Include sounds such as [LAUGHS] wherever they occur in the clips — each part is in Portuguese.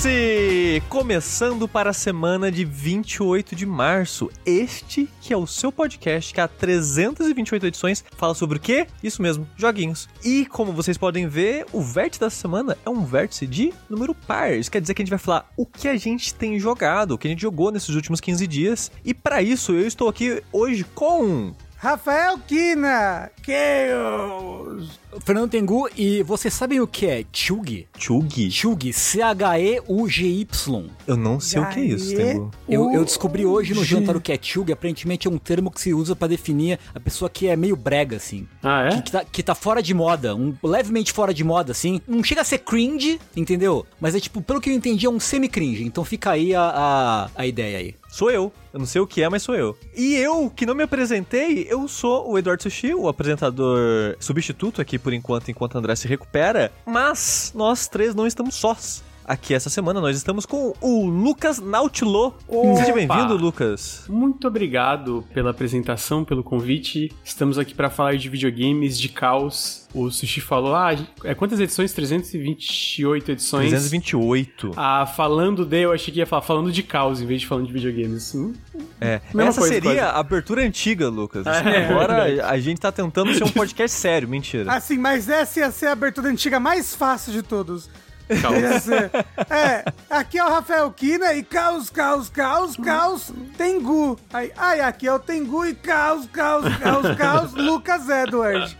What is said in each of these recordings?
Vértice! Começando para a semana de 28 de março. Este que é o seu podcast que há 328 edições fala sobre o quê? Isso mesmo, joguinhos. E como vocês podem ver, o vértice dessa semana é um vértice de número par. Isso quer dizer que a gente vai falar o que a gente tem jogado, o que a gente jogou nesses últimos 15 dias. E para isso eu estou aqui hoje com Rafael Kina, Chaos. Fernando Tengu, e vocês sabem o que é Chug? Chug? Chug, C-H-E-U-G-Y. Eu não sei o que é isso, Tengu. Eu, eu descobri hoje no jantar o que é Chug, aparentemente é um termo que se usa para definir a pessoa que é meio brega, assim. Ah, é? Que, que, tá, que tá fora de moda, um, levemente fora de moda, assim. Não chega a ser cringe, entendeu? Mas é tipo, pelo que eu entendi, é um semi-cringe. Então fica aí a, a, a ideia aí. Sou eu. Eu não sei o que é, mas sou eu. E eu, que não me apresentei, eu sou o Eduardo Sushi, o apresentador substituto aqui por enquanto, enquanto André se recupera. Mas nós três não estamos sós. Aqui essa semana nós estamos com o Lucas Nautilo. Opa! Seja bem-vindo, Lucas. Muito obrigado pela apresentação, pelo convite. Estamos aqui para falar de videogames, de caos. O Sushi falou, ah, é quantas edições? 328 edições. 328. Ah, falando de, eu achei que ia falar falando de caos em vez de falando de videogames. Hum, É, Mesma essa coisa, seria quase. a abertura antiga, Lucas. É, Agora verdade. a gente tá tentando ser um [LAUGHS] podcast sério, mentira. Assim, mas essa ia ser a abertura antiga mais fácil de todos. Caos. É, aqui é o Rafael Kina e caos, caos, caos, caos, Tengu. Aí, ai, aqui é o Tengu e caos, caos, caos, caos, [LAUGHS] Lucas Edward.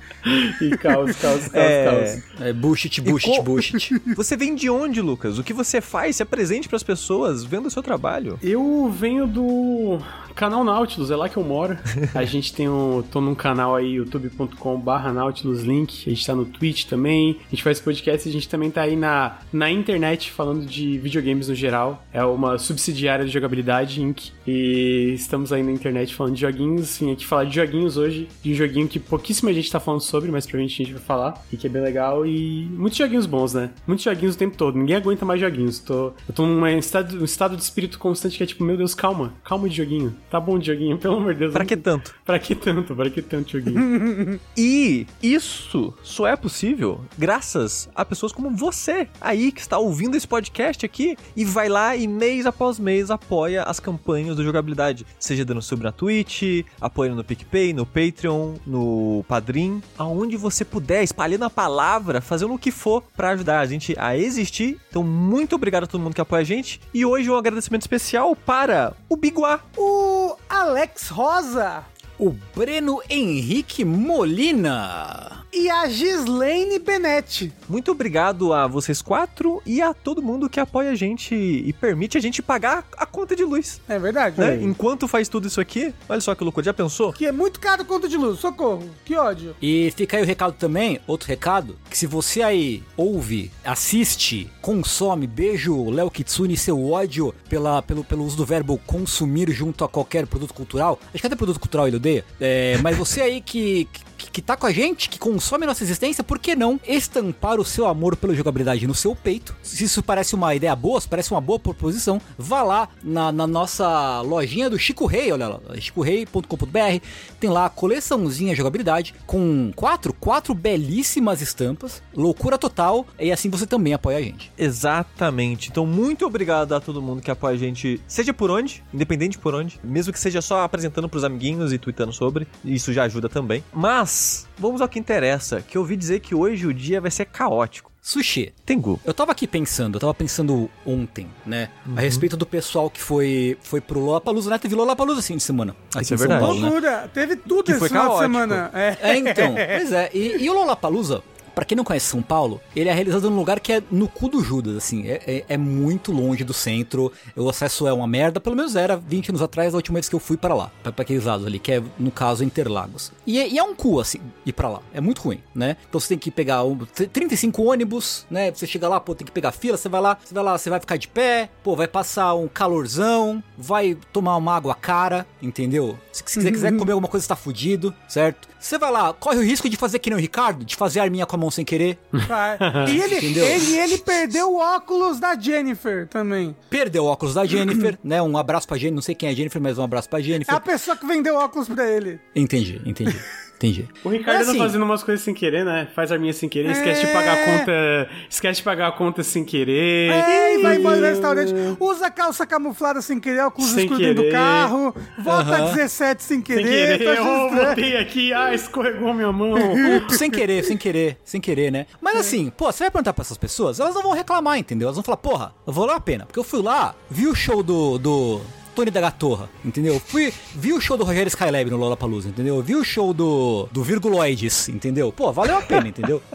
e caos, caos, caos, É. caos. É bullshit, bullshit, co- bullshit. [LAUGHS] Você vem de onde, Lucas? O que você faz? Se apresente pras pessoas vendo o seu trabalho. Eu venho do canal Nautilus, é lá que eu moro. [LAUGHS] A gente tem um. tô num canal aí, youtube.com/barra Nautilus Link. A gente tá no Twitch também. A gente faz podcast e a gente também tá aí na, na internet falando de videogames no geral. É uma subsidiária de jogabilidade, Inc. E estamos aí na internet falando de joguinhos. Vim aqui falar de joguinhos hoje. De um joguinho que pouquíssima gente tá falando sobre, mas provavelmente a gente vai falar. E que é bem legal. E muitos joguinhos bons, né? Muitos joguinhos o tempo todo. Ninguém aguenta mais joguinhos. Tô, eu tô num estado, um estado de espírito constante que é tipo, meu Deus, calma. Calma de joguinho. Tá bom de joguinho, pelo amor de Deus. Pra que tanto? Pra que tanto? Pra que tanto joguinho? [LAUGHS] E isso só é possível graças a pessoas como você aí que está ouvindo esse podcast aqui e vai lá e mês após mês apoia as campanhas do jogabilidade, seja dando sub na Twitch, apoiando no PicPay, no Patreon, no Padrim, aonde você puder, espalhando a palavra, fazendo o que for pra ajudar a gente a existir. Então, muito obrigado a todo mundo que apoia a gente. E hoje um agradecimento especial para o Biguá. O Alex Rosa O Breno Henrique Molina. e a Gislaine Benetti. Muito obrigado a vocês quatro e a todo mundo que apoia a gente e permite a gente pagar a conta de luz. É verdade, Né? Enquanto faz tudo isso aqui, olha só que loucura, já pensou? Que é muito caro conta de luz, socorro, que ódio. E fica aí o recado também, outro recado, que se você aí ouve, assiste, consome, beijo Léo Kitsune e seu ódio pela, pelo, pelo uso do verbo consumir junto a qualquer produto cultural, acho que até produto cultural ele odeia, é, mas você aí que, que, que tá com a gente, que consome nossa existência, por que não estampar o seu amor pela jogabilidade no seu peito? Se isso parece uma ideia boa, se parece uma boa proposição, vá lá na, na nossa lojinha do Chico Rei, olha lá, chicorei.com.br, tem lá a coleçãozinha jogabilidade com quatro, quatro belíssimas estampas, loucura total, e assim você também apoia a gente. Exatamente. Então, muito obrigado a todo mundo que apoia a gente, seja por onde, independente por onde, mesmo que seja só apresentando pros amiguinhos e tweetando sobre, isso já ajuda também. Mas, vamos ao que interessa, que eu ouvi dizer que hoje o dia vai ser caótico. Sushi, Tengu. Eu tava aqui pensando, eu tava pensando ontem, né? A respeito do pessoal que foi, foi pro Lollapalooza, né? Teve Lollapalooza assim de semana. Aqui Isso é verdade. Paulo, né? Loucura, teve tudo Que esse foi final de semana. É. É, então. Pois é. E, e o Lollapalooza, pra quem não conhece São Paulo, ele é realizado num lugar que é no cu do Judas, assim. É, é- é muito longe do centro. O acesso é uma merda. Pelo menos era 20 anos atrás, a última vez que eu fui pra lá. Pra, pra aqueles lados ali, que é, no caso, Interlagos. E é, e é um cu, assim, ir pra lá. É muito ruim, né? Então você tem que pegar um, 35 ônibus, né? Você chega lá, pô, tem que pegar fila. Você vai lá, você vai lá, você vai ficar de pé. Pô, vai passar um calorzão. Vai tomar uma água cara, entendeu? Se, se você quiser comer alguma coisa, você tá fudido, certo? Você vai lá, corre o risco de fazer que nem o Ricardo, de fazer a arminha com a mão sem querer. Vai. [LAUGHS] E ele, ele, ele perdeu o óculos da Jennifer também. Perdeu o óculos da Jennifer, né? Um abraço pra Jennifer, não sei quem é Jennifer, mas um abraço pra É a Jennifer. pessoa que vendeu óculos pra ele. Entendi, entendi. [LAUGHS] entendi. O Ricardo Mas, tá assim, fazendo umas coisas sem querer, né? Faz a minha sem querer, esquece de pagar a conta. Esquece de pagar a conta sem querer. É, e vai embora do restaurante. Usa calça camuflada sem querer, óculos Sem escuros dentro do querer. carro. Volta Aham. 17 sem Sem querer. querer, tá eu estranho. botei aqui, ah, escorregou minha mão. [LAUGHS] Sem querer, sem querer, sem querer, né? Mas assim, pô, você vai perguntar pra essas pessoas, elas não vão reclamar, entendeu? Elas vão falar, porra, valeu a pena. Porque eu fui lá, vi o show do. do Tony da Gatorra, entendeu? Fui, vi o show do Rogério Skylab no Lollapalooza, entendeu? Vi o show do, do Virguloides, entendeu? Pô, valeu a pena, entendeu? [LAUGHS]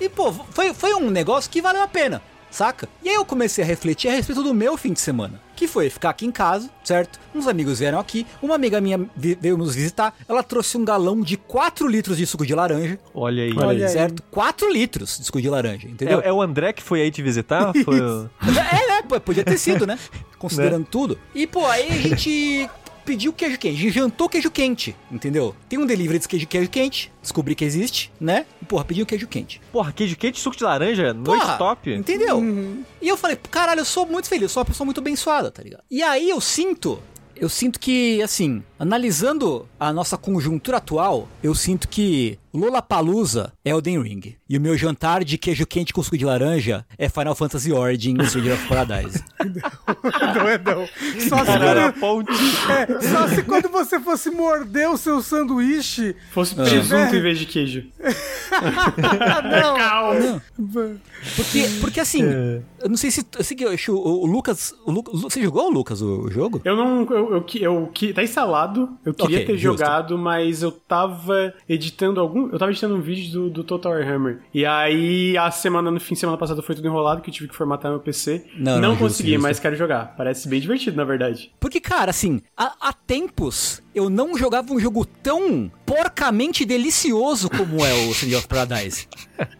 E, pô, foi, foi um negócio que valeu a pena, saca? E aí eu comecei a refletir a respeito do meu fim de semana. Que foi ficar aqui em casa, certo? Uns amigos vieram aqui, uma amiga minha veio nos visitar, ela trouxe um galão de 4 litros de suco de laranja, Olha aí. Olha aí. certo? 4 litros de suco de laranja, entendeu? É, é o André que foi aí te visitar? [LAUGHS] Foi o- É, né? Pô, podia ter sido, né? [LAUGHS] Considerando tudo. E, pô, aí a gente pediu queijo quente. Jantou queijo quente, entendeu? Tem um delivery de queijo, queijo quente. Descobri que existe, né? E, porra, pediu queijo quente. Porra, queijo quente, suco de laranja, noite Porra, top. Entendeu? E eu falei, caralho, eu sou muito feliz, eu sou uma pessoa muito abençoada, tá ligado? E aí eu sinto. Eu sinto que, assim, analisando a nossa conjuntura atual, eu sinto que Lollapalooza é Elden Ring. E o meu jantar de queijo quente com suco de laranja é Final Fantasy Origin Stranger of Paradise. Não é não. Só se, quando, ponte. é, só se quando você fosse morder o seu sanduíche. Fosse presunto em vez de queijo. Ah, não. Calma. Porque, porque assim, eu não sei se. Eu que eu acho o, o Lucas. O Lu- você jogou, Lucas, o, o jogo? Eu não. Eu, eu, que- eu, que- tá instalado. Eu queria Ok, ter justo. jogado, mas eu tava editando algum. Eu tava editando um vídeo do, do Total Warhammer. E aí, a semana, no fim de semana passada, foi tudo enrolado, que eu tive que formatar meu PC. Não, não, justo, consegui, justo. mas quero jogar. Parece bem divertido, na verdade. Porque, cara, assim, há, há tempos eu não jogava um jogo tão porcamente delicioso como é o Stranger of Paradise.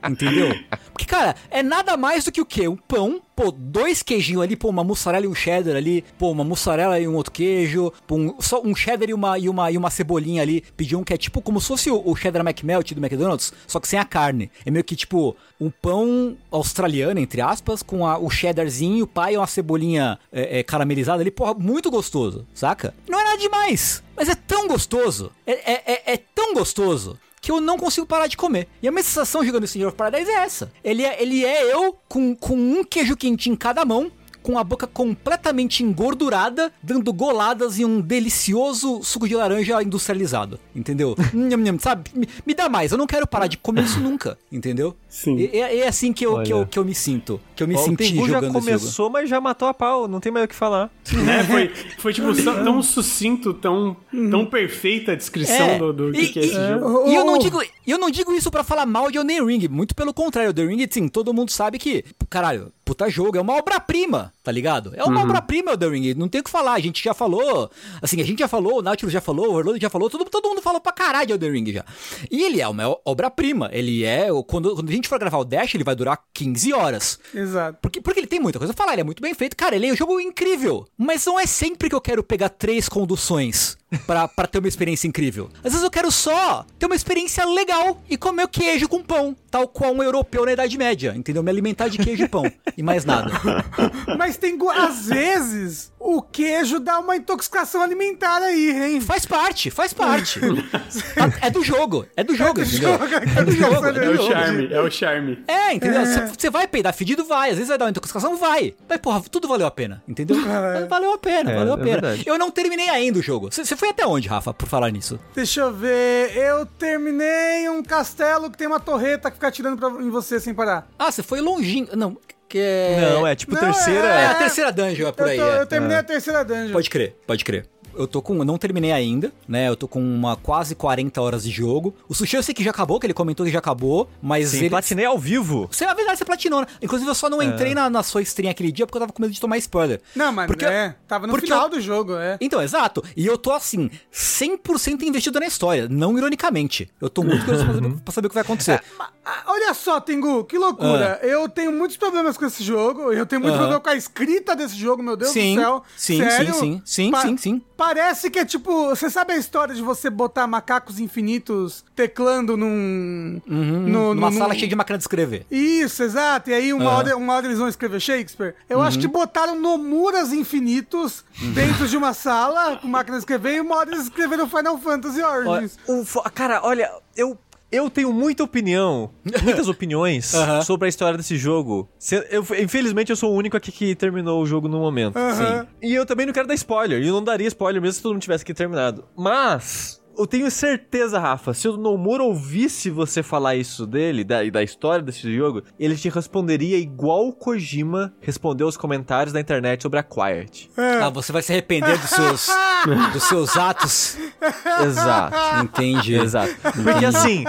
Entendeu? Porque, cara, é nada mais do que o quê? Um pão, pô, dois queijinhos ali, pô, uma mussarela e um cheddar ali, pô, uma mussarela e um outro queijo, pô, um, só um cheddar e uma, e, uma, e uma cebolinha ali. Pediu um que é tipo como se fosse o, o cheddar McMelt do McDonald's, só que sem a carne. É meio que tipo um pão australiano, entre aspas, com a- o cheddarzinho, o pai e uma cebolinha é, é, caramelizada ali, porra, muito gostoso, saca? Não é nada demais, mas é tão gostoso, é, é, é- é tão gostoso que eu não consigo parar de comer. E a minha sensação jogando Stranger of Paradise é essa. Ele é, ele é eu com, com um queijo quente em cada mão, com a boca completamente engordurada, dando goladas em um delicioso suco de laranja industrializado, entendeu? [LAUGHS] sabe? Me, me dá mais, eu não quero parar de comer isso nunca, entendeu? Sim. E- É, é assim que eu, que, eu, que eu me sinto, que eu me Ó, o senti já jogando esse jogo. começou, mas já matou a pau, não tem mais o que falar. [LAUGHS] né? Foi, foi tipo, tão, tão sucinto, tão, tão perfeita a descrição É. do, do que, E- que é esse e- jogo. E eu não Oh. digo, eu não digo isso pra falar mal de Elden Ring, muito pelo contrário, Elden Ring, sim, todo mundo sabe que, caralho, puta jogo, é uma obra-prima, tá ligado? É uma obra-prima Elden Ring, não tem o que falar, a gente já falou, assim, a gente já falou, o Nautilus já falou, o Overload já falou, todo, todo mundo falou pra caralho de Elden Ring já. E ele é uma obra-prima, ele é, quando, quando a gente for gravar o Dash, ele vai durar 15 horas. Exato. Porque, porque ele tem muita coisa a falar, ele é muito bem feito. Cara, ele é um jogo incrível. Mas não é sempre que eu quero pegar três conduções pra, pra ter uma experiência incrível. Às vezes eu quero só ter uma experiência legal e comer queijo com pão. Tal qual um europeu na Idade Média, entendeu? Me alimentar de queijo e pão. e mais nada. [LAUGHS] Mas tem. Às vezes, o queijo dá uma intoxicação alimentar aí, hein? Faz parte, faz parte. É do jogo, é do jogo, entendeu? jogo, É do jogo, é É do o charme, é o charme. É, entendeu? Você vai peidar fedido, vai. Às vezes vai dar uma intoxicação, vai. Mas, porra, tudo valeu a pena, entendeu? [LAUGHS] É. Valeu a pena, É, valeu a é pena. eu não terminei ainda o jogo. Você foi até onde, Rafa, por falar nisso? Deixa eu ver. Eu terminei um castelo que tem uma torreta que fica atirando pra, em você sem parar. Ah, você foi longinho. Não, que é... Não, é tipo Não, terceira. É a é- terceira dungeon, é por Eu, aí. tô- é. eu terminei a terceira dungeon. Pode crer, pode crer. Eu tô com. Eu não terminei ainda, né? Eu tô com uma quase 40 horas de jogo. O sushi eu sei que já acabou, que ele comentou que já acabou, mas Sim, ele. platinei ao vivo. Você, na verdade, você platinou, né? Inclusive, eu só não entrei na, na sua stream aquele dia porque eu tava com medo de tomar spoiler. Não, mas Porque- é. Tava no porque final eu- do jogo, é. Então, exato. E eu tô assim, 100% investido na história, não ironicamente. Eu tô muito curioso pra saber, pra saber o que vai acontecer. Ma- ah, Olha só, Tengu, que loucura. Eu tenho muitos problemas com esse jogo. Eu tenho muito Ah. Aham. problema com a escrita desse jogo, meu Deus sim, do céu. sim, Sério? sim, sim, sim, Pa- sim, sim. Parece que é tipo. Você sabe a história de você botar macacos infinitos teclando num. Uhum, no- numa no- sala num- cheia de máquina de escrever. Isso, exato. E aí uma, Aham. hora, uma hora eles vão escrever Shakespeare. Eu acho que botaram Nomuras infinitos dentro de uma sala com máquina de escrever e uma hora eles escreveram Final Fantasy Olha, Origins. o fo- cara, olha, eu. Eu tenho muita opinião, [LAUGHS] muitas opiniões sobre a história desse jogo. Se- eu- infelizmente, eu sou o único aqui que terminou o jogo no momento. Aham. E eu também não quero dar spoiler. E eu não daria spoiler mesmo se todo mundo tivesse aqui terminado. Mas. Eu tenho certeza, Rafa, se o Nomura ouvisse você falar isso dele, da, da história desse jogo, ele te responderia igual o Kojima respondeu aos comentários da internet sobre a Quiet. Ah, você vai se arrepender dos seus, [LAUGHS] dos seus atos. Exato. Entendi. Exato. Porque assim,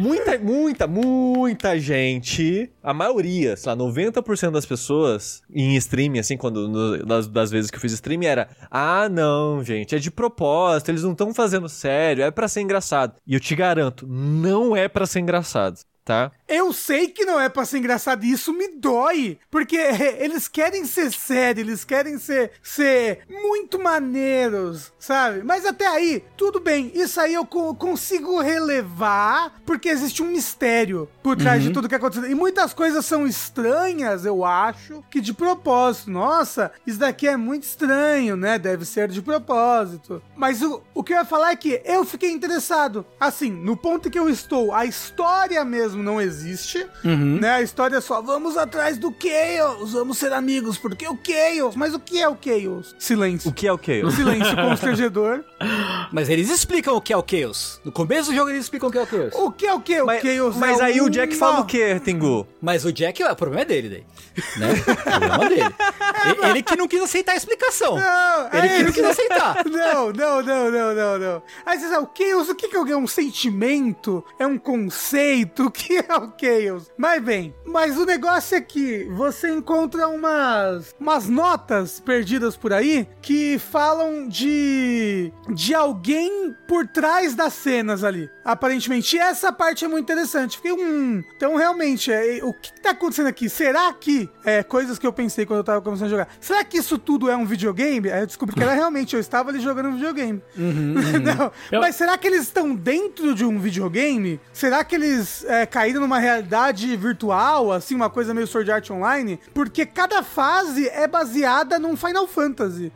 muita, muita, muita gente, a maioria, sei lá, 90% das pessoas em streaming, assim, quando no- das, das vezes que eu fiz streaming, era: Ah, não, gente, é de propósito, eles não estão fazendo sério, é pra ser engraçado. E eu te garanto, não é pra ser engraçado, tá? Eu sei que não é pra ser engraçado e isso me dói. Porque [LAUGHS] eles querem ser sérios, eles querem ser, ser muito maneiros, sabe? Mas até aí, tudo bem. Isso aí eu co- consigo relevar porque existe um mistério por trás de tudo que aconteceu. E muitas coisas são estranhas, eu acho, que de propósito. Nossa, isso daqui é muito estranho, né? Deve ser de propósito. Mas o, o que eu ia falar é que eu fiquei interessado. Assim, no ponto que eu estou, a história mesmo não existe, né? A história é só vamos atrás do Chaos, vamos ser amigos, porque o Chaos. Mas o que é o Chaos? Silêncio. O que é o quê? Silêncio [LAUGHS] constrangedor. Mas eles explicam o que é o Chaos. No começo do jogo eles explicam o que é o Chaos. O que é o que? O Mas, Chaos mas é aí o uma- Jack fala o quê, Tengu? Mas o Jack, o problema é dele daí. Né? O problema dele. [LAUGHS] E- Ele que não quis aceitar a explicação. Não, Ele é que não quis aceitar. [LAUGHS] Não, não, não, não, não, não. Aí você sabe, o Chaos, o que que é o- é um sentimento? É um conceito? O que [LAUGHS] é o Chaos? Mas bem, mas o negócio é que você encontra umas, umas notas perdidas por aí que falam de, de alguém por trás das cenas ali, aparentemente. E essa parte é muito interessante. Fiquei, hum, então realmente, é, o que tá acontecendo aqui? Será que, é, coisas que eu pensei quando eu tava começando a jogar, será que isso tudo é um videogame? Aí eu descobri que era [LAUGHS] realmente, eu estava ali jogando um videogame. [LAUGHS] Não, Eu- Mas será que eles estão dentro de um videogame? Será que eles é, caíram numa realidade virtual, assim, uma coisa meio Sword Art Online? Porque cada fase é baseada num Final Fantasy.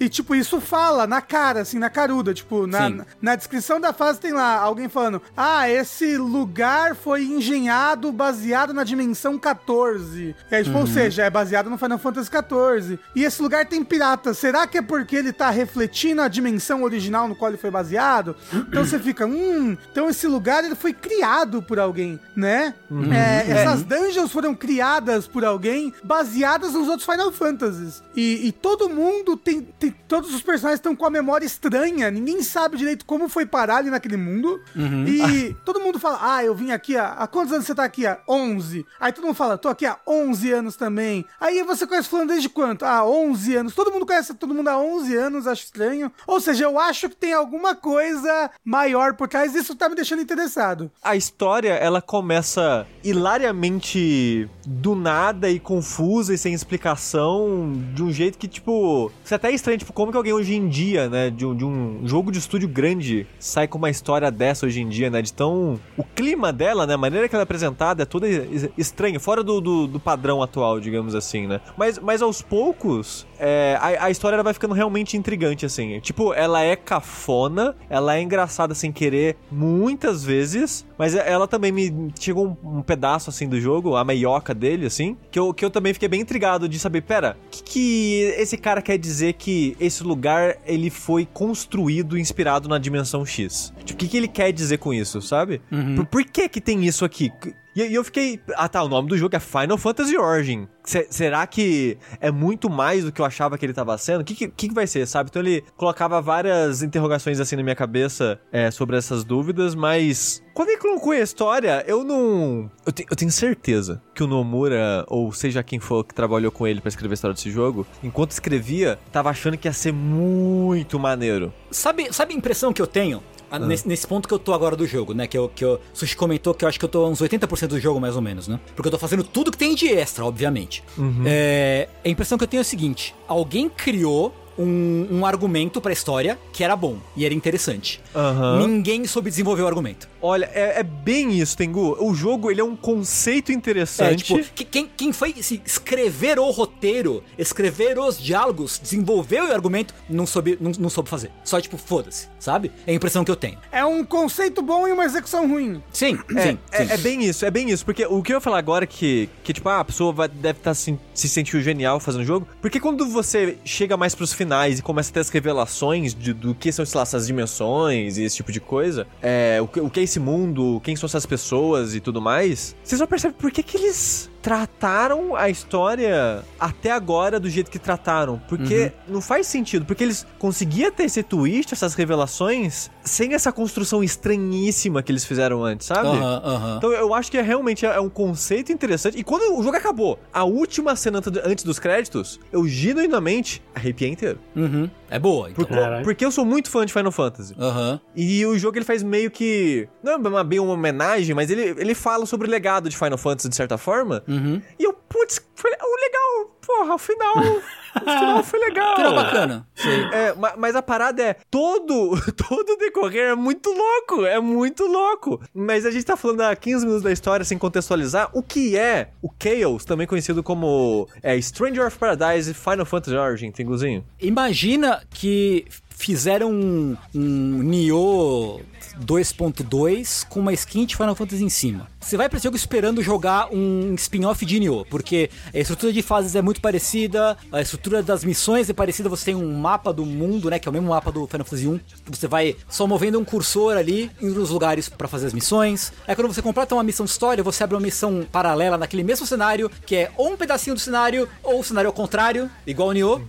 E, tipo, isso fala na cara, assim, na caruda. Tipo, na, na, na descrição da fase tem lá alguém falando: Ah, esse lugar foi engenhado baseado na dimensão 14. E aí, tipo, Ou seja, é baseado no Final Fantasy 14. E esse lugar tem piratas. Será que é porque ele tá refletindo a dimensão original no qual ele foi baseado? Então você fica, hum, então esse lugar ele foi criado por alguém, né? É, essas dungeons foram criadas por alguém baseadas nos outros Final Fantasies. E, e todo mundo tem, tem- Todos os personagens estão com a memória estranha. Ninguém sabe direito como foi parar ali naquele mundo. E todo mundo fala: Ah, eu vim aqui há. Há quantos anos você tá aqui? Há 11. Aí todo mundo fala: Tô aqui há 11 anos também. Aí você conhece fulano desde quanto? Ah, 11 anos. Todo mundo conhece todo mundo há 11 anos, acho estranho. Ou seja, eu acho que tem alguma coisa maior por trás. Isso tá me deixando interessado. a história ela começa hilariamente do nada e confusa e sem explicação, de um jeito que, tipo, você até estranha, tipo, como que alguém hoje em dia, né, de um, de um jogo de estúdio grande sai com uma história dessa hoje em dia, né, de tão... O clima dela, né, a maneira que ela é apresentada é toda es- estranha, fora do, do, do padrão atual, digamos assim, né. Mas, mas aos poucos, é, a, a história ela vai ficando realmente intrigante, assim. Tipo, ela é cafona, ela é engraçada sem querer muitas vezes, mas ela também me chegou um, um pedaço, assim, do jogo, a meioca dele, assim, que eu, que eu também fiquei bem intrigado de saber, pera, o que, que esse cara quer dizer que esse lugar, ele foi construído inspirado na dimensão X? Tipo, o que, que ele quer dizer com isso, sabe? Por, por que que tem isso aqui? E e eu fiquei. Ah tá, o nome do jogo é Final Fantasy Origin. Se- será que é muito mais do que eu achava que ele tava sendo? O que, que, que vai ser, sabe? Então ele colocava várias interrogações assim na minha cabeça é, sobre essas dúvidas, mas. Quando ele colocou a história, eu não. Eu, te- eu tenho certeza que o Nomura, ou seja quem for que trabalhou com ele pra escrever a história desse jogo, enquanto escrevia, tava achando que ia ser muito maneiro. Sabe, sabe a impressão que eu tenho? Ah, Nesse, nesse ponto que eu tô agora do jogo, né? Que, eu, que eu, o Sushi comentou que eu acho que eu tô uns 80% do jogo, mais ou menos, né? Porque eu tô fazendo tudo que tem de extra, obviamente. É, a impressão que eu tenho é o seguinte: alguém criou um, um argumento pra história que era bom e era interessante. Aham. Ninguém soube desenvolver o argumento. Olha, é, é bem isso, Tengu. O jogo, ele é um conceito É, interessante. tipo, que- quem, quem foi se escrever o roteiro, escrever os diálogos, desenvolver o argumento, não soube, não, não soube fazer. Só, tipo, foda-se, sabe? É a impressão que eu tenho. É um conceito bom e uma execução ruim. Sim, É, sim, é, sim. é bem isso, é bem isso. Porque o que eu ia falar agora é que, que tipo, ah, a pessoa vai, deve estar se, se sentiu genial fazendo o jogo. Porque quando você chega mais pros finais e começa a ter as revelações de- do que são, sei lá, essas dimensões e esse tipo de coisa, é, o, que- o que é esse mundo, quem são essas pessoas e tudo mais, você só percebe por que, que eles trataram a história até agora do jeito que trataram. Porque não faz sentido, porque eles conseguiam ter esse twist, essas revelações, sem essa construção estranhíssima que eles fizeram antes, sabe? Aham, aham. Então eu acho que é realmente é um conceito interessante. E quando o jogo acabou, a última cena ante- antes dos créditos, eu genuinamente arrepiei inteiro. Uhum. É boa, então. Por- porque eu sou muito fã de Final Fantasy. Aham. E o jogo ele faz meio que. Não é uma- bem uma homenagem, mas ele, ele fala sobre o legado de Final Fantasy de certa forma. Uhum. E eu, putz, foi o legal. Porra, o final. o final foi legal. Final bacana. É, ma- mas a parada é todo [LAUGHS] todo decorrer é muito louco, é muito louco. Mas a gente tá falando há 15 minutos da história sem contextualizar o que é o Chaos, também conhecido como é, Stranger of Paradise Final Fantasy Origin, Tinguzinho. Imagina que fizeram um, um Nioh 2.2 com uma skin de Final Fantasy em cima. Você vai pra esse jogo esperando jogar um spin-off de Nioh, porque a estrutura de fases é muito parecida, a estrutura das missões é parecida, você tem um mapa do mundo, né, que é o mesmo mapa do Final Fantasy 1, que você vai só movendo um cursor ali indo nos lugares pra fazer as missões. Aí quando você completa uma missão de história, você abre uma missão paralela naquele mesmo cenário, que é ou um pedacinho do cenário ou o cenário ao contrário, igual o Nioh,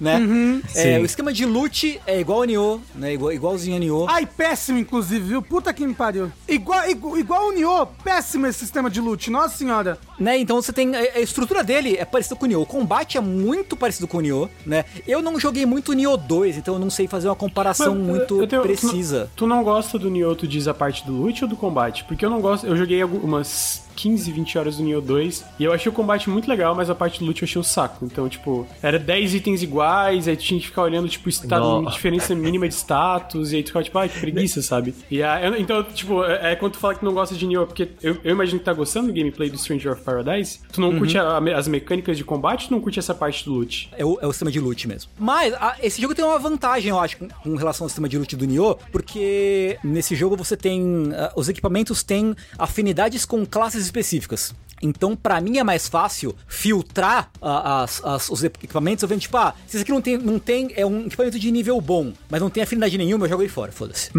né? É, Sim. o esquema de loot é igual ao Nioh, né? Igual, igualzinho a Nioh. Ai, péssimo, inclusive, viu? Puta que me pariu. Igual, igual, igual o Nioh, péssimo esse sistema de loot, nossa senhora. Né? Então você tem. A, a estrutura dele é parecida com o Nioh. O combate é muito parecido com o Nioh, né? Eu não joguei muito Nioh 2, então eu não sei fazer uma comparação Mas, muito eu tenho- precisa. Tu não, tu não gosta do Nioh, tu diz a parte do loot ou do combate? Porque eu não gosto. Eu joguei algumas 15, 20 horas do Nioh 2 e eu achei o combate muito legal, mas a parte do loot eu achei o saco. Então, tipo, era 10 itens iguais, aí tu tinha que ficar olhando, tipo, estado, Nossa. diferença mínima de status, e aí tu ficava, tipo, ai, que preguiça, sabe? E aí, eu- então, tipo, é, é quando tu fala que não gosta de Nioh, porque eu, eu imagino que tá gostando do gameplay do Stranger of Paradise, tu não curte a- as mecânicas de combate, tu não curte essa parte do loot. É o, é o sistema de loot mesmo. Mas a- esse jogo tem uma vantagem, eu acho, com, com relação ao sistema de loot do Nioh, porque nesse jogo você tem. ah, os equipamentos têm afinidades com classes específicas. Então, pra mim é mais fácil filtrar ah, as- as- os equipamentos. Eu vendo, tipo, ah, se esse aqui não tem, não tem. É um equipamento de nível bom, mas não tem afinidade nenhuma, eu jogo ele fora, foda-se.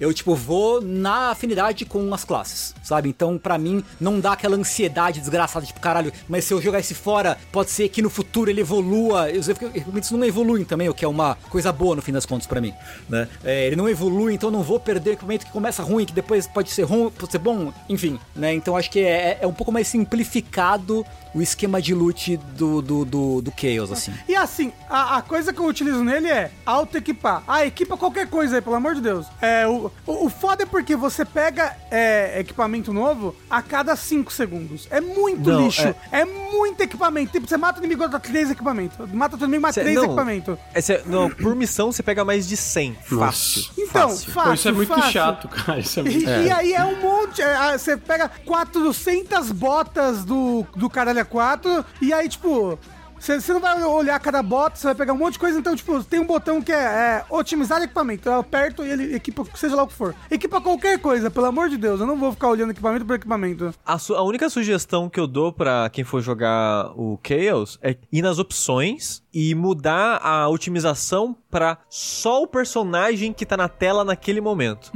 Eu, tipo, vou na afinidade com as classes, sabe? Então, pra mim, não dá aquela ansiedade desgraçada, tipo, caralho, mas se eu jogar esse fora, pode ser que no futuro ele evolua. Os equipamentos não evoluem também, o que é uma coisa boa no fim das contas pra mim, né? É, ele não evolui, então não vou perder equipamento que começa ruim, que depois pode ser ruim, pode ser bom, enfim, né? Então acho que é, é um pouco mais simplificado o esquema de loot do, do, do, do Chaos, assim. E assim, a, a coisa que eu utilizo nele é auto-equipar. Ah, equipa qualquer coisa aí, pelo amor de Deus. É, o, o, o foda é porque você pega é, equipamento novo a cada 5 segundos. É muito Não, lixo. É... muito equipamento. Tipo, você mata o inimigo, dá 3 equipamentos. Mata o inimigo, Cê- 3 não, equipamentos. é, cê- não, por missão você pega mais de 100. Fácil. Então, fácil. fácil, Pô, isso é muito fácil. chato, cara. Isso é muito E, e aí é um monte. é, Você pega 400 botas do, do caralho A4 e aí, tipo. Você você não vai olhar cada bota, você vai pegar um monte de coisa, então, tipo, tem um botão que é, é otimizar equipamento. Eu aperto e ele equipa, seja lá o que for. Equipa qualquer coisa, pelo amor de Deus. Eu não vou ficar olhando equipamento por equipamento. A, su- a única sugestão que eu dou pra quem for jogar o Chaos é ir nas opções e mudar a otimização pra só o personagem que tá na tela naquele momento.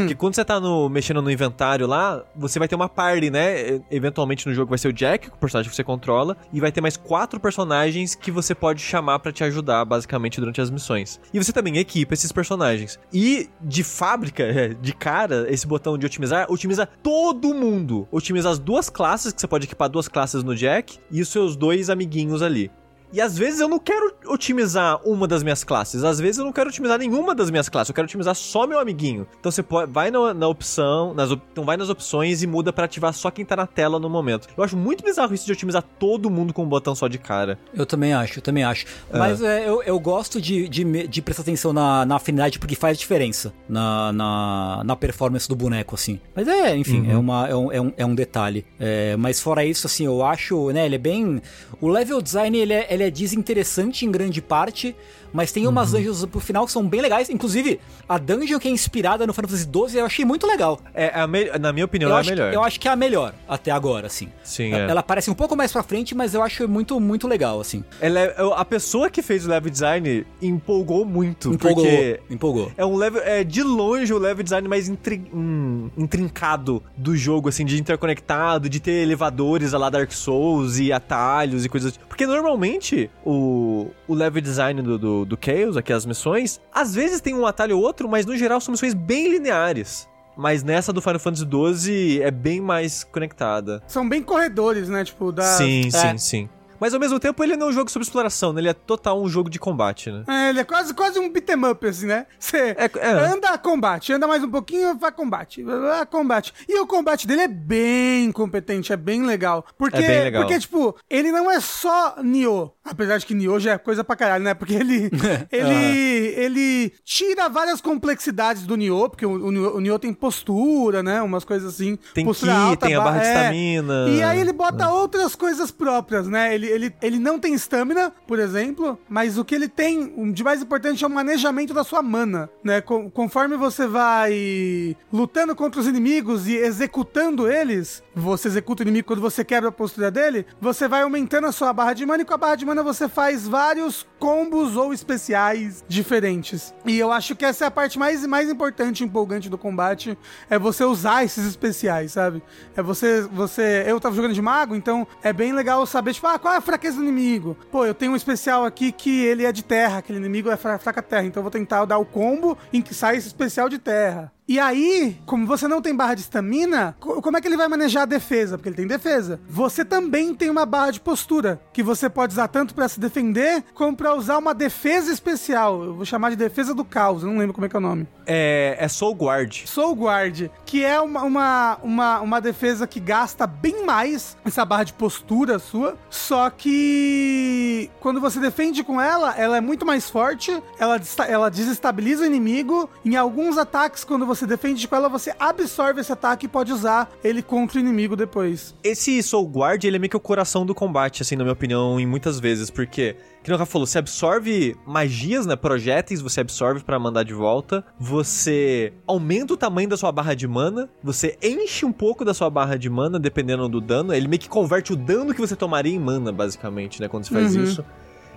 Porque quando você tá no, mexendo no inventário lá, você vai ter uma party, né? E- Eventualmente no jogo vai ser o Jack, o personagem que você controla, e vai ter mais quatro personagens que você pode chamar pra te ajudar, basicamente, durante as missões. E você também equipa esses personagens. E de fábrica, [LAUGHS] é, de cara, esse botão de otimizar, otimiza todo mundo. Otimiza as duas classes, que você pode equipar duas classes no Jack, e os seus dois amiguinhos ali. E às vezes eu não quero otimizar uma das minhas classes. Às vezes eu não quero otimizar nenhuma das minhas classes. Eu quero otimizar só meu amiguinho. Então você pode, vai na, na opção, nas, então vai nas opções e muda para ativar só quem tá na tela no momento. Eu acho muito bizarro isso de otimizar todo mundo com um botão só de cara. Eu também acho, eu também acho. É. Mas é, eu, eu gosto de, de, de, prestar atenção na, na afinidade porque faz diferença na, na, na performance do boneco, assim. Mas é, enfim, uhum. é, uma, é, um, é, um, é um detalhe. É, mas fora isso, assim, eu acho, né, ele é bem. O level design ele é, ele é desinteressante em grande parte, mas tem umas uhum. dungeons pro final que são bem legais. Inclusive, a dungeon que é inspirada no Final Fantasy XII eu achei muito legal. É, é na minha opinião, eu é a melhor. eu acho que é a melhor até agora, assim. Sim, ela, é. ela parece um pouco mais pra frente, mas eu acho muito, muito legal, assim. Ela é, a pessoa que fez o level design empolgou muito. Empolgou, porque empolgou. É um level, é de longe o level design mais intri, hum, intrincado do jogo, assim, de interconectado, de ter elevadores a lá Dark Souls e atalhos e coisas. Porque normalmente o, o level design do, do, do Chaos, aqui as missões, às vezes tem um atalho ou outro, mas no geral são missões bem lineares. Mas nessa do Final Fantasy XII é bem mais conectada. São bem corredores, né? Tipo, da. Sim, é. sim, sim. Mas ao mesmo tempo ele não é um jogo sobre exploração, né? Ele é total um jogo de combate, né? É, ele é quase, quase um beat'em up, assim, né? Você é, é. anda, combate, anda mais um pouquinho, vai combate, vai combate. E o combate dele é bem competente, é bem legal. Porque, é bem legal. porque tipo, ele não é só Nioh, apesar de que Nioh já é coisa pra caralho, né? Porque ele, [LAUGHS] ele, ele tira várias complexidades do Nioh, porque o, o, o Nioh tem postura, né? Umas coisas assim. Tem postura ki, alta, tem a barra de é. estamina. E aí ele bota outras coisas próprias, né? Ele ele, ele, ele não tem estamina, por exemplo, mas o que ele tem de mais importante é o manejamento da sua mana, né? conforme você vai lutando contra os inimigos e executando eles, você executa o inimigo quando você quebra a postura dele, você vai aumentando a sua barra de mana e com a barra de mana você faz vários combos ou especiais diferentes. E eu acho que essa é a parte mais, mais importante e empolgante do combate, é você usar esses especiais, sabe? É você, você... Eu tava jogando de mago, então é bem legal saber, tipo, ah, qual é a fraqueza do inimigo? Pô, eu tenho um especial aqui que ele é de terra, aquele inimigo é fraca terra, então eu vou tentar dar o combo em que sai esse especial de terra. E aí, como você não tem barra de estamina, como é que ele vai manejar a defesa? Porque ele tem defesa. Você também tem uma barra de postura, que você pode usar tanto para se defender, como para usar uma defesa especial. Eu vou chamar de defesa do caos, eu não lembro como é que é o nome. É, é Soul Guard. Soul Guard, que é uma, uma, uma, uma defesa que gasta bem mais essa barra de postura sua, só que quando você defende com ela, ela é muito mais forte, ela, ela desestabiliza o inimigo. Em alguns ataques, quando você você defende com ela, você absorve esse ataque e pode usar ele contra o inimigo depois. Esse Soul Guard, ele é meio que o coração do combate, assim, na minha opinião, em muitas vezes, porque que o Rafa falou, você absorve magias, né? Projéteis, você absorve para mandar de volta. Você aumenta o tamanho da sua barra de mana. Você enche um pouco da sua barra de mana, dependendo do dano. Ele meio que converte o dano que você tomaria em mana, basicamente, né? Quando você faz uhum. isso.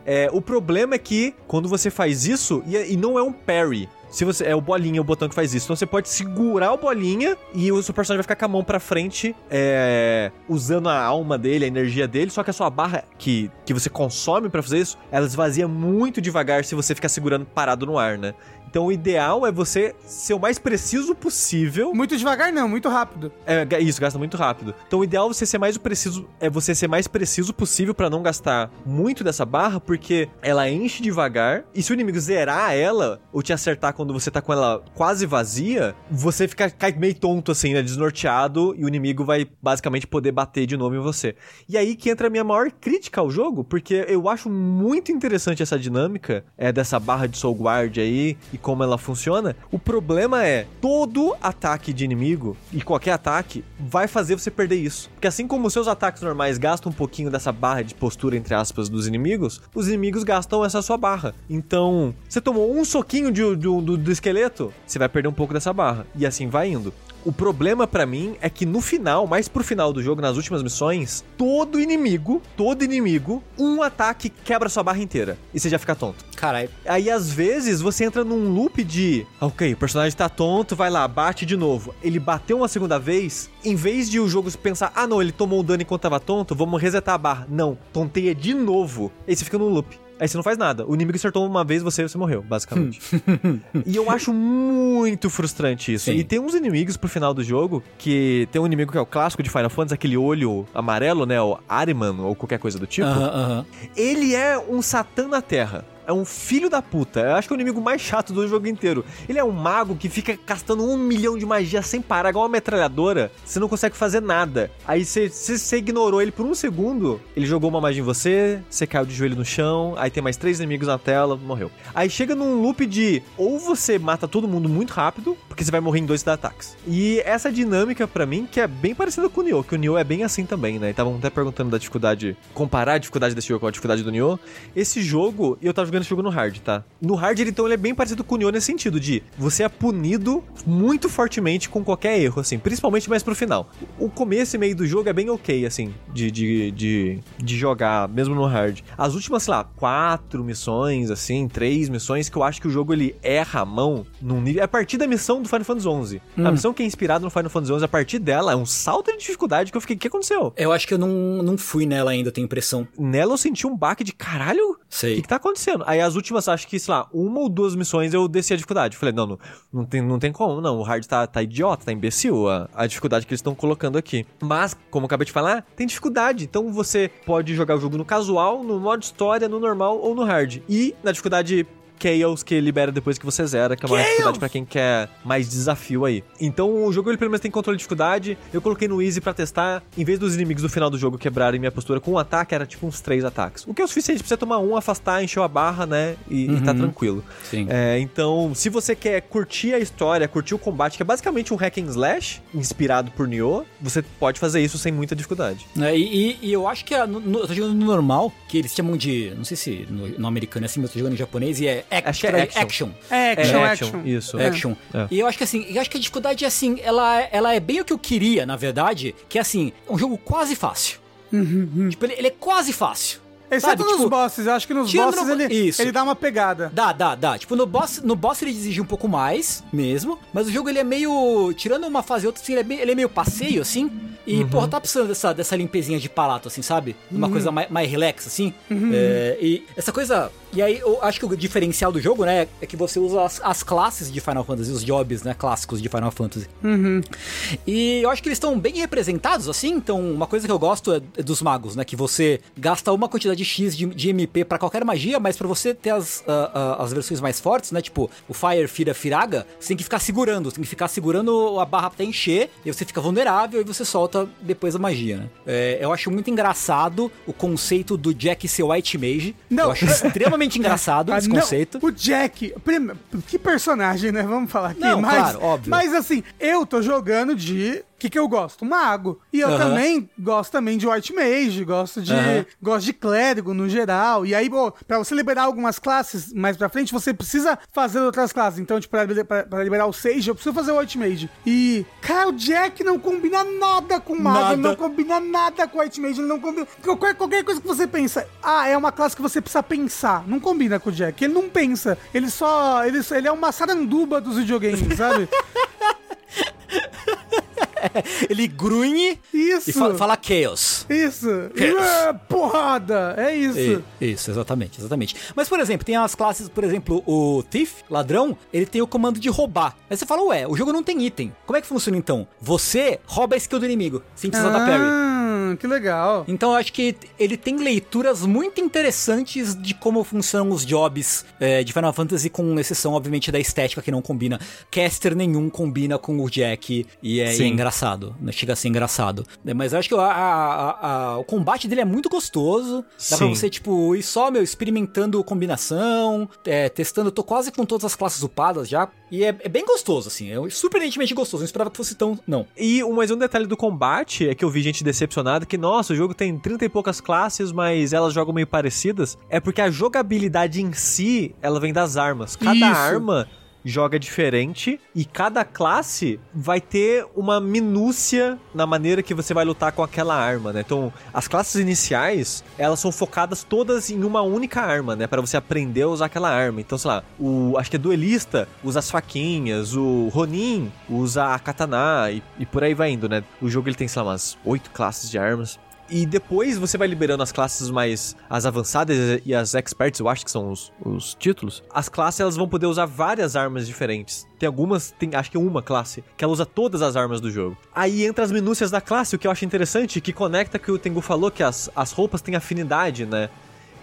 É, o problema é que quando você faz isso, e, e não é um parry, se você é o bolinha, o botão que faz isso. Então você pode segurar o bolinha e o seu personagem vai ficar com a mão para frente, é, usando a alma dele, a energia dele. Só que a sua barra que, que você consome para fazer isso, ela esvazia muito devagar se você ficar segurando parado no ar, né? Então o ideal é você ser o mais preciso possível. Muito devagar não, muito rápido. É, isso, gasta muito rápido. Então o ideal é você ser mais preciso, é você ser mais preciso possível para não gastar muito dessa barra, porque ela enche devagar e se o inimigo zerar ela ou te acertar quando você tá com ela quase vazia, você fica cai meio tonto assim, né, desnorteado e o inimigo vai basicamente poder bater de novo em você. E aí que entra a minha maior crítica ao jogo, porque eu acho muito interessante essa dinâmica é dessa barra de soul guard aí e como ela funciona. O problema é, todo ataque de inimigo, e qualquer ataque, vai fazer você perder isso. Porque assim como seus ataques normais gastam um pouquinho dessa barra de postura, entre aspas, dos inimigos, os inimigos gastam essa sua barra. Então, você tomou um soquinho de, do, do esqueleto, você vai perder um pouco dessa barra. E assim vai indo. O problema para mim é que no final, mais pro final do jogo, nas últimas missões, todo inimigo, todo inimigo, um ataque quebra sua barra inteira. E você já fica tonto. Caralho. Aí às vezes você entra num loop de, ok, o personagem tá tonto, vai lá, bate de novo. Ele bateu uma segunda vez, em vez de o jogo pensar, ah não, ele tomou um dano enquanto tava tonto, vamos resetar a barra. Não, tonteia de novo. Aí você fica num loop. Aí você não faz nada. O inimigo acertou uma vez você você morreu, basicamente. [LAUGHS] e eu acho muito frustrante isso. Sim. E tem uns inimigos pro final do jogo que tem um inimigo que é o clássico de Final Fantasy, aquele olho amarelo, né? O Ariman ou qualquer coisa do tipo. Aham, aham. Ele é um satã na Terra. É um filho da puta. Eu acho que é o inimigo mais chato do jogo inteiro. Ele é um mago que fica gastando um milhão de magia sem parar, igual uma metralhadora. Você não consegue fazer nada. Aí você, ignorou ele por um segundo. Ele jogou uma magia em você, você caiu de joelho no chão. Aí tem mais três inimigos na tela, morreu. Aí chega num loop de ou você mata todo mundo muito rápido, porque você vai morrer em dois ataques. E essa dinâmica, pra mim, que é bem parecida com o Nioh, que o Nioh é bem assim também, né? Estavam até perguntando da dificuldade, comparar a dificuldade desse jogo com a dificuldade do Nioh. Esse jogo, e eu tava jogando esse jogo no hard, tá? No hard, ele, então, ele é bem parecido com o Nioh nesse sentido de você é punido muito fortemente com qualquer erro, assim, principalmente mais pro final. O começo e meio do jogo é bem ok, assim, de, de, de, de jogar, mesmo no hard. As últimas, sei lá, quatro missões, assim, três missões, que eu acho que o jogo ele erra a mão num nível. É a partir da missão do Final Fantasy XI. A missão que é inspirada no Final Fantasy XI, a partir dela, é um salto de dificuldade que eu fiquei, o que aconteceu? Eu acho que eu não, não fui nela ainda, eu tenho impressão. Nela eu senti um baque de caralho, o Sei. que, que tá acontecendo? Aí as últimas, acho que, sei lá, uma ou duas missões eu desci a dificuldade. Falei, não, não, não, tem, não tem como, não. O hard tá, tá idiota, tá imbecil a, a dificuldade que eles estão colocando aqui. Mas, como eu acabei de falar, tem dificuldade. Então você pode jogar o jogo no casual, no modo história, no normal ou no hard. E na dificuldade Chaos que libera depois que você zera, que é uma Chaos! dificuldade pra quem quer mais desafio aí. Então o jogo ele pelo menos tem controle de dificuldade. Eu coloquei no easy pra testar. Em vez dos inimigos do final do jogo quebrarem minha postura com um ataque, era tipo uns três ataques. O que é o suficiente pra você tomar um, afastar, encher a barra, né? E, e tá tranquilo. Sim. É, então, se você quer curtir a história, curtir o combate, que é basicamente um hack and slash inspirado por Nioh, você pode fazer isso sem muita dificuldade. É, e, e- eu acho que a- no, no- eu tô jogando no normal, que eles chamam de. Não sei se no, no americano é assim, mas eu tô jogando em japonês e é Acho que é action. action. É, action, É, action. Isso. Action. É. E eu acho que assim, eu acho que a dificuldade é assim, ela, ela é bem o que eu queria, na verdade, que é assim, um jogo quase fácil. Tipo, ele, ele é quase fácil. Exceto Sabe, nos tipo, bosses, eu acho que nos bosses no- ele, Isso. ele dá uma pegada. Dá, dá, dá. Tipo, no boss, no boss ele exige um pouco mais, mesmo. Mas o jogo ele é meio. Tirando uma fase e outra, assim, ele, é meio, ele é meio passeio, assim. E, porra, tá precisando dessa, dessa limpezinha de palato, assim, sabe? Uma coisa mais, mais relax, assim. É, e essa coisa. E aí, eu acho que o diferencial do jogo, né, é que você usa as, as classes de Final Fantasy, os jobs, né, clássicos de Final Fantasy. E eu acho que eles estão bem representados, assim. Então, uma coisa que eu gosto é é dos magos, né? Que você gasta uma quantidade X de, de MP pra qualquer magia, mas pra você ter as, ah, ah, as versões mais fortes, né? Tipo, o Fire, Fira, Firaga, você tem que ficar segurando. Você tem que ficar segurando a barra até encher, e você fica vulnerável e você solta depois a magia, né? É, eu acho muito engraçado o conceito do Jack ser White Mage. Não. Eu acho [LAUGHS] extremamente engraçado Ah, esse não, conceito. O Jack, que personagem, né? Vamos falar aqui. Não, mas, claro, óbvio. Mas assim, eu tô jogando de. O que, que eu gosto? Mago. E eu também gosto também de White Mage, gosto de. Gosto de clérigo no geral. E aí, pô, pra você liberar algumas classes mais pra frente, você precisa fazer outras classes. Então, tipo, pra, liber- pra- pra liberar o Sage, eu preciso fazer o White Mage. E, cara, o Jack não combina nada com Mago, Nada. ele não combina nada com White Mage, ele não combina. Qualquer, qualquer coisa que você pensa, ah, é uma classe que você precisa pensar. Não combina com o Jack. Ele não pensa. Ele só. Ele, ele é uma saranduba dos videogames, sabe? [LAUGHS] [LAUGHS] Ele grunhe Isso. e fa- fala Chaos. Isso. Chaos. É, porrada. É isso. E- Isso, exatamente, exatamente. Mas, por exemplo, tem as classes, por exemplo, o Thief, ladrão, ele tem o comando de roubar. Aí você fala, ué, o jogo não tem item. Como é que funciona então? Você rouba a skill do inimigo, sem precisar da parry. Ah, que legal. Então eu acho que ele tem leituras muito interessantes de como funcionam os jobs é, de Final Fantasy, com exceção, obviamente, da estética que não combina. Caster nenhum combina com o Jack e é, e é engraçado. né? Chega a ser engraçado. É, Mas eu acho que a- a- a- a- o combate dele é muito gostoso. Dá pra Sim. você, tipo, ir só, meu, experimentando combinação, é, testando. Eu tô quase com todas as classes upadas já. E é, é bem gostoso, assim. É surpreendentemente gostoso. Não esperava que fosse tão. Não. E um- mais um detalhe do combate é que eu vi gente decepcionada que, nossa, o jogo tem 30 e poucas classes, mas elas jogam meio parecidas. É porque a jogabilidade em si, ela vem das armas. Cada Isso. arma joga diferente e cada classe vai ter uma minúcia na maneira que você vai lutar com aquela arma, né? Então, as classes iniciais, elas são focadas todas em uma única arma, né? Para você aprender a usar aquela arma. Então, sei lá, o acho que é duelista usa as faquinhas, o Ronin usa a katana e, e por aí vai indo, né? O jogo ele tem, sei lá, umas oito classes de armas. E depois você vai liberando as classes mais as avançadas e as experts, eu acho que são os, os títulos. As classes elas vão poder usar várias armas diferentes. Tem algumas, tem acho que uma classe, que ela usa todas as armas do jogo. Aí entra as minúcias da classe, o que eu acho interessante, que conecta que o Tengu falou que as, as roupas têm afinidade, né?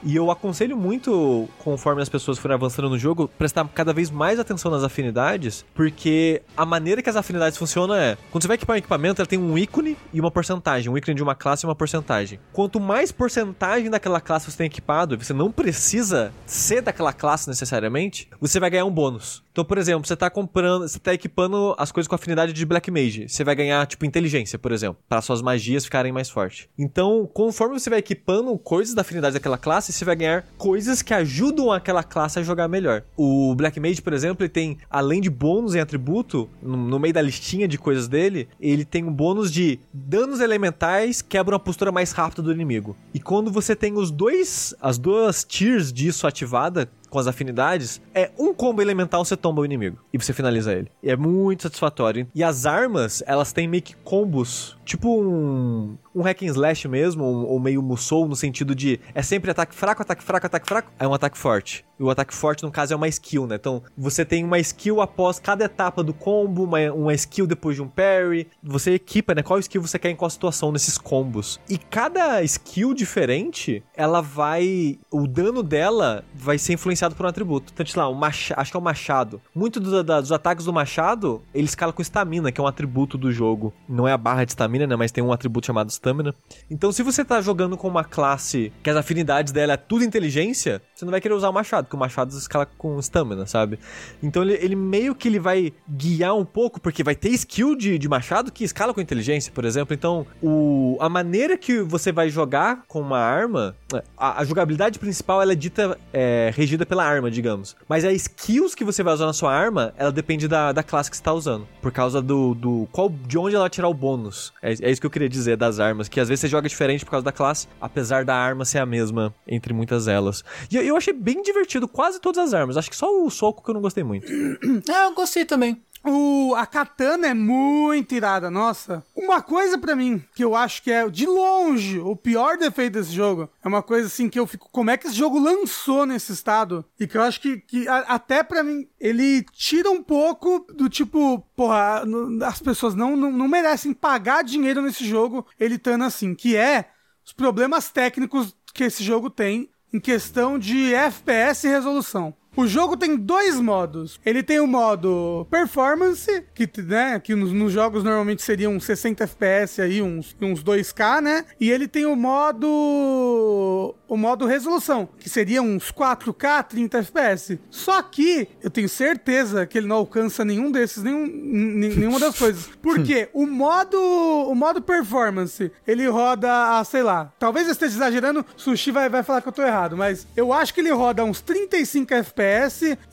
E eu aconselho muito, conforme as pessoas forem avançando no jogo, prestar cada vez mais atenção nas afinidades, porque a maneira que as afinidades funcionam é: quando você vai equipar um equipamento, ela tem um ícone e uma porcentagem. Um ícone de uma classe e uma porcentagem. Quanto mais porcentagem daquela classe você tem equipado, você não precisa ser daquela classe necessariamente, você vai ganhar um bônus. Então, por exemplo, você tá comprando, você tá equipando as coisas com afinidade de Black Mage. Você vai ganhar, tipo, inteligência, por exemplo, para suas magias ficarem mais fortes. Então, conforme você vai equipando coisas da afinidade daquela classe, você vai ganhar coisas que ajudam aquela classe a jogar melhor. O Black Mage, por exemplo, ele tem, além de bônus em atributo, no, no meio da listinha de coisas dele, ele tem um bônus de danos elementais quebram a postura mais rápida do inimigo. E quando você tem os dois, as duas tiers disso ativada, com as afinidades, é um combo elemental você tomba o inimigo e você finaliza ele. E é muito satisfatório. E as armas, elas têm meio que combos, tipo um, um hack and slash mesmo, ou, meio musou, no sentido de é sempre ataque fraco, ataque fraco, ataque fraco, é um ataque forte. E o ataque forte, no caso, é uma skill, né? Então, você tem uma skill após cada etapa do combo, uma, uma skill depois de um parry. Você equipa, né? Qual skill você quer em qual situação nesses combos. E cada skill diferente, ela vai. O dano dela vai ser influenciado por um atributo. Então, sei lá, machado, acho que é o machado. Muito do, da, dos ataques do machado, ele escala com estamina, que é um atributo do jogo. Não é a barra de estamina, né? Mas tem um atributo chamado estamina. Então, se você tá jogando com uma classe que as afinidades dela é tudo inteligência, você não vai querer usar o machado porque o machado escala com stamina, sabe? Então ele, ele, meio que ele vai guiar um pouco, porque vai ter skill de, de machado que escala com inteligência, por exemplo. Então, o, a maneira que você vai jogar com uma arma, a, a jogabilidade principal ela é dita, é, regida pela arma, digamos. Mas a skills que você vai usar na sua arma, ela depende da, da classe que você tá usando. Por causa do, do qual, de onde ela tirar o bônus. É, é isso que eu queria dizer das armas, que às vezes você joga diferente por causa da classe, apesar da arma ser a mesma entre muitas elas. E eu, achei bem divertido quase todas as armas. Acho que só o soco que eu não gostei muito. [CLEARS THROAT] é, eu gostei também. O, a katana é muito irada, nossa. Uma coisa para mim que eu acho que é de longe o pior defeito desse jogo é uma coisa assim que eu fico. Como é que esse jogo lançou nesse estado? E que eu acho que, que a, até para mim ele tira um pouco do tipo, porra, as pessoas não, não, não merecem pagar dinheiro nesse jogo ele estando assim, que é os problemas técnicos que esse jogo tem em questão de FPS e resolução. O jogo tem dois modos. Ele tem o modo performance, que, né, que nos, nos jogos normalmente seriam 60 FPS aí, uns, uns 2K, né? E ele tem o modo o modo resolução, que seria uns 4K 30 FPS. Só que eu tenho certeza que ele não alcança nenhum desses, nenhum, nenhuma das coisas. Porque o modo o modo performance, ele roda a, sei lá, talvez eu esteja exagerando, Sushi vai, vai falar que eu tô errado, mas eu acho que ele roda uns 35 FPS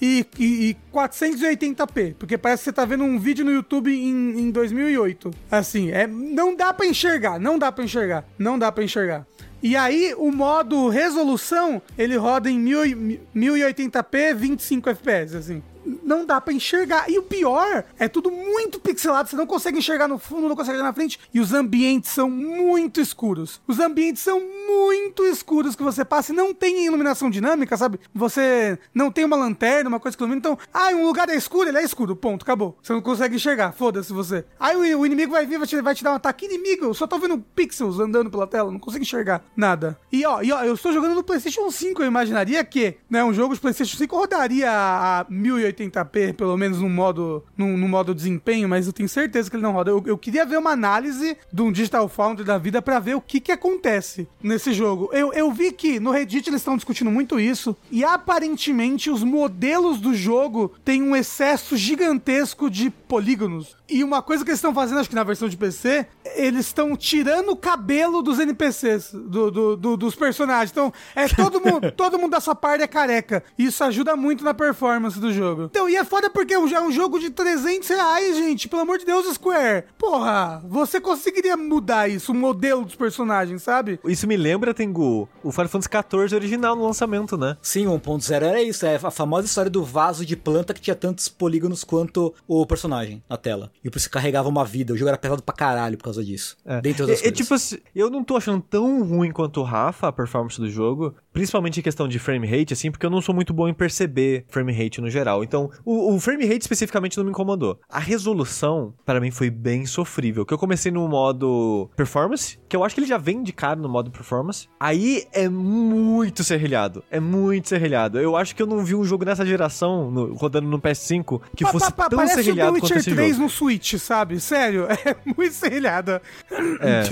e, e, e 480p, porque parece que você tá vendo um vídeo no YouTube em, em 2008. Assim, é, não dá para enxergar, não dá para enxergar, não dá para enxergar. E aí, o modo resolução, ele roda em 1080p, 25 FPS, assim não dá para enxergar. E o pior é tudo muito pixelado, você não consegue enxergar no fundo, não consegue enxergar na frente, e os ambientes são muito escuros. Os ambientes são muito escuros que você passa e não tem iluminação dinâmica, sabe? Você não tem uma lanterna, uma coisa que ilumina, então, ah, um lugar é escuro, ele é escuro, ponto, acabou. Você não consegue enxergar, foda-se você. Aí o, inimigo vai vir, vai te, vai te dar um ataque inimigo, eu só tô vendo pixels andando pela tela, não consigo enxergar nada. E ó, e ó, eu estou jogando no PlayStation 5, eu imaginaria que, né, um jogo de PlayStation 5 rodaria a 1080p, pelo menos no modo, no, modo desempenho, mas eu tenho certeza que ele não roda. Eu, eu queria ver uma análise de um Digital Foundry da vida para ver o que que acontece nesse jogo. Eu, eu vi que no Reddit eles estão discutindo muito isso e aparentemente os modelos do jogo têm um excesso gigantesco de polígonos. E uma coisa que eles estão fazendo, acho que na versão de PC, eles estão tirando o cabelo dos NPCs, do, do, do, dos personagens. Então, é todo mundo, [LAUGHS] todo mundo da sua parte é careca. E isso ajuda muito na performance do jogo. Então, Então, e é foda porque é um, é um jogo de 300 reais, gente. Pelo amor de Deus, Square. Porra, você conseguiria mudar isso, o modelo dos personagens, sabe? Isso me lembra, Tengu, o Final Fantasy XIV original no lançamento, né? Sim, 1.0 era isso. É a famosa história do vaso de planta que tinha tantos polígonos quanto o personagem na tela. E por isso carregava uma vida. O jogo era pesado pra caralho por causa disso. É. Dentre outras É, é coisas. tipo assim, eu não tô achando tão ruim quanto o Rafa a performance do jogo, principalmente em questão de frame rate, assim, porque eu não sou muito bom em perceber frame rate no geral. Então, o, o frame rate especificamente não me incomodou. A resolução, para mim, foi bem sofrível. Que eu comecei no modo performance, que eu acho que ele já vem de cara no modo performance. Aí é muito serrilhado. É muito serrilhado. Eu acho que eu não vi um jogo nessa geração, no- rodando no PS5, que Pa- fosse pa- pa- tão serrilhado quanto Witcher esse 3 jogo. no Switch, sabe? Sério, [LAUGHS] é muito serrilhada. É.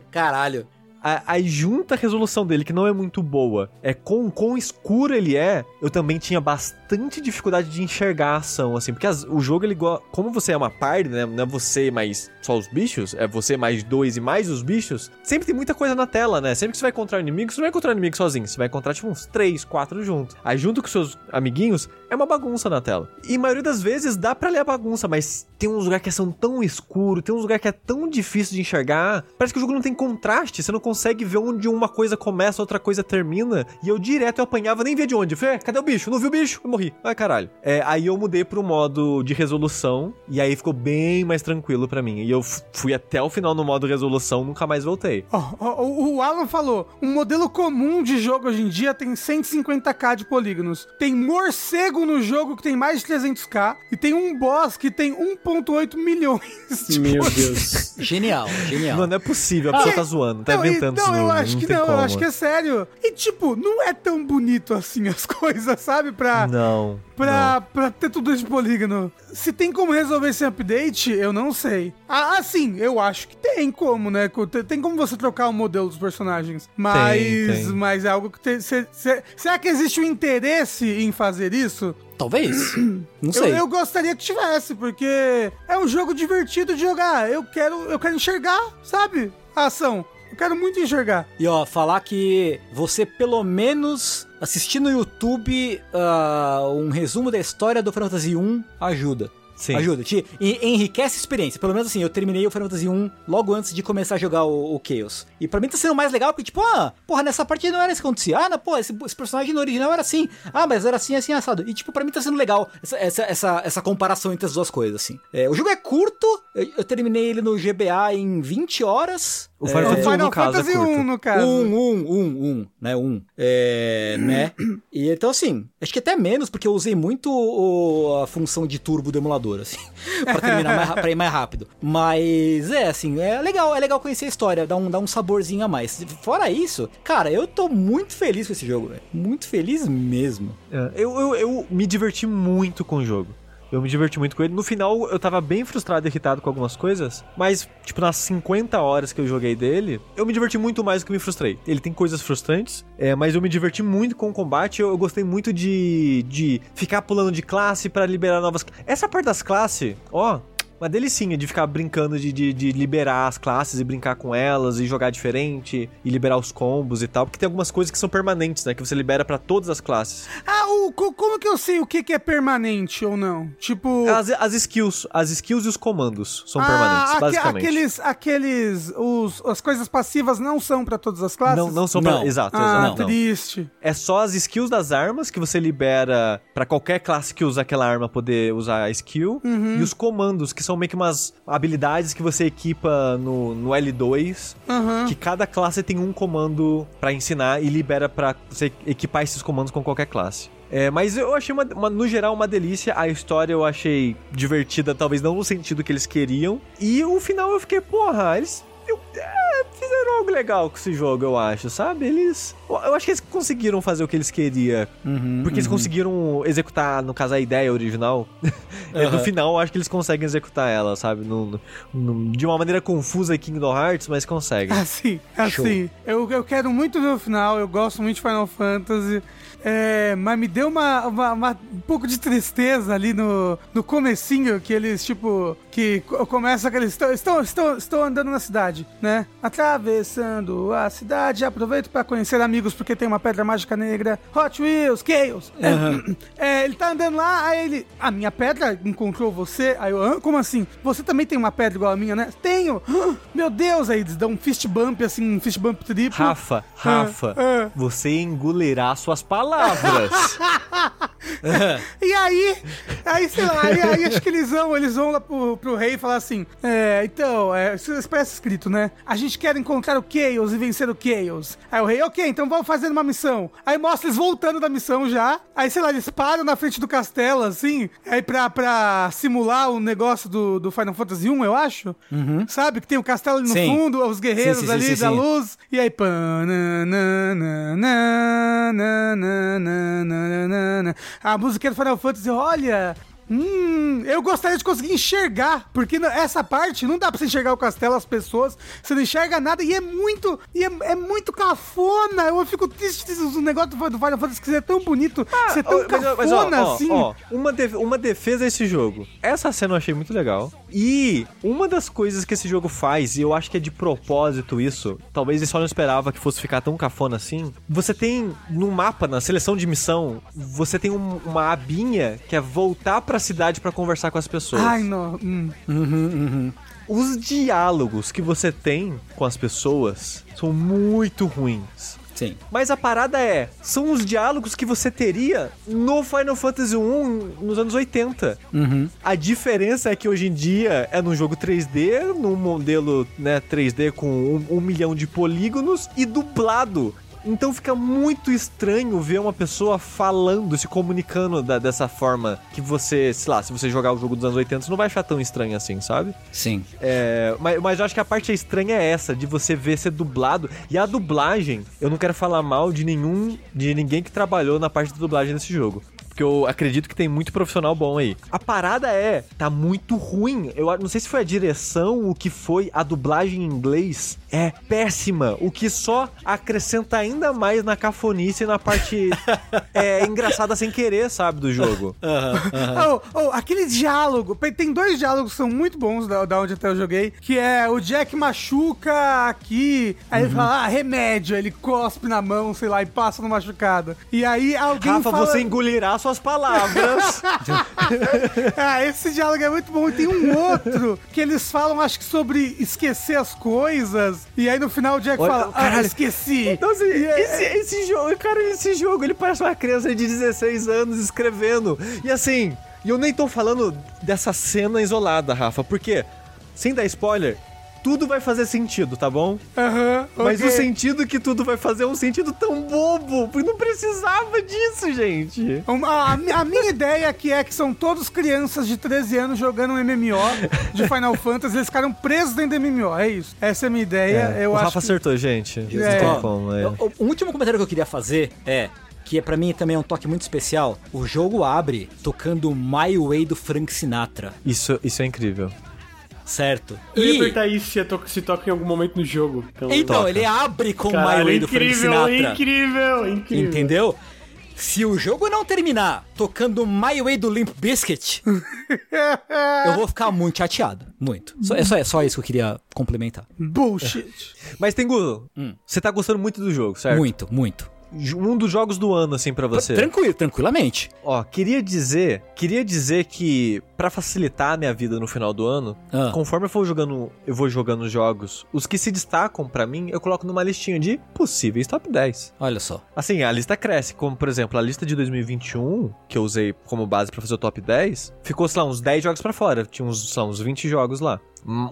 [LAUGHS] Caralho. A, a junta resolução dele, que não é muito boa, é com quão escuro ele é, eu também tinha bastante dificuldade de enxergar a ação, assim, porque as- o jogo, ele, como você é uma party, né, não é você mais só os bichos, é você mais dois e mais os bichos, sempre tem muita coisa na tela, né, sempre que você vai encontrar um inimigo, você não vai encontrar inimigo sozinho, você vai encontrar, tipo, uns três, quatro juntos. Aí, junto com seus amiguinhos, é uma bagunça na tela. E a maioria das vezes dá pra ler a bagunça, mas tem uns lugares que são tão escuros, tem uns lugares que é tão difícil de enxergar, parece que o jogo não tem contraste, você não consegue ver onde uma coisa começa, outra coisa termina, e eu direto eu apanhava, nem via de onde. Eu falei, "É, cadê o bicho? Não vi o bicho? Eu morri. Ai, caralho. É, aí eu mudei pro modo de resolução, e aí ficou bem mais tranquilo pra mim. E eu fui até o final no modo resolução, nunca mais voltei. Ó, ó, o o Alan falou, um modelo comum de jogo hoje em dia tem 150k de polígonos. Tem morcego no jogo que tem mais de 300k. E tem um boss que tem 1.8 milhões de Meu polígonos. Deus. Genial, genial. Não, não é possível, a pessoa tá zoando, tá Não, e- inventando não, eu não- acho não que tem não, eu como. acho que é sério. E tipo, não é tão bonito assim [LAUGHS] as coisas, sabe? Pra, Não. pra, pra ter tudo esse polígono. Se tem como resolver esse update, eu não sei. Ah, assim, eu acho que tem como, né? Tem tem como você trocar o modelo dos personagens. Mas, tem. mas é algo que tem. cê- cê- será que existe um interesse em fazer isso? Talvez. [CLEARS THROAT] Não Eu, sei. eu gostaria que tivesse, porque é um jogo divertido de jogar. Eu quero, eu quero enxergar, sabe? A ação. Eu quero muito enxergar. E ó, falar que você pelo menos assistir no YouTube ah, um resumo da história do Final Fantasy 1 ajuda. Sim. Ajuda, te en- enriquece a experiência. Pelo menos assim, eu terminei o Final Fantasy 1 logo antes de começar a jogar o, o Chaos. E pra mim tá sendo mais legal porque, tipo, ah, porra, nessa parte não era isso que acontecia. Ah, não, pô, esse, esse personagem no original era assim. Ah, mas era assim, assim, assado. E, tipo, pra mim tá sendo legal essa, essa, essa, essa comparação entre as duas coisas, assim. É, o jogo é curto, eu, eu terminei ele no GBA em 20 horas. O Final É, Fantasy o 1, Final no caso, é Fantasy curto. 1, no caso. Um, um, um, um, né? Um. É, né? [COUGHS] E então, assim, acho que até menos, porque eu usei muito o- a função de turbo do emulador, assim, [LAUGHS] pra terminar mais, ra- pra ir mais rápido. Mas, é, assim, é legal, é legal conhecer a história, dá um, dá um saborzinho a mais. Fora isso, cara, eu tô muito feliz com esse jogo, velho. Muito feliz mesmo. É, eu, eu, eu me diverti muito com o jogo. Eu me diverti muito com ele. No final, eu tava bem frustrado e irritado com algumas coisas, mas, tipo, nas 50 horas que eu joguei dele, eu me diverti muito mais do que me frustrei. Ele tem coisas frustrantes, é, mas eu me diverti muito com o combate. Eu, eu gostei muito de, de ficar pulando de classe pra liberar novas. Essa parte das classes, ó. Uma delicinha de ficar brincando de, de, de liberar as classes e brincar com elas e jogar diferente e liberar os combos e tal. Porque tem algumas coisas que são permanentes, né? Que você libera pra todas as classes. Ah, o, co- como que eu sei o que, que é permanente ou não? Tipo. As, as skills, as skills e os comandos são ah, permanentes, aque- basicamente. Aqueles. aqueles os, as coisas passivas não são pra todas as classes? Não, não são Não. per- Exato, Ah, exato. não. triste. É só as skills das armas que você libera pra qualquer classe que usa aquela arma poder usar a skill. Uhum. E os comandos, que são meio que umas habilidades que você equipa no, no L2. Aham. Que cada classe tem um comando pra ensinar e libera pra você equipar esses comandos com qualquer classe. É, mas eu achei, uma, uma- no geral, uma delícia. A história eu achei divertida, talvez não no sentido que eles queriam. E o final eu fiquei, porra, eles eu- é, fizeram algo legal com esse jogo, eu acho, sabe? Eles. Eu acho que eles conseguiram fazer o que eles queriam. Uhum, Porque eles conseguiram executar, no caso, a ideia original. [LAUGHS] É, No final, eu acho que eles conseguem executar ela, sabe? No- no- de uma maneira confusa em Kingdom Hearts, mas conseguem. [LAUGHS] Assim, Show. assim. Eu, eu quero muito ver o final, eu gosto muito de Final Fantasy. é, mas me deu uma, uma- uma- um pouco de tristeza ali no, no comecinho, que eles, tipo, que co- começa aqueles. Estão, estão, estão, estão andando na cidade, né? Atravessando a cidade. Aproveito pra conhecer amigos porque tem uma pedra mágica negra. Hot Wheels, Chaos. É, ele tá andando lá, aí ele. A minha pedra encontrou você? Aí eu, "Hã? como assim? Você também tem uma pedra igual a minha, né? Tenho! "Hã? [GASPS] Meu Deus! Aí eles dão um fist bump, assim, um fist bump triplo. Rafa, Rafa, ah. você engolirá suas palavras. [LAUGHS] E aí, aí, sei lá, aí, aí acho que eles vão, eles vão lá pro, pro rei e falar assim: É, então, é, isso parece escrito, né? A gente quer encontrar o Chaos e vencer o Chaos. Aí o rei, ok, então vamos fazer uma missão. Aí mostra eles voltando da missão já. Aí, sei lá, eles param na frente do castelo, assim, aí pra, pra simular o negócio do, do Final Fantasy 1, eu acho. Sabe? Que tem o castelo ali no Sim. fundo, os guerreiros Sim, sim, ali da luz. E aí, pã, na, na, na, na, na, na, na, na, na. a música do Final Fantasy, olha. Hum, eu gostaria de conseguir enxergar, porque essa parte não dá pra você enxergar o castelo, as pessoas, você não enxerga nada e é muito, e é, é muito cafona. Eu fico triste do negócio do Final Fantasy que é tão bonito, ser tão Ó, cafona mas, ó, ó, assim. ó, uma, def- uma defesa desse jogo. Essa cena eu achei muito legal. E uma das coisas que esse jogo faz, e eu acho que é de propósito isso, talvez ele só não esperava que fosse ficar tão cafona assim. Você tem no mapa, na seleção de missão, você tem um- uma abinha que é voltar pra cidade pra conversar com as pessoas. Ai, não. hum. Os diálogos que você tem com as pessoas são muito ruins. Sim. Mas a parada é, são os diálogos que você teria no Final Fantasy 1 nos anos 80. A diferença é que hoje em dia é num jogo 3D, num modelo né, 3D com um, um milhão de polígonos e dublado. Então fica muito estranho ver uma pessoa falando, se comunicando da- dessa forma que você, sei lá, se você jogar o jogo dos anos 80, você não vai achar tão estranho assim, sabe? Sim. É, mas, mas eu acho que a parte estranha é essa, de você ver ser dublado. E a dublagem, eu não quero falar mal de nenhum, de ninguém que trabalhou na parte da dublagem desse jogo. Porque eu acredito que tem muito profissional bom aí. A parada é, tá muito ruim. Eu não sei se foi a direção, o que foi a dublagem em inglês. É péssima. O que só acrescenta ainda mais na cafonice e na parte [LAUGHS] é, engraçada sem querer, sabe, do jogo. [LAUGHS] Oh, oh, aquele diálogo. Tem dois diálogos que são muito bons da, da onde até eu joguei. Que é o Jack machuca aqui. Aí Uhum. ele fala, ah, remédio. Ele cospe na mão, sei lá, e passa no machucado. E aí alguém Rafa, fala... você engolirá suas palavras. [LAUGHS] ah, esse diálogo é muito bom. E tem um outro que eles falam, acho que sobre esquecer as coisas. E aí no final o Jack Olha, fala, ah, caralho. esqueci. Nossa, E é- esse, esse jogo, cara, esse jogo, ele parece uma criança de 16 anos escrevendo. E assim, e eu nem tô falando dessa cena isolada, Rafa, porque, sem dar spoiler, tudo vai fazer sentido, tá bom? Aham, Mas ok. o sentido que tudo vai fazer é um sentido tão bobo, porque não precisava disso, gente. Um, A, a minha ideia aqui é que são todos crianças de 13 anos jogando um MMO de Final Fantasy, eles ficaram presos dentro do MMO, é isso. Essa é a minha ideia, eu o acho Rafa que... acertou, gente. Não É. tem como, é. O, o último comentário que eu queria fazer é que é para mim também é um toque muito especial. O jogo abre tocando My Way do Frank Sinatra, Isso, isso é incrível. Certo? Eu ia E perguntar isso se, to se toca em algum momento no jogo. Então, então ele abre com My Caralho, Way do Frank incrível, Sinatra. incrível, incrível. Entendeu? Se o jogo não terminar tocando My Way do Limp Bizkit, [LAUGHS] eu vou ficar muito chateado. Muito. Só, é, só, é só isso que eu queria complementar. Bullshit. Mas, Tengu, você tá gostando muito do jogo, certo? Muito, muito. Um dos jogos do ano, assim, pra você. Tranquilo, tranquilamente. Ó, queria dizer, queria dizer que pra facilitar a minha vida no final do ano, Ah. conforme eu for jogando, eu vou jogando os jogos, os que se destacam pra mim, eu coloco numa listinha de possíveis top 10. Olha só. Assim, a lista cresce, como por exemplo, a lista de 2021, que eu usei como base pra fazer o top 10, ficou, sei lá, uns 10 jogos pra fora, tinha uns, lá, uns 20 jogos lá.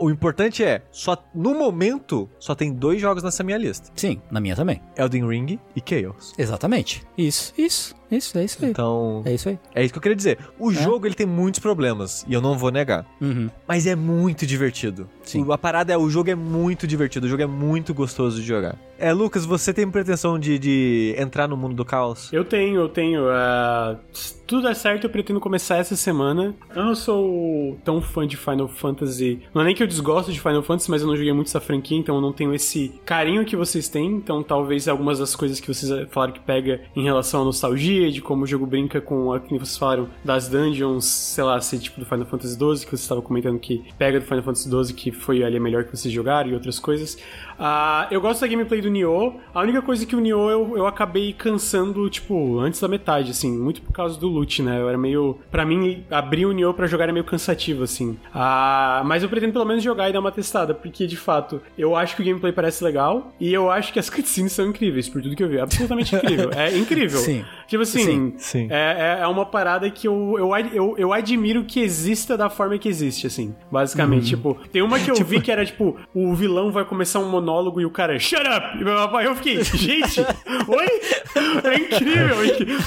O importante é, só no momento, só tem dois jogos nessa minha lista. Sim, na minha também. Elden Ring e Chaos. Exatamente. Isso, isso, isso, é isso aí. Então, É isso aí. É isso que eu queria dizer. O jogo ele tem muitos problemas e eu não vou negar, Uhum. mas é muito divertido. Sim. O- A parada é o jogo é muito divertido, o jogo é muito gostoso de jogar. É, Lucas, você tem pretensão de, de entrar no mundo do caos? Eu tenho, eu tenho. ah, se tudo der certo, eu pretendo começar essa semana. Eu não sou tão fã de Final Fantasy. Não é nem que eu desgosto de Final Fantasy, mas eu não joguei muito essa franquia, então eu não tenho esse carinho que vocês têm. Então talvez algumas das coisas que vocês falaram que pega em relação à nostalgia, de como o jogo brinca com a que vocês falaram das dungeons, sei lá, ser tipo do Final Fantasy XII, que vocês estavam comentando que pega do Final Fantasy XII, que foi ali melhor que vocês jogaram e outras coisas. Uh, eu gosto da gameplay do Nioh. A única coisa que o Nioh eu, eu acabei cansando, tipo, antes da metade, assim, muito por causa do loot, né? Eu era meio. Pra mim, abrir o Nioh pra jogar era meio cansativo, assim. Uh, mas eu pretendo pelo menos jogar e dar uma testada, porque de fato, eu acho que o gameplay parece legal e eu acho que as [LAUGHS] cutscenes são incríveis, por tudo que eu vi. Absolutamente incrível. É incrível. Sim. Tipo assim, Sim, sim. É, é, é uma parada que eu, eu, eu, eu admiro que exista da forma que existe, assim, basicamente. Tipo, tem uma que eu [LAUGHS] vi que era, tipo, o vilão vai começar um monólogo e o cara, shut up! E eu fiquei, gente, [LAUGHS] oi? É incrível!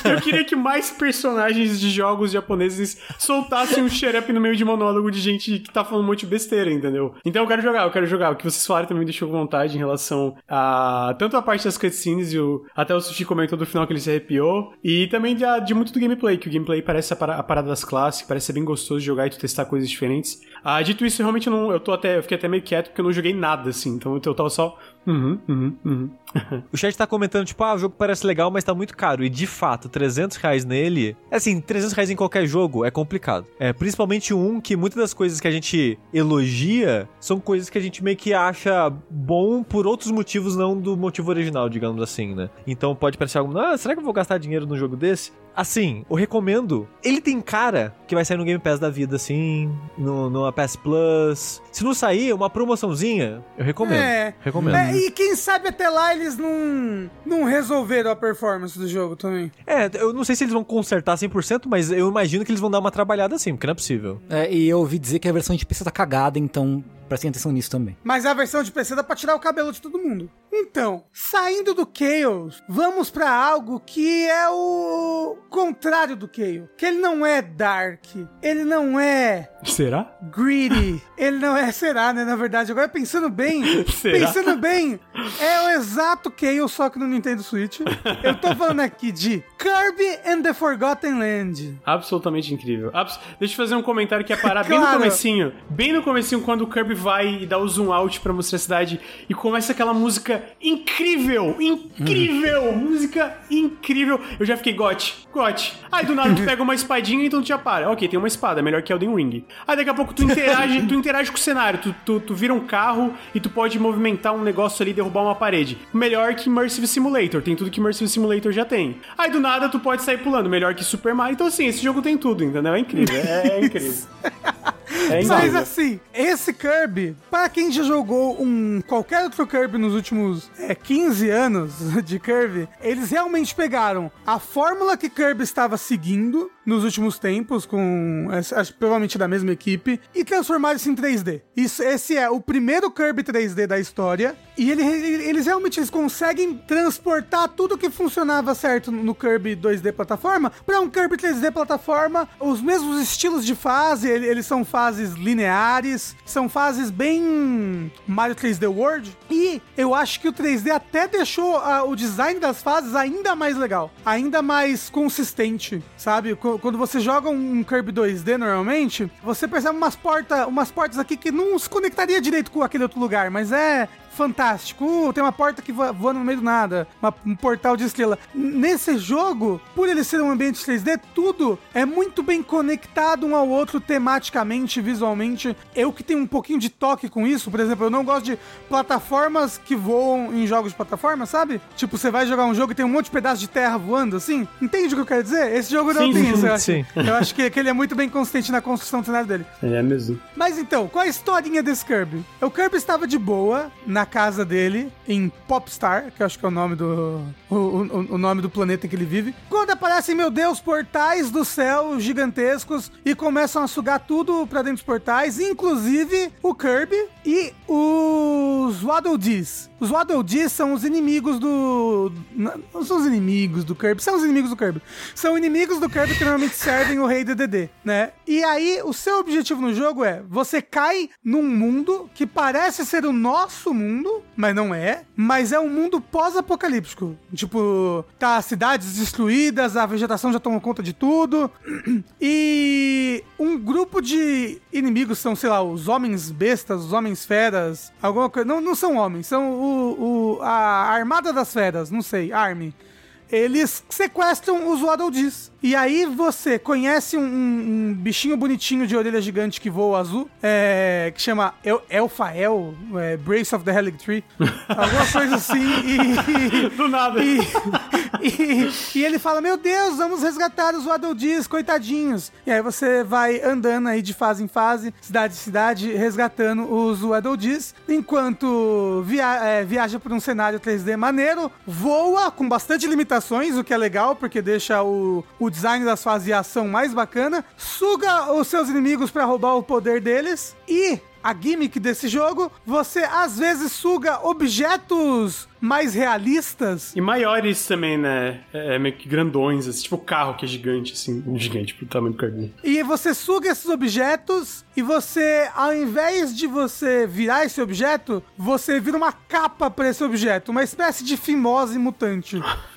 Eu queria que mais personagens de jogos japoneses soltassem um shut up no meio de monólogo de gente que tá falando um monte de besteira, entendeu? Então eu quero jogar, eu quero jogar. O que vocês falaram também me deixou com vontade em relação a tanto a parte das cutscenes e o, até o Sushi comentou do final que ele se arrepiou, e também de, de muito do gameplay, que o gameplay parece a, parada das classes, parece ser bem gostoso de jogar e tu testar coisas diferentes. Ah, dito isso, realmente eu não, eu tô até, eu fiquei até meio quieto porque eu não joguei nada, assim, então eu tava só Uhum, uhum, uhum. o chat tá comentando, tipo, ah, o jogo parece legal, mas tá muito caro. E de fato, 300 reais nele. Assim, 300 reais em qualquer jogo é complicado. É, principalmente um que muitas das coisas que a gente elogia são coisas que a gente meio que acha bom por outros motivos, não do motivo original, digamos assim, né? Então pode parecer algo, ah, será que eu vou gastar dinheiro num jogo desse? Assim, eu recomendo. Ele tem cara que vai sair no Game Pass da vida, assim, no, no PS Plus. Se não sair, uma promoçãozinha, eu recomendo. É. Recomendo. É, e quem sabe até lá eles não, não resolveram a performance do jogo também. É, eu não sei se eles vão consertar 100%, mas eu imagino que eles vão dar uma trabalhada assim, porque não é possível. É, e eu ouvi dizer que a versão de PC tá cagada, então prestem atenção nisso também. Mas a versão de PC dá pra tirar o cabelo de todo mundo. Então, saindo do Chaos, vamos para algo que é o contrário do Chaos. Que ele não é dark, ele não é Será? Greedy. [LAUGHS] Ele não é, será, né? Na verdade, agora pensando bem, [LAUGHS] será? pensando bem, é o exato Chaos, só que no Nintendo Switch. Eu tô falando aqui de Kirby and the Forgotten Land. Absolutamente incrível. Abs Deixa eu fazer um comentário que é parar claro. [LAUGHS] bem no comecinho. Bem no comecinho, quando o Kirby vai e dá o zoom out pra mostrar a cidade e começa aquela música incrível, incrível, hum. música incrível. Eu já fiquei gote, gote. Aí do nada tu pega uma espadinha e então tu já para. Ok, tem uma espada, melhor que Elden Ring. Aí daqui a pouco tu interage, tu interage com o cenário, tu, tu, tu, vira um carro e tu pode movimentar um negócio ali e derrubar uma parede. Melhor que Immersive Simulator, tem tudo que Immersive Simulator já tem. Aí do nada tu pode sair pulando, melhor que Super Mario. Então assim, esse jogo tem tudo, entendeu? É incrível, é, é incrível. [LAUGHS] É Mas assim, esse Kirby, para quem já jogou um qualquer outro Kirby nos últimos é, 15 anos [LAUGHS] de Kirby, eles realmente pegaram a fórmula que Kirby estava seguindo nos últimos tempos, com acho, provavelmente da mesma equipe, e transformaram isso em 3D. Isso, esse é o primeiro Kirby 3D da história, e ele, eles realmente eles conseguem transportar tudo que funcionava certo no Kirby 2D plataforma para um Kirby 3D plataforma, os mesmos estilos de fase, eles são fases lineares, são fases bem Mario 3D World, e eu acho que o 3D até deixou o design das fases ainda mais legal, ainda mais consistente, sabe? Quando você joga um Kirby 2D normalmente, você percebe umas, porta, umas portas aqui que não se conectaria direito com aquele outro lugar, mas é fantástico. Uh, tem uma porta que voa no meio do nada, uma, um portal de estrela. Nesse jogo, por ele ser um ambiente 3D, tudo é muito bem conectado um ao outro tematicamente, visualmente. Eu que tenho um pouquinho de toque com isso, por exemplo, eu não gosto de plataformas que voam em jogos de plataforma, sabe? Tipo, você vai jogar um jogo e tem um monte de pedaço de terra voando, assim. Entende o que eu quero dizer? Esse jogo não sim, tem isso, eu acho. Sim. Eu acho que, que ele é muito bem consistente na construção do cenário dele. É mesmo. Mas então, qual a historinha desse Kirby? O Kirby estava de boa na casa dele, em Popstar, que acho que é o nome do. O, o, o, nome do planeta em que ele vive. Quando aparecem, meu Deus, portais do céu gigantescos e começam a sugar tudo pra dentro dos portais, inclusive o Kirby e os Waddle Dees. Os Waddle Dees são os inimigos do. Não são os inimigos do Kirby, são os inimigos do Kirby. São inimigos do Kirby que normalmente [LAUGHS] servem o rei DDD, né? E aí, o seu objetivo no jogo é: você cai num mundo que parece ser o nosso mundo mundo, mas não é. Mas é um mundo pós-apocalíptico. Tipo, tá cidades destruídas, a vegetação já tomou conta de tudo. [CLEARS THROAT] E um grupo de inimigos são, sei lá, os homens bestas, os homens feras, alguma coisa. Não, não são homens, são o, o, a armada das feras, não sei, Army. eles sequestram os Waddle Dees. E aí você conhece um, um, bichinho bonitinho de orelha gigante que voa azul, é, que chama El Elfael, é, Brace of the Helix Tree, [LAUGHS] alguma coisa assim. E, [LAUGHS] Do nada. E, e, e, ele fala, meu Deus, vamos resgatar os Waddle Dees, coitadinhos. E aí você vai andando aí de fase em fase, cidade em cidade, resgatando os Waddle Dees, enquanto via é, viaja por um cenário 3D maneiro, voa com bastante limitações, o que é legal, porque deixa o, o design das fases de ação mais bacana, suga os seus inimigos para roubar o poder deles e a gimmick desse jogo, você às vezes suga objetos mais realistas. E maiores também, né? É, meio que grandões, assim, tipo o carro que é gigante, assim, gigante pro tamanho do carguinho. E você suga esses objetos e você, ao invés de você virar esse objeto, você vira uma capa para esse objeto, uma espécie de fimose mutante. [LAUGHS]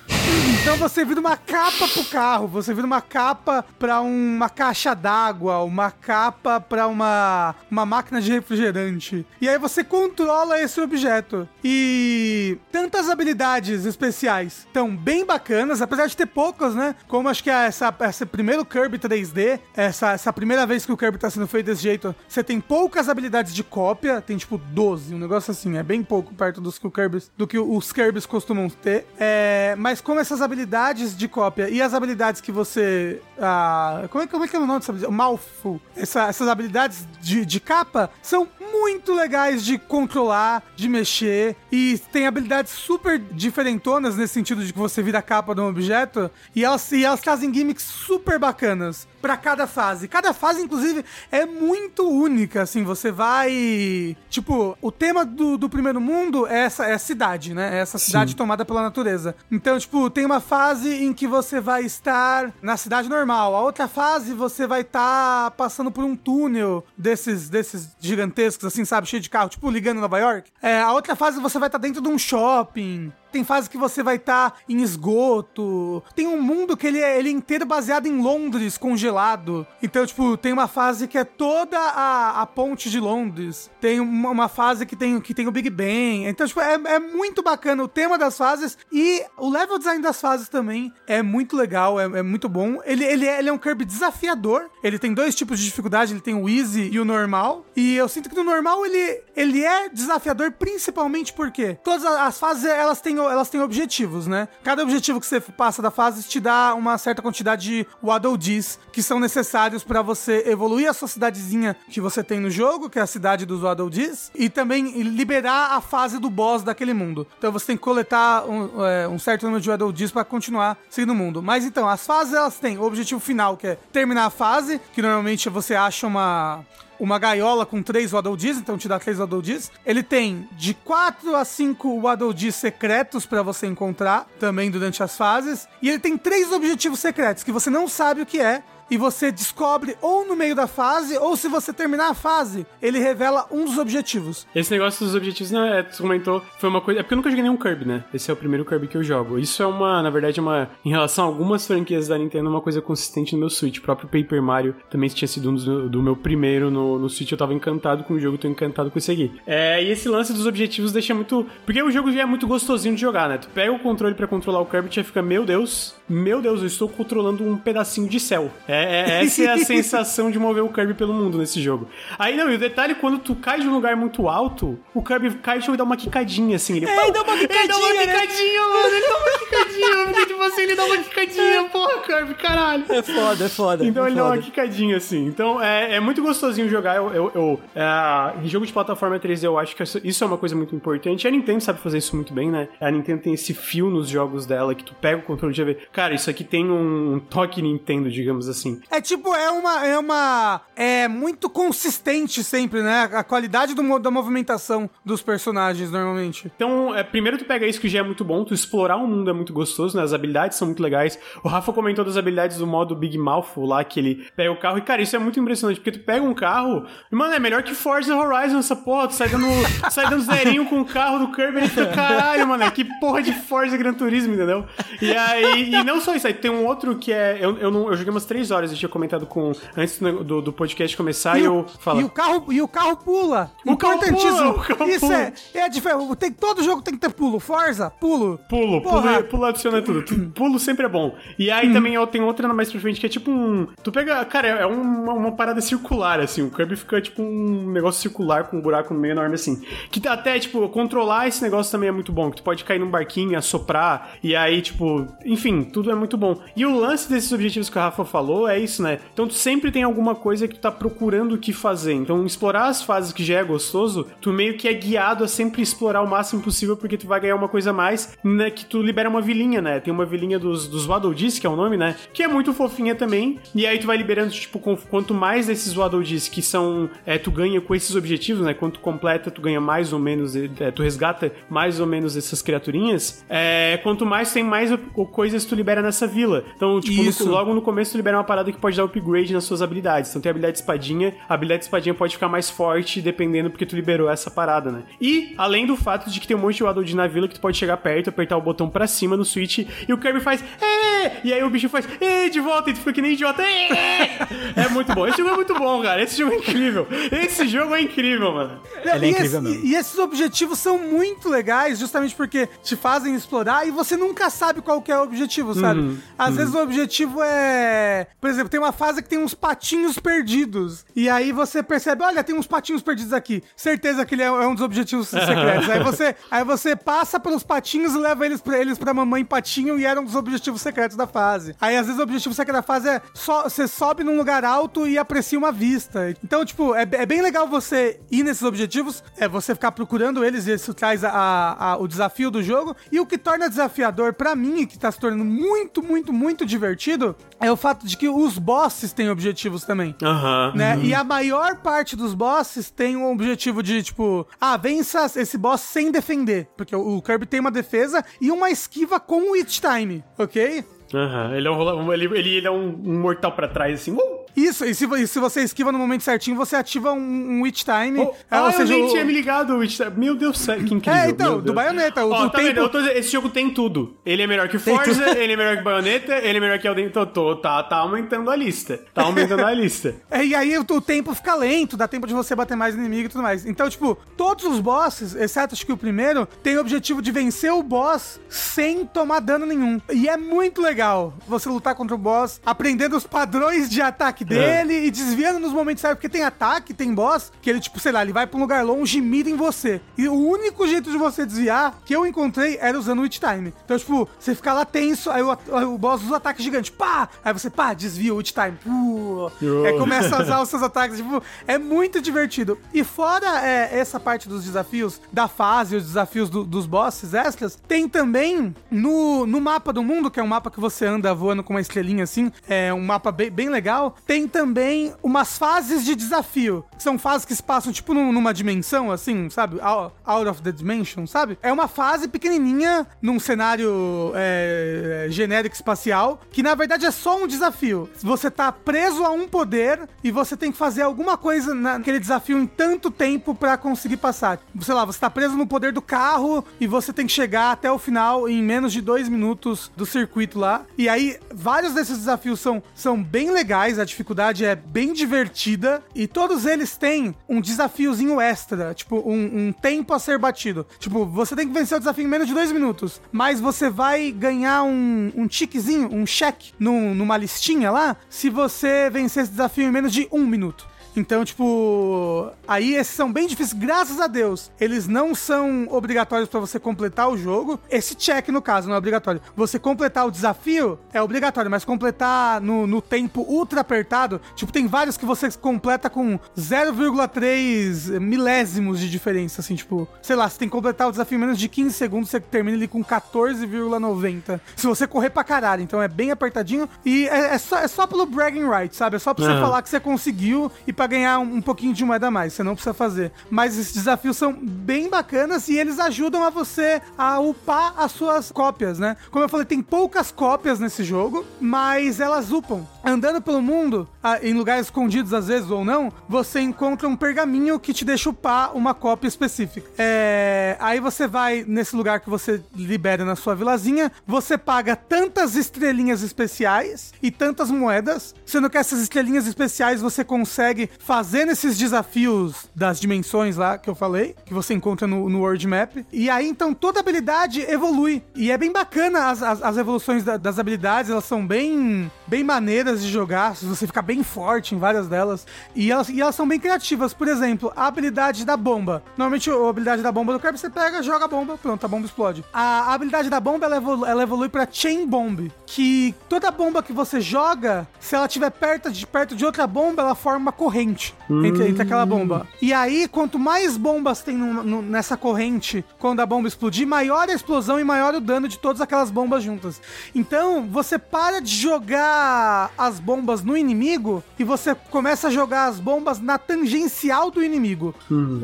Então você vira uma capa pro carro, você vira uma capa pra uma caixa d'água, uma capa pra uma, uma máquina de refrigerante. E aí você controla esse objeto. E tantas habilidades especiais estão bem bacanas, apesar de ter poucas, né? Como acho que é essa, esse primeiro Kirby 3D, essa, essa primeira vez que o Kirby tá sendo feito desse jeito, você tem poucas habilidades de cópia, tem tipo 12, um negócio assim, é bem pouco perto dos que Kirby, do que os Kirbys costumam ter. É, mas como essas habilidades habilidades de cópia e as habilidades que você. Ah, como, é, como é que é o nome dessa habilidade? Mouthful. Essa, essas habilidades de, de capa são muito legais de controlar, de mexer. E tem habilidades super diferentonas nesse sentido de que você vira a capa de um objeto. E elas, e elas trazem gimmicks super bacanas para cada fase. Cada fase, inclusive, é muito única, assim, você vai... Tipo, o tema do, do primeiro mundo é essa é a cidade, né? É essa cidade Sim. tomada pela natureza. Então, tipo, tem uma fase em que você vai estar na cidade normal. A outra fase, você vai estar tá passando por um túnel desses, desses gigantescos, assim, sabe? Cheio de carro, tipo, ligando Nova York. É, a outra fase, você vai estar tá dentro de um shopping. Tem fase que você vai estar tá em esgoto. Tem um mundo que ele é, ele é inteiro baseado em Londres, congelado. Então, tipo, tem uma fase que é toda a, a ponte de Londres. Tem uma, uma, fase que tem, que tem o Big Bang. Então, tipo, é, é muito bacana o tema das fases e o level design das fases também é muito legal, é, é muito bom. Ele, ele, é, ele é um Kirby desafiador. Ele tem dois tipos de dificuldade, ele tem o Easy e o Normal. E eu sinto que no Normal ele, ele é desafiador principalmente porque todas as fases elas têm elas têm objetivos, né? Cada objetivo que você passa da fase te dá uma certa quantidade de Waddle Dees que são necessários para você evoluir a sua cidadezinha que você tem no jogo, que é a cidade dos Waddle Dees, e também liberar a fase do boss daquele mundo. Então você tem que coletar um, é, um certo número de Waddle Dees para continuar seguindo o mundo. Mas então, as fases elas têm o objetivo final, que é terminar a fase, que normalmente você acha uma uma gaiola com três Waddle Dees, então te dá três Waddle Dees. Ele tem de 4 a 5 Waddle Dees secretos para você encontrar também durante as fases. E ele tem três objetivos secretos que você não sabe o que é, e você descobre ou no meio da fase, ou se você terminar a fase, ele revela um dos objetivos. Esse negócio dos objetivos, né, tu comentou, foi uma coisa. É porque eu nunca joguei nenhum Kirby, né? Esse é o primeiro Kirby que eu jogo. Isso é uma, na verdade, uma. Em relação a algumas franquias da Nintendo, uma coisa consistente no meu Switch. O próprio Paper Mario também tinha sido um do, do meu primeiro no, no Switch. Eu tava encantado com o jogo, tô encantado com esse aqui. É, e esse lance dos objetivos deixa muito. Porque o jogo já é muito gostosinho de jogar, né? Tu pega o controle para controlar o Kirby e já fica, meu Deus, meu Deus, eu estou controlando um pedacinho de céu. É, é, essa é a [LAUGHS] sensação de mover o Kirby pelo mundo nesse jogo. Aí não, e o detalhe, quando tu cai de um lugar muito alto, o Kirby cai e dá uma quicadinha assim. Ele, é, ele dá uma quicadinha, ele dá uma né? quicadinha, mano. Ele dá uma quicadinha. [LAUGHS] Porque, tipo assim, ele dá uma quicadinha, porra, Kirby, caralho. É foda, é foda. Então é ele foda. dá uma quicadinha assim. Então é, é muito gostosinho jogar. Eu, eu, eu é, em jogo de plataforma 3D, eu acho que isso é uma coisa muito importante. A Nintendo sabe fazer isso muito bem, né? A Nintendo tem esse fio nos jogos dela que tu pega o controle e já vê. Cara, isso aqui tem um toque Nintendo, digamos assim. É tipo, é uma. É uma. É muito consistente sempre, né? A qualidade do, da movimentação dos personagens, normalmente. Então, é, primeiro tu pega isso que já é muito bom, tu explorar o mundo é muito gostoso, né? As habilidades são muito legais. O Rafa comentou das habilidades do modo Big Mouth lá, que ele pega o carro. E, cara, isso é muito impressionante, porque tu pega um carro, e, mano, é melhor que Forza Horizon essa porra. Tu sai dando, [LAUGHS] sai dando zerinho com o carro do Kirby e fica, caralho, mano, que porra de Forza Gran Turismo, entendeu? E aí, e não só isso, aí tem um outro que é. Eu, eu, não, eu joguei umas três horas, eu tinha comentado com. Antes do, do, podcast começar, e, e eu falo. E o carro, e o carro pula. O carro Importantíssimo. pula, o carro Isso pula. é, é diferente. Tem, todo jogo tem que ter pulo. Forza, pulo. Pulo, Porra. pulo, pulo adiciona tudo. Tu- [CLEARS THROAT] Pulo sempre é bom. E aí também eu tenho outra mais pra frente que é tipo um. Tu pega. Cara, é uma, uma parada circular, assim. O Kirby fica tipo um negócio circular com um buraco no meio enorme, assim. Que até, tipo, controlar esse negócio também é muito bom. Que tu pode cair num barquinho, assoprar. E aí, tipo. Enfim, tudo é muito bom. E o lance desses objetivos que a Rafa falou é isso, né? Então tu sempre tem alguma coisa que tu tá procurando o que fazer. Então, explorar as fases que já é gostoso, tu meio que é guiado a sempre explorar o máximo possível, porque tu vai ganhar uma coisa a mais, né? Que tu libera uma vilinha, né? Tem uma vilinha dos, dos Waddle Dees, que é o nome, né? Que é muito fofinha também. E aí tu vai liberando, tipo, com- quanto mais desses Waddle Dees que são. É, tu ganha com esses objetivos, né? Quanto completa, tu ganha mais ou menos. é, tu resgata mais ou menos essas criaturinhas. É, quanto mais tem mais coisas tu libera nessa vila. Então, tipo, no- logo no começo tu libera uma parada que pode dar upgrade nas suas habilidades. Então tem a habilidade de espadinha, a habilidade de espadinha pode ficar mais forte dependendo porque tu liberou essa parada, né? E, além do fato de que tem um monte de Waddle na vila que tu pode chegar perto, apertar o botão pra cima no Switch e o Kirby faz "É!" e aí o bicho faz "É!" de volta e tu fica que nem idiota. "É!" É muito bom. Esse jogo é muito bom, cara. Esse jogo é incrível. Esse jogo é incrível, mano. Ele é e, incrível esse- mesmo. e esses objetivos são muito legais, justamente porque te fazem explorar e você nunca sabe qual que é o objetivo, sabe? Uhum, Às vezes o objetivo é. Por exemplo, tem uma fase que tem uns patinhos perdidos. E aí você percebe, olha, tem uns patinhos perdidos aqui. Certeza que ele é, é um dos objetivos [LAUGHS] secretos. aí, você, aí você passa pelos patinhos e leva eles pra, eles pra mamãe patinho e era um dos objetivos secretos da fase. Aí às vezes o objetivo secreto da fase é só você sobe num lugar alto e aprecia uma vista. Então, tipo, é, é bem legal você ir nesses objetivos, é você ficar procurando eles e isso traz a, a- a- o desafio do jogo. E o que torna desafiador pra mim e que tá se tornando muito, muito, muito divertido é o fato de que os bosses têm objetivos também Aham. né? E a maior parte dos bosses tem um objetivo de, tipo, ah, vença esse boss sem defender. Porque o Kirby tem uma defesa e uma esquiva com o It Time, ok? Aham. Ele é um, ele, ele, ele é um, mortal pra trás, assim. Uh! Isso, e se, e se você esquiva no momento certinho, você ativa um, um It Time. Oh, é, ah, seja, eu nem o- tinha me ligado. Witch- Meu Deus, sério, que incrível. É, então, do Deus. Bayonetta, o- Ó, o tá tempo- tô esse jogo tem tudo. Ele é melhor que Forza, ele é melhor que Bayonetta, ele é melhor que Elden Tô, tô, tá, tá aumentando a lista. Tá aumentando a lista. [LAUGHS] É, e aí o, o tempo fica lento, dá tempo de você bater mais inimigo e tudo mais. Então, tipo, todos os bosses, exceto acho que o primeiro, tem o objetivo de vencer o boss sem tomar dano nenhum. E é muito legal você lutar contra o boss, aprendendo os padrões de ataque dele e desviando nos momentos certos, porque tem ataque, tem boss, que ele, tipo, sei lá, ele vai pra um lugar longe e mira em você. E o único jeito de você desviar que eu encontrei era usando o Witch Time. Então, tipo, você fica lá tenso, aí o, aí o boss usa o ataque gigante, pá! Aí você, pá, desvia o Witch Time. Uh, aí começa a usar os seus ataques, tipo, é muito divertido. E fora é, essa parte dos desafios da fase, os desafios do- dos bosses extras, tem também no, no mapa do mundo, que é um mapa que você anda voando com uma estrelinha assim, é um mapa bem, bem legal, tem também umas fases de desafio. São fases que se passam, tipo, num- numa dimensão, assim, sabe? Out, out of the dimension, sabe? É uma fase pequenininha, num cenário é, genérico espacial, que na verdade é só um desafio. Você tá preso a um poder e você tem que fazer alguma coisa naquele desafio em tanto tempo pra conseguir passar. Sei lá, você tá preso no poder do carro e você tem que chegar até o final em menos de dois minutos do circuito lá. E aí, vários desses desafios são, são bem legais, a dificuldade é bem divertida e todos eles têm um desafiozinho extra, tipo, um, um tempo a ser batido. Tipo, você tem que vencer o desafio em menos de dois minutos, mas você vai ganhar um, um tiquezinho, um cheque num- numa listinha lá, se você vencer esse desafio em menos de um minuto. Então, tipo, aí esses são bem difíceis, graças a Deus. Eles não são obrigatórios pra você completar o jogo. Esse check, no caso, não é obrigatório. Você completar o desafio é obrigatório, mas completar no, no tempo ultra apertado, tipo, tem vários que você completa com 0,3 milésimos de diferença, assim, tipo, sei lá, você tem que completar o desafio em menos de 15 segundos, você termina ele com 14,90. Se você correr pra caralho, então é bem apertadinho e é, é só, é só pelo bragging right, sabe? É só pra você Aham. falar que você conseguiu e pra pra ganhar um, um pouquinho de moeda a mais. Você não precisa fazer. Mas esses desafios são bem bacanas e eles ajudam a você a upar as suas cópias, né? Como eu falei, tem poucas cópias nesse jogo, mas elas upam. Andando pelo mundo, em lugares escondidos às vezes ou não, você encontra um pergaminho que te deixa upar uma cópia específica. É... Aí você vai nesse lugar que você libera na sua vilazinha, você paga tantas estrelinhas especiais e tantas moedas, sendo que essas estrelinhas especiais você consegue fazer nesses desafios das dimensões lá que eu falei, que você encontra no, no World Map. E aí então toda habilidade evolui. E é bem bacana as, as, as evoluções da, das habilidades, elas são bem, bem maneiras de jogar, se você ficar bem forte em várias delas. E elas, e elas são bem criativas. Por exemplo, a habilidade da bomba. Normalmente a habilidade da bomba do Kirby você pega, joga a bomba, pronto, a bomba explode. A, a habilidade da bomba ela, evolu ela evolui pra Chain Bomb, que toda bomba que você joga, se ela estiver perto de, perto de outra bomba, ela forma uma corrente entre, entre aquela bomba. E aí, quanto mais bombas tem no- no- nessa corrente, quando a bomba explodir, maior a explosão e maior o dano de todas aquelas bombas juntas. Então, você para de jogar as bombas no inimigo e você começa a jogar as bombas na tangencial do inimigo.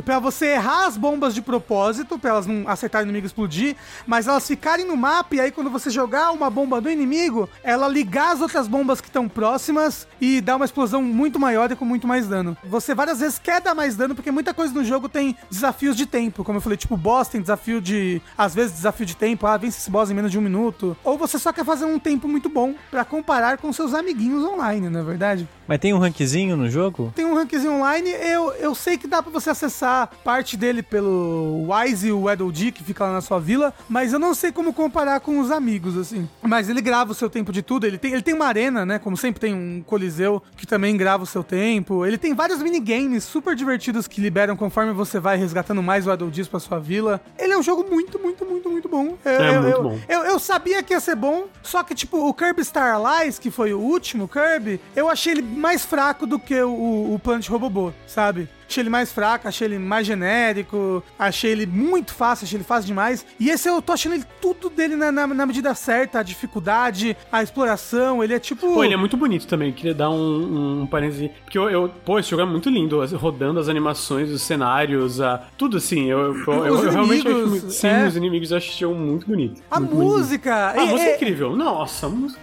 Pra você errar as bombas de propósito, pra elas não acertarem o inimigo explodir, mas elas ficarem no mapa e aí quando você jogar uma bomba do inimigo, ela ligar as outras bombas que estão próximas e dar uma explosão muito maior e com muito mais dano. Você várias vezes quer dar mais dano porque muita coisa no jogo tem desafios de tempo, como eu falei, tipo boss tem desafio de, às vezes desafio de tempo, ah, vence esse boss em menos de um minuto, ou você só quer fazer um tempo muito bom pra comparar com seus amiguinhos online, não é verdade? Mas tem um rankzinho no jogo? Tem um rankzinho online, eu, eu sei que dá pra você acessar parte dele pelo Wise e o Weddle que fica lá na sua vila, mas eu não sei como comparar com os amigos, assim. Mas ele grava o seu tempo de tudo, ele tem, ele tem uma arena, né, como sempre tem um coliseu que também grava o seu tempo, ele tem vários minigames super divertidos que liberam conforme você vai resgatando mais Weddle pra sua vila. Ele é um jogo muito, muito, muito, muito bom. Eu, É eu- muito eu- bom. eu, eu sabia que ia ser bom, só que, tipo, o Kirby Star Allies, que foi o último Kirby, eu achei ele mais fraco do que o, o Planet Robobô, sabe? Achei ele mais fraco, achei ele mais genérico, achei ele muito fácil, achei ele fácil demais. E esse eu tô achando ele tudo dele na, na, na medida certa, a dificuldade, a exploração, ele é tipo... Pô, ele é muito bonito também. Queria dar um, um parêntese. Porque eu, eu- Pô, esse jogo é muito lindo. Rodando as animações, os cenários, a, tudo assim. Eu, eu, eu- eu realmente acho muito. Sim, é. os inimigos eu jogo muito bonito. A muito bonito. música... A é- música é é- incrível. Nossa, a música.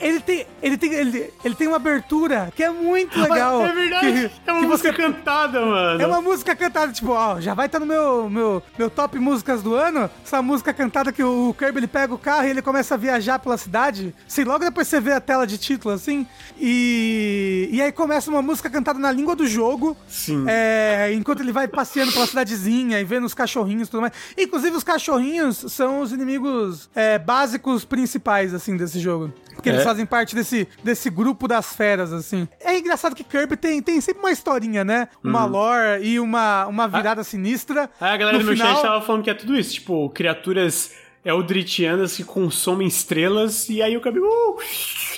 Ele tem, ele tem, ele, ele tem uma abertura que é muito [LAUGHS] legal. É verdade. Que- é uma música você- cantada, mano. É uma música cantada, tipo, ó, já vai estar no meu, meu, meu top músicas do ano. Essa música cantada que o Kirby ele pega o carro e ele começa a viajar pela cidade. Assim, logo depois você vê a tela de título, assim. E, e aí começa uma música cantada na língua do jogo. Sim. É, enquanto ele vai passeando pela cidadezinha e vendo os cachorrinhos e tudo mais. Inclusive, os cachorrinhos são os inimigos é, básicos principais, assim, desse jogo. Porque eles É. fazem parte desse, desse grupo das feras, assim. É engraçado que Kirby tem, tem sempre uma historinha, né? Uma lore e uma, uma virada sinistra. Aí a galera No do meu final- chat tava falando que é tudo isso, tipo, criaturas eldrittianas que consomem estrelas e aí o cabelo uh,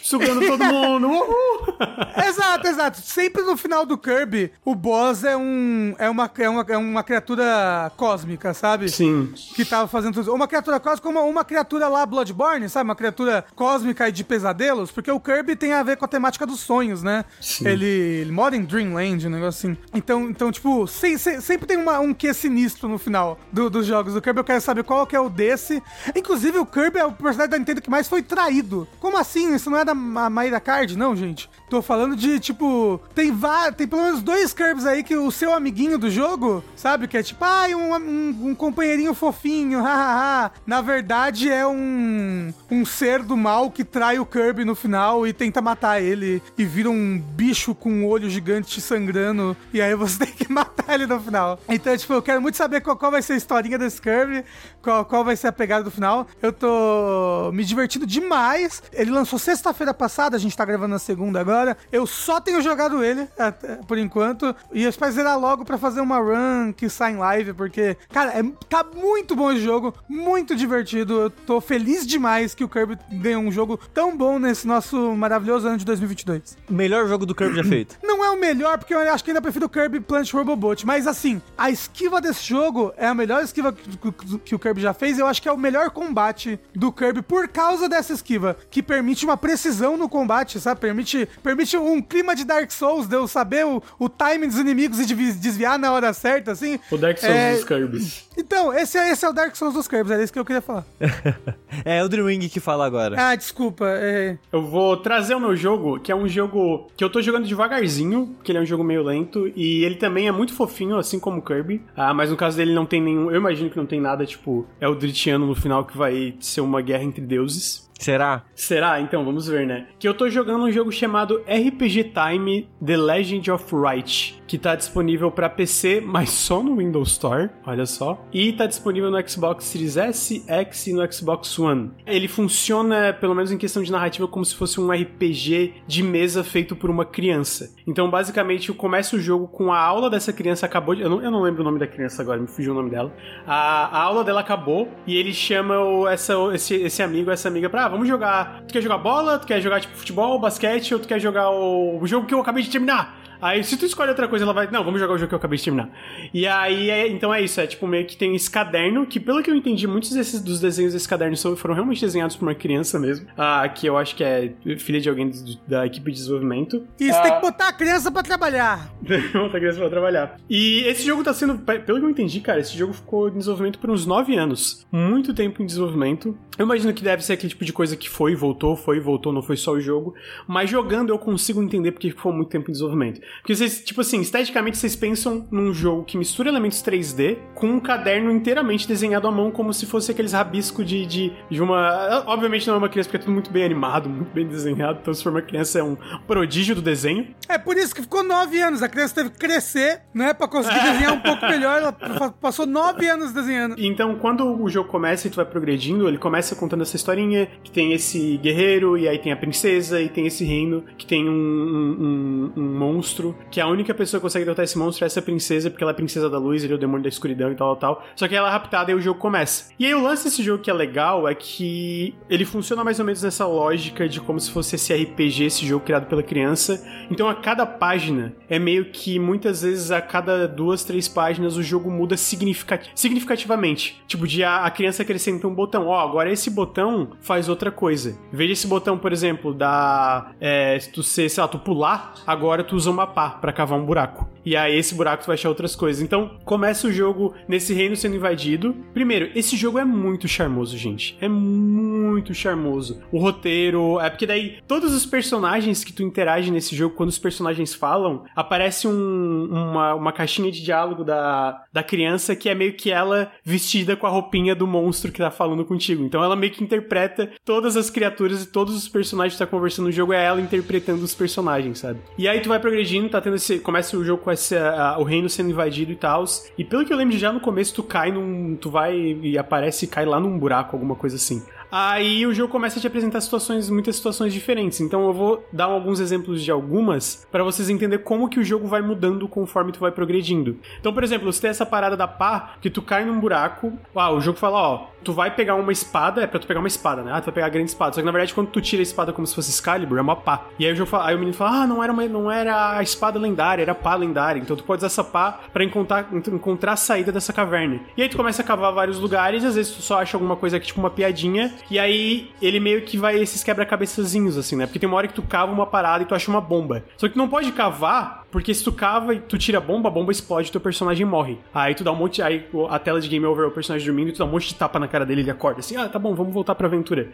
sugando todo mundo. Uhul. [LAUGHS] Exato, exato. Sempre no final do Kirby, o boss é um é uma, é uma, é uma criatura cósmica, sabe? Sim. que tava fazendo tudo. Uma criatura cósmica, uma, uma criatura lá Bloodborne, sabe? Uma criatura cósmica e de pesadelos, porque o Kirby tem a ver com a temática dos sonhos, né? Sim. Ele, ele mora em Dreamland, um negócio assim. Então, então tipo, sem- sem- sempre tem uma- um quê sinistro no final do- dos jogos do Kirby. Eu quero saber qual que é o desse. Inclusive, o Kirby é o personagem da Nintendo que mais foi traído. Como assim? Isso não é da Ma- Maíra Card, não, gente? Tô falando de, tipo, tem tem pelo menos dois Kirby's aí que o seu amiguinho do jogo, sabe? Que é tipo, ai, um, um, um companheirinho fofinho, [LAUGHS] hahaha. Na verdade, é um, um ser do mal que trai o Kirby no final e tenta matar ele e vira um bicho com um olho gigante sangrando. E aí você [LAUGHS] tem que matar ele no final. Então, tipo, eu quero muito saber qual, qual vai ser a historinha desse Kirby, qual, qual vai ser a pegada do final. Eu tô me divertindo demais. Ele lançou sexta-feira passada, a gente tá gravando na segunda agora. Eu só tenho jogado ele, até- por enquanto. E eu espero zerar logo pra fazer uma run que sai em live, porque, cara, é- tá muito bom esse jogo, muito divertido. Eu tô feliz demais que o Kirby ganhou um jogo tão bom nesse nosso maravilhoso ano de 2022. Melhor jogo do Kirby já [CLEARS THROAT] feito. Não é o melhor, porque eu acho que ainda prefiro o Kirby Plant Robobot. Mas assim, a esquiva desse jogo é a melhor esquiva que, que- que o Kirby já fez. Eu acho que é o melhor combate do Kirby por causa dessa esquiva, que permite uma precisão no combate, sabe? Permite permite um clima de Dark Souls, de eu saber o, o timing dos inimigos e de desviar na hora certa, assim. O Dark Souls É, dos Kirby's. Então, esse, é- esse é o Dark Souls dos Kirby, era isso que eu queria falar. [LAUGHS] É o Dream Ring que fala agora. Ah, desculpa. É... Eu vou trazer o meu jogo, que é um jogo que eu tô jogando devagarzinho, porque ele é um jogo meio lento, e ele também é muito fofinho, assim como o Kirby. Ah, mas no caso dele não tem nenhum. Eu imagino que não tem nada, tipo, é o Dritiano no final que vai ser uma guerra entre deuses. Será? Será? Então, vamos ver, né? Que eu tô jogando um jogo chamado RPG Time The Legend of Right, que tá disponível pra PC, mas só no Windows Store, olha só. E tá disponível no Xbox Series S, X e no Xbox One. Ele funciona, pelo menos em questão de narrativa, como se fosse um RPG de mesa feito por uma criança. Então, basicamente, começa o jogo com a aula dessa criança acabou de... Eu não, eu não lembro o nome da criança agora, me fugiu o nome dela. A, a aula dela acabou e ele chama o, essa, esse, esse amigo, essa amiga pra, ah, vamos jogar. Tu quer jogar bola? Tu quer jogar, tipo, futebol, basquete? Ou tu quer jogar o, o jogo que eu acabei de terminar? Aí, se tu escolhe outra coisa, ela vai. Não, vamos jogar o jogo que eu acabei de terminar. E aí, é- então é isso. É tipo meio que tem esse caderno, que pelo que eu entendi, muitos desses, dos desenhos desse caderno são- foram realmente desenhados por uma criança mesmo. Ah, que eu acho que é filha de alguém do- da equipe de desenvolvimento. Isso, tem que botar a criança pra trabalhar. [LAUGHS] Outra criança pra trabalhar. E esse jogo tá sendo, pe- pelo que eu entendi, cara, esse jogo ficou em desenvolvimento por uns 9 anos. Muito tempo em desenvolvimento. Eu imagino que deve ser aquele tipo de coisa que foi, voltou, foi, voltou, não foi só o jogo. Mas jogando eu consigo entender porque ficou muito tempo em desenvolvimento. Porque vocês, tipo assim, esteticamente vocês pensam num jogo que mistura elementos 3D com um caderno inteiramente desenhado à mão, como se fosse aqueles rabiscos de, de, de uma. Obviamente não é uma criança, porque é tudo muito bem animado, muito bem desenhado. Então, se for uma criança, é um prodígio do desenho. É por isso que ficou nove anos. A criança teve que crescer, né? Pra conseguir [LAUGHS] desenhar um pouco melhor. Ela passou nove anos desenhando. Então, quando o jogo começa e tu vai progredindo, ele começa contando essa historinha, que tem esse guerreiro, e aí tem a princesa, e tem esse reino, que tem um, um, um- um monstro, que a única pessoa que consegue derrotar esse monstro é essa princesa, porque ela é princesa da luz, ele é o demônio da escuridão e tal, tal. Só que ela é raptada e o jogo começa. E aí o lance desse jogo que é legal é que ele funciona mais ou menos nessa lógica de como se fosse esse RPG, esse jogo criado pela criança. Então a cada página é meio que muitas vezes a cada duas, três páginas o jogo muda significa- significativamente. Tipo, de a, a criança acrescenta um botão. Ó, agora esse botão faz outra coisa. Veja esse botão, por exemplo, da. É, se tu sei lá, tu pular, agora tu usa uma pá pra cavar um buraco. E aí esse buraco tu vai achar outras coisas. Então começa o jogo nesse reino sendo invadido. Primeiro, esse jogo é muito charmoso, gente. É muito charmoso. O roteiro. É porque daí todos os personagens que tu interage nesse jogo, quando os personagens falam, aparece um- uma, uma caixinha de diálogo da, da criança que é meio que ela vestida com a roupinha do monstro que tá falando contigo. Então ela meio que interpreta todas as criaturas e todos os personagens que tá conversando no jogo, é ela interpretando os personagens, sabe? E aí tu vai progredindo, tá tendo esse. Começa o jogo com esse, a- o reino sendo invadido e tal. E pelo que eu lembro, já no começo tu cai num. Tu vai e aparece e cai lá num buraco, alguma coisa assim. Aí o jogo começa a te apresentar situações, muitas situações diferentes. Então eu vou dar alguns exemplos de algumas pra vocês entenderem como que o jogo vai mudando conforme tu vai progredindo. Então, por exemplo, você tem essa parada da pá, que tu cai num buraco. Ah, o jogo fala, ó, tu vai pegar uma espada, é pra tu pegar uma espada, né? Ah, tu vai pegar a grande espada. Só que na verdade, quando tu tira a espada como se fosse Excalibur, é uma pá. E aí o, jogo fala, aí o menino fala, ah, não era, uma, não era a espada lendária, era a pá lendária. Então tu pode usar essa pá pra encontrar, encontrar a saída dessa caverna. E aí tu começa a cavar vários lugares, às vezes tu só acha alguma coisa que tipo uma piadinha, e aí ele meio que vai esses quebra-cabeçazinhos, assim, né? Porque tem uma hora que tu cava uma parada e tu acha uma bomba. Só que tu não pode cavar, porque se tu cava e tu tira a bomba, a bomba explode teu personagem morre. Aí tu dá um monte. Aí a tela de game over é o personagem dormindo e tu dá um monte de tapa na cara dele e ele acorda assim: ah, tá bom, vamos voltar pra aventura.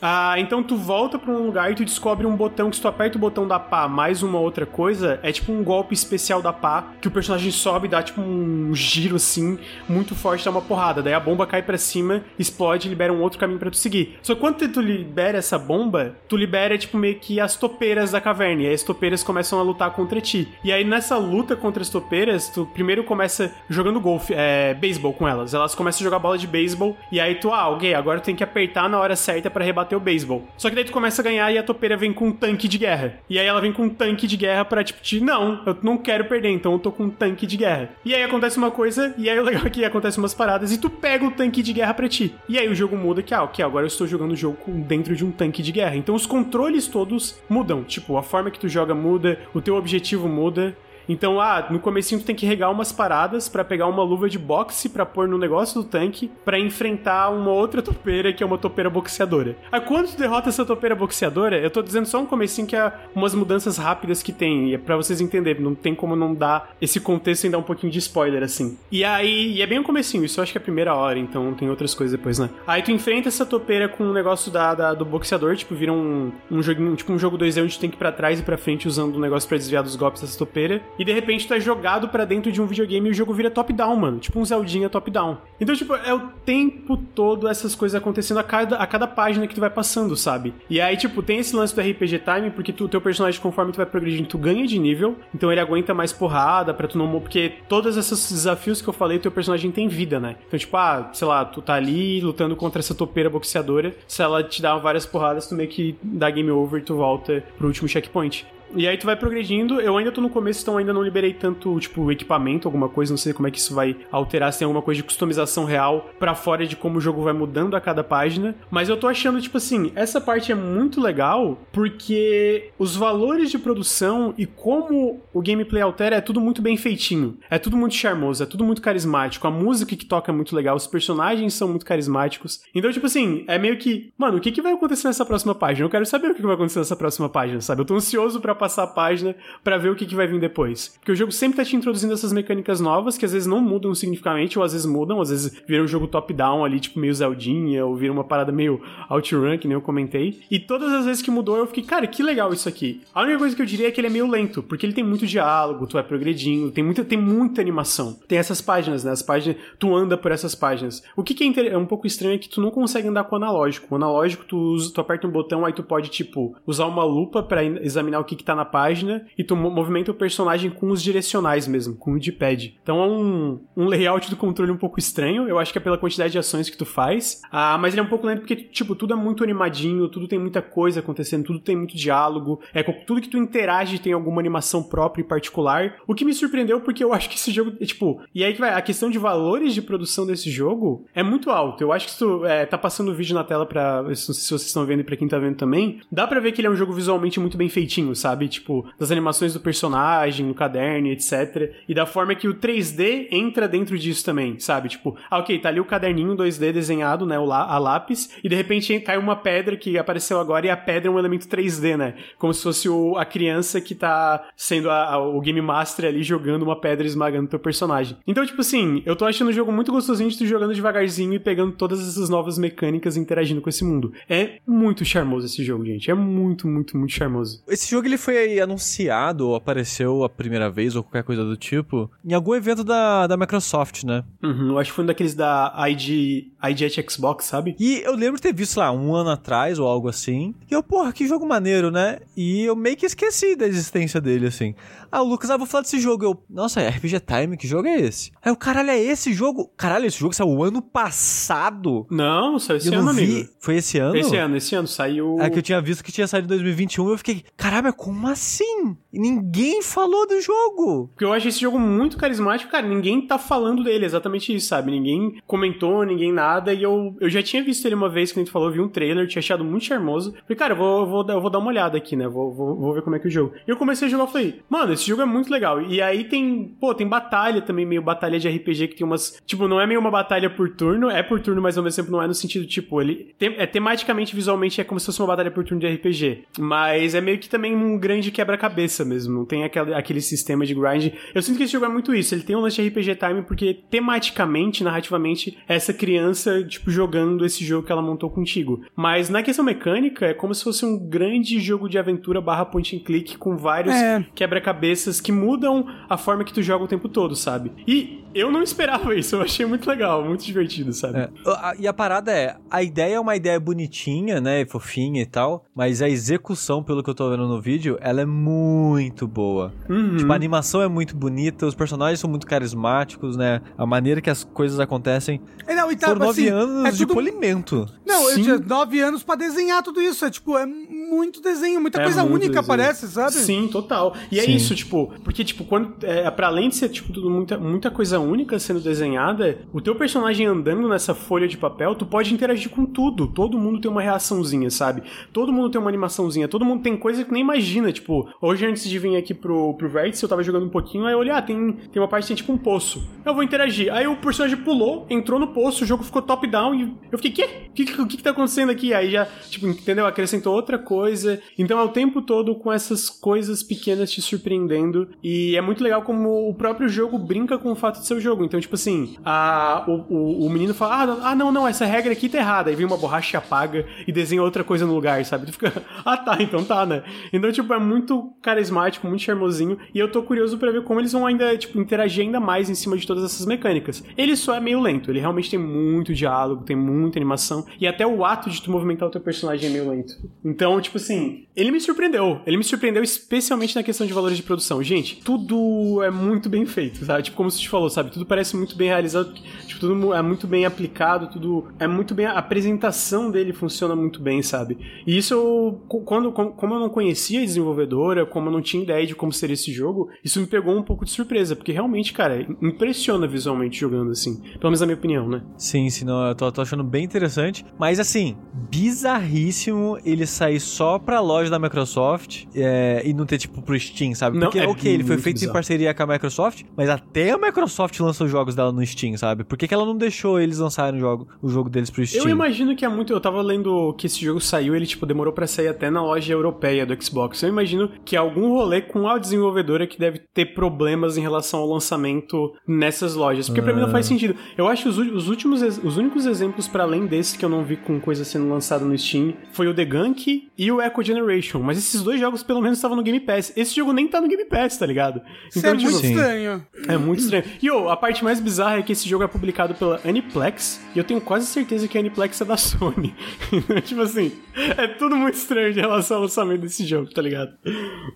Ah, então tu volta pra um lugar e tu descobre um botão que se tu aperta o botão da pá mais uma outra coisa, é tipo um golpe especial da pá que o personagem sobe e dá tipo um giro assim, muito forte, dá uma porrada. Daí a bomba cai pra cima, explode e libera um outro caminho pra tu seguir. Só que quando tu libera essa bomba, tu libera tipo meio que as topeiras da caverna. E as topeiras começam a lutar contra ti. E aí nessa luta contra as topeiras, tu primeiro começa jogando golfe, é, beisebol com elas. Elas começam a jogar bola de beisebol. E aí tu, ah, ok, agora tu tem que apertar na hora certa pra rebater o beisebol. Só que daí tu começa a ganhar e a topeira vem com um tanque de guerra. E aí ela vem com um tanque de guerra pra tipo, te, não, eu não quero perder, então eu tô com um tanque de guerra. E aí acontece uma coisa, e aí o [LAUGHS] legal é que acontece umas paradas e tu pega o tanque de guerra pra ti. E aí o jogo muda que, ah, ok, agora eu estou jogando o jogo dentro de um tanque de guerra. Então os controles todos mudam. Tipo, a forma que tu joga muda, o teu objetivo muda. de Então, ah, no comecinho tu tem que regar umas paradas para pegar uma luva de boxe para pôr no negócio do tanque para enfrentar uma outra topeira que é uma topeira boxeadora. Aí quando tu derrota essa topeira boxeadora, eu tô dizendo só um comecinho que é umas mudanças rápidas que tem, e é pra vocês entenderem, não tem como não dar esse contexto sem dar um pouquinho de spoiler, assim. E aí, e é bem o comecinho, isso eu acho que é a primeira hora, então tem outras coisas depois, né? Aí tu enfrenta essa topeira com um negócio da, da do boxeador, tipo, vira um, um joguinho, tipo um jogo 2D onde tu tem que ir pra trás e pra frente usando um negócio pra desviar dos golpes dessa topeira, e de repente tu é jogado para dentro de um videogame e o jogo vira top-down, mano. Tipo um Zeldinha top-down. Então, tipo, é o tempo todo essas coisas acontecendo a cada, a cada página que tu vai passando, sabe? E aí, tipo, tem esse lance do RPG Time, porque tu, teu personagem, conforme tu vai progredindo, tu ganha de nível, então ele aguenta mais porrada pra tu não. Porque todos esses desafios que eu falei, teu personagem tem vida, né? Então, tipo, ah, sei lá, tu tá ali lutando contra essa topeira boxeadora, se ela te dá várias porradas, tu meio que dá game over e tu volta pro último checkpoint. E aí tu vai progredindo. Eu ainda tô no começo, então ainda não liberei tanto, tipo, equipamento, alguma coisa. Não sei como é que isso vai alterar, se tem alguma coisa de customização real para fora de como o jogo vai mudando a cada página. Mas eu tô achando, tipo assim, essa parte é muito legal porque os valores de produção e como o gameplay altera é tudo muito bem feitinho. É tudo muito charmoso, é tudo muito carismático. A música que toca é muito legal, os personagens são muito carismáticos. Então, tipo assim, é meio que, mano, o que, que vai acontecer nessa próxima página? Eu quero saber o que, que vai acontecer nessa próxima página, sabe? Eu tô ansioso para passar a página para ver o que, que vai vir depois. Porque o jogo sempre tá te introduzindo essas mecânicas novas que às vezes não mudam significativamente, ou às vezes mudam, às vezes vira um jogo top-down ali, tipo meio Zeldinha, ou vira uma parada meio OutRun, que nem eu comentei. E todas as vezes que mudou, eu fiquei, cara, que legal isso aqui. A única coisa que eu diria é que ele é meio lento, porque ele tem muito diálogo, tu vai progredindo, tem muita, tem muita animação. Tem essas páginas, né? As páginas, tu anda por essas páginas. O que, que é, é, um pouco estranho é que tu não consegue andar com o analógico. O analógico, tu, usa, tu aperta um botão, aí tu pode, tipo, usar uma lupa para examinar o que, que tá na página e tu movimenta o personagem com os direcionais mesmo, com o D-pad. Então é um, um layout do controle um pouco estranho, eu acho que é pela quantidade de ações que tu faz, ah, mas ele é um pouco lento porque, tipo, tudo é muito animadinho, tudo tem muita coisa acontecendo, tudo tem muito diálogo, é tudo que tu interage tem alguma animação própria e particular, o que me surpreendeu porque eu acho que esse jogo, é, tipo, e aí que vai, a questão de valores de produção desse jogo é muito alto, eu acho que tu é, tá passando o vídeo na tela pra, se vocês estão vendo e pra quem tá vendo também, dá pra ver que ele é um jogo visualmente muito bem feitinho, sabe? Tipo, das animações do personagem, no caderno, etc. E da forma que o 3D entra dentro disso também, sabe? Tipo, ah, ok, tá ali o caderninho 2D desenhado, né? A lápis, e de repente cai uma pedra que apareceu agora e a pedra é um elemento 3D, né? Como se fosse o, a criança que tá sendo a, a, o Game Master ali jogando uma pedra esmagando teu personagem. Então, tipo assim, eu tô achando o jogo muito gostosinho de tu jogando devagarzinho e pegando todas essas novas mecânicas e interagindo com esse mundo. É muito charmoso esse jogo, gente. É muito, muito, muito charmoso. Esse jogo ele foi anunciado ou apareceu a primeira vez ou qualquer coisa do tipo em algum evento da, da Microsoft, né? Uhum, eu acho que foi um daqueles da ID, ID Xbox, sabe? E eu lembro de ter visto lá um ano atrás ou algo assim. E eu, porra, que jogo maneiro, né? E eu meio que esqueci da existência dele, assim. Ah, o Lucas, ah, vou falar desse jogo. Eu, nossa, é RPG Time, que jogo é esse? Aí o caralho, é esse jogo? Caralho, esse jogo saiu ano passado? Não, saiu esse ano, vi. amigo. Foi esse ano? Esse ano, esse ano, saiu... É que eu tinha visto que tinha saído em 2021 e eu fiquei, caralho, como assim? E ninguém falou do jogo. Porque eu acho esse jogo muito carismático, cara, ninguém tá falando dele, exatamente isso, sabe? Ninguém comentou, ninguém nada, e eu, eu já tinha visto ele uma vez que a gente falou, vi um trailer, tinha achado muito charmoso. Falei, cara, eu vou, vou, eu vou dar uma olhada aqui, né? Vou, vou, vou ver como é que é o jogo. E eu comecei a jogar e falei, mano, esse esse jogo é muito legal. E aí tem, pô, tem batalha também, meio batalha de RPG que tem umas. Tipo, não é meio uma batalha por turno, é por turno, mas ao mesmo tempo não é no sentido, tipo, ele. Tem, é tematicamente, visualmente, é como se fosse uma batalha por turno de RPG. Mas é meio que também um grande quebra-cabeça mesmo. Não tem aquele, aquele sistema de grind. Eu sinto que esse jogo é muito isso. Ele tem um lance de RPG Time porque tematicamente, narrativamente, é essa criança, tipo, jogando esse jogo que ela montou contigo. Mas na questão mecânica, é como se fosse um grande jogo de aventura barra point and click com vários é. quebra-cabeças cabeças que mudam a forma que tu joga o tempo todo, sabe? E eu não esperava [LAUGHS] isso, eu achei muito legal, muito divertido, sabe? É. E a parada é, a ideia é uma ideia bonitinha, né, fofinha e tal, mas a execução, pelo que eu tô vendo no vídeo, ela é muito boa. Uhum. Tipo, a animação é muito bonita, os personagens são muito carismáticos, né, a maneira que as coisas acontecem. É, não, e tá, Foram nove assim, anos é tudo... de polimento. Não, Sim. eu tinha nove anos pra desenhar tudo isso, é tipo, é muito desenho, muita é coisa única desenho. parece, sabe? Sim, total. E é Sim. é isso, tipo, porque, tipo, quando, é, pra além de ser, tipo, tudo muita, muita coisa única sendo desenhada, o teu personagem andando nessa folha de papel, tu pode interagir com tudo. Todo mundo tem uma reaçãozinha, sabe? Todo mundo tem uma animaçãozinha, todo mundo tem coisa que nem imagina. Tipo, hoje antes de vir aqui pro, pro Vértice, eu tava jogando um pouquinho, aí eu olhei, ah, tem, tem uma parte que tem tipo um poço. Eu vou interagir. Aí o personagem pulou, entrou no poço, o jogo ficou top-down e eu fiquei, quê? O que, que, que, tá acontecendo aqui? Aí já, tipo, entendeu? Acrescentou outra coisa. Então é o tempo todo com essas coisas pequenas te surpreendendo. E é muito legal como o próprio jogo brinca com o fato de ser o jogo. Então, tipo assim, a, o, o, o menino fala: ah, ah, não, não, essa regra aqui tá errada. Aí vem uma borracha e apaga e desenha outra coisa no lugar, sabe? Tu fica, [LAUGHS] ah tá, então tá, né? Então, tipo, é muito carismático, muito charmosinho. E eu tô curioso para ver como eles vão ainda, tipo, interagir ainda mais em cima de todas essas mecânicas. Ele só é meio lento, ele realmente tem muito diálogo, tem muita animação. E até o ato de tu movimentar o teu personagem é meio lento. Então, tipo assim, ele me surpreendeu. Ele me surpreendeu especialmente na questão de valores de produção. Gente, tudo é muito bem feito, sabe? Tipo, como você te falou, sabe? Tudo parece muito bem realizado, tipo, tudo é muito bem aplicado, tudo é muito bem. A apresentação dele funciona muito bem, sabe? E isso, eu, quando, como eu não conhecia a desenvolvedora, como eu não tinha ideia de como seria esse jogo, isso me pegou um pouco de surpresa, porque realmente, cara, impressiona visualmente jogando assim. Pelo menos na minha opinião, né? Sim, sim, não, eu tô, tô achando bem interessante. Mas assim, bizarríssimo ele sair só pra loja da Microsoft é, e não ter, tipo, pro Steam, sabe? Porque, não, é ok, ele foi feito bizarro. em parceria com a Microsoft, mas até a Microsoft lança os jogos dela no Steam, sabe? Por que, que ela não deixou eles lançarem o jogo, o jogo deles pro Steam? Eu imagino que é muito. Eu tava lendo que esse jogo saiu, ele, tipo, demorou pra sair até na loja europeia do Xbox. Eu imagino que é algum rolê com a desenvolvedora que deve ter problemas em relação ao lançamento nessas lojas. Porque ah. pra mim não faz ah. sentido. Eu acho os, os últimos, os únicos exemplos para além desse que eu não vi com coisa sendo lançada no Steam foi o The Gunk e o Echo Generation. Mas esses dois jogos pelo menos estavam no Game Pass. Esse jogo nem tá no Game Pass, tá ligado? Isso então, é tipo, muito estranho. É muito estranho. E a parte mais bizarra é que esse jogo é publicado pela Aniplex e eu tenho quase certeza que a Aniplex é da Sony. [LAUGHS] tipo assim, é tudo muito estranho em relação ao lançamento desse jogo, tá ligado?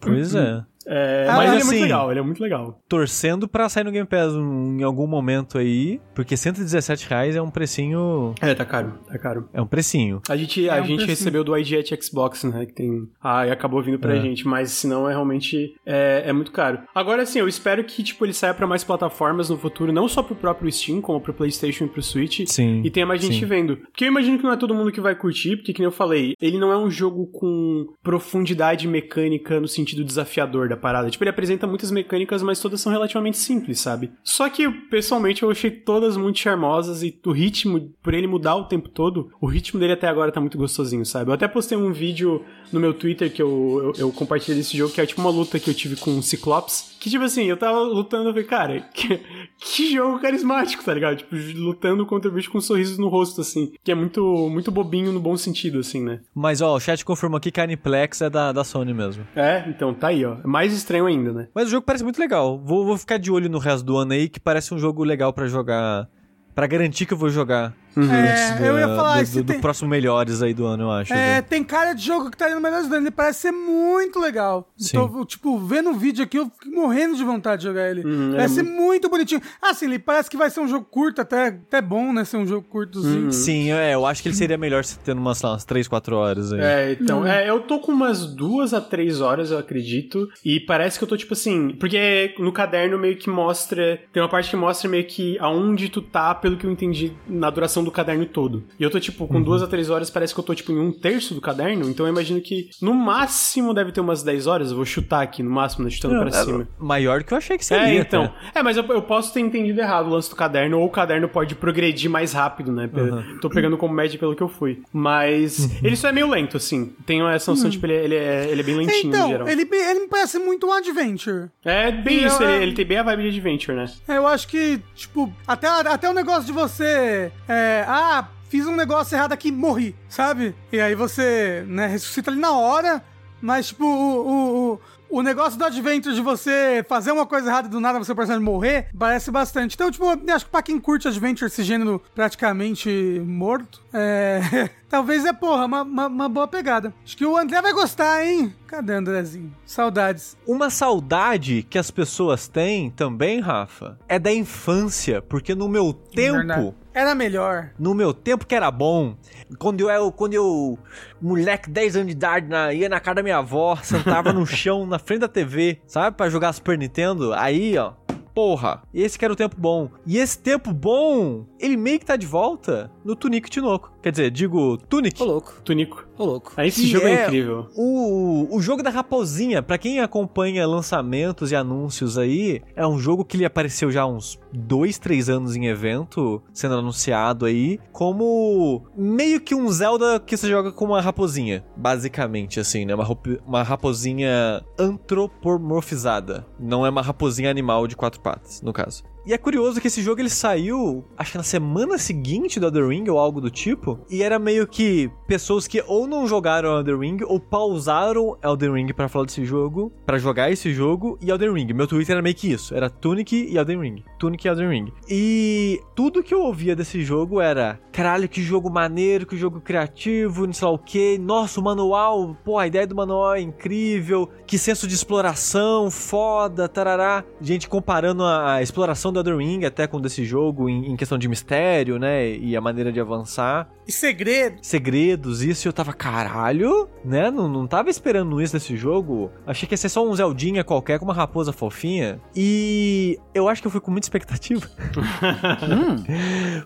Pois é. É, ah, mas ele é muito assim, legal, ele é muito legal. Torcendo pra sair no Game Pass em algum momento aí, porque 117 reais é um precinho. É, tá caro, tá caro. É um precinho. A gente, é a um gente recebeu do IGET Xbox, né? Que tem. Ah, e acabou vindo pra é. gente, mas senão é realmente é, é muito caro. Agora, assim, eu espero que, tipo, ele saia pra mais plataformas no futuro, não só pro próprio Steam, como pro PlayStation e pro Switch. Sim. E tenha mais gente sim. vendo. Porque eu imagino que não é todo mundo que vai curtir, porque, como eu falei, ele não é um jogo com profundidade mecânica no sentido desafiador da parada. Tipo, ele apresenta muitas mecânicas, mas todas são relativamente simples, sabe? Só que, pessoalmente, eu achei todas muito charmosas e o ritmo, por ele mudar o tempo todo, o ritmo dele até agora tá muito gostosinho, sabe? Eu até postei um vídeo no meu Twitter que eu, eu, eu compartilhei desse jogo, que é tipo uma luta que eu tive com o Ciclops, que, tipo assim, eu tava lutando, eu falei, cara, que, que jogo carismático, tá ligado? Tipo, lutando contra o bicho com um sorriso no rosto, assim. Que é muito, muito bobinho no bom sentido, assim, né? Mas, ó, o chat confirmou aqui que a Aniplex é da, da Sony mesmo. É, então tá aí, ó. É mais estranho ainda, né? Mas o jogo parece muito legal. Vou, vou ficar de olho no resto do ano aí, que parece um jogo legal para jogar. para garantir que eu vou jogar Uhum. É, eu ia falar do, do, do próximo melhores aí do ano, eu acho. É, tem cara de jogo que tá indo melhores do ano. Ele parece ser muito legal. Sim. Tô, tipo, vendo o vídeo aqui, eu fico morrendo de vontade de jogar ele. Uhum, parece é ser muito bonitinho. Ah, sim, ele parece que vai ser um jogo curto, até, até bom, né? Ser um jogo curtozinho. Uhum. Sim, é, eu acho que ele seria melhor se tendo umas, lá, umas 3, 4 horas aí. É, então, uhum. é, eu tô com umas 2 a 3 horas, eu acredito. E parece que eu tô, tipo assim. Porque no caderno meio que mostra. Tem uma parte que mostra meio que aonde tu tá, pelo que eu entendi, na duração do caderno todo. E eu tô, tipo, com uhum. duas a três horas, parece que eu tô, tipo, em um terço do caderno. Então eu imagino que no máximo deve ter umas 10 horas. Eu vou chutar aqui, no máximo, né? Chutando pra é, cima. Maior do que eu achei que seria. É, então. Até. É, mas eu, eu, posso ter entendido errado o lance do caderno, ou o caderno pode progredir mais rápido, né? Uhum. Tô pegando como média pelo que eu fui. Mas uhum. ele só é meio lento, assim. Tenho essa noção, uhum. tipo, ele, ele, é, ele é bem lentinho então, no geral. Ele, ele me parece muito um adventure. É bem e isso, eu, ele, ele, tem bem a vibe de adventure, né? É, eu acho que, tipo, até, até o negócio de você. É, ah, fiz um negócio errado aqui, morri, sabe? E aí você, né, ressuscita ali na hora, mas, tipo, o, o, o o negócio do Adventure de você fazer uma coisa errada e do nada você personagem morrer, parece bastante. Então, tipo, acho que pra quem curte Adventure, esse gênero praticamente morto, é. [LAUGHS] Talvez é, porra, uma, uma, uma, boa pegada. Acho que o André vai gostar, hein? Cadê Andrezinho? Saudades. Uma saudade que as pessoas têm também, Rafa, é da infância, porque no meu tempo. Era melhor. No meu tempo que era bom. Quando eu, quando eu moleque, 10 anos de idade, na, ia na casa da minha avó, sentava no [LAUGHS] chão, na frente da TV, sabe? para jogar Super Nintendo. Aí, ó, porra, esse que era o tempo bom. E esse tempo bom, ele meio que tá de volta no Tunic Tinoco. Quer dizer, digo Tunic. Ô, louco. Tunico. Ô, louco. Ah, esse Que jogo é, é incrível. O, o jogo da raposinha, pra quem acompanha lançamentos e anúncios aí, é um jogo que ele apareceu já há uns dois, três anos em evento, sendo anunciado aí, como meio que um Zelda que você joga com uma raposinha, basicamente, assim, né? Uma, uma raposinha antropomorfizada. Não é uma raposinha animal de quatro patas, no caso. E é curioso que esse jogo ele saiu, acho que na semana seguinte do Elden Ring ou algo do tipo, e era meio que pessoas que ou não jogaram Elden Ring ou pausaram Elden Ring pra falar desse jogo, pra jogar esse jogo e Elden Ring. Meu Twitter era meio que isso, era Tunic e Elden Ring. Tunic e Elden Ring. E tudo que eu ouvia desse jogo era, caralho, que jogo maneiro, que jogo criativo, não sei lá o que. Nossa, o manual, pô, a ideia do manual é incrível, que senso de exploração, foda, tarará. Gente comparando a exploração do Elden Ring até com desse jogo em, em questão de mistério, né, e a maneira de avançar E segredo. segredos, isso, e eu tava, caralho, né? Não, não tava esperando isso desse jogo. Achei que ia ser só um Zeldinha qualquer com uma raposa fofinha. E eu acho que eu fui com muita expectativa [LAUGHS]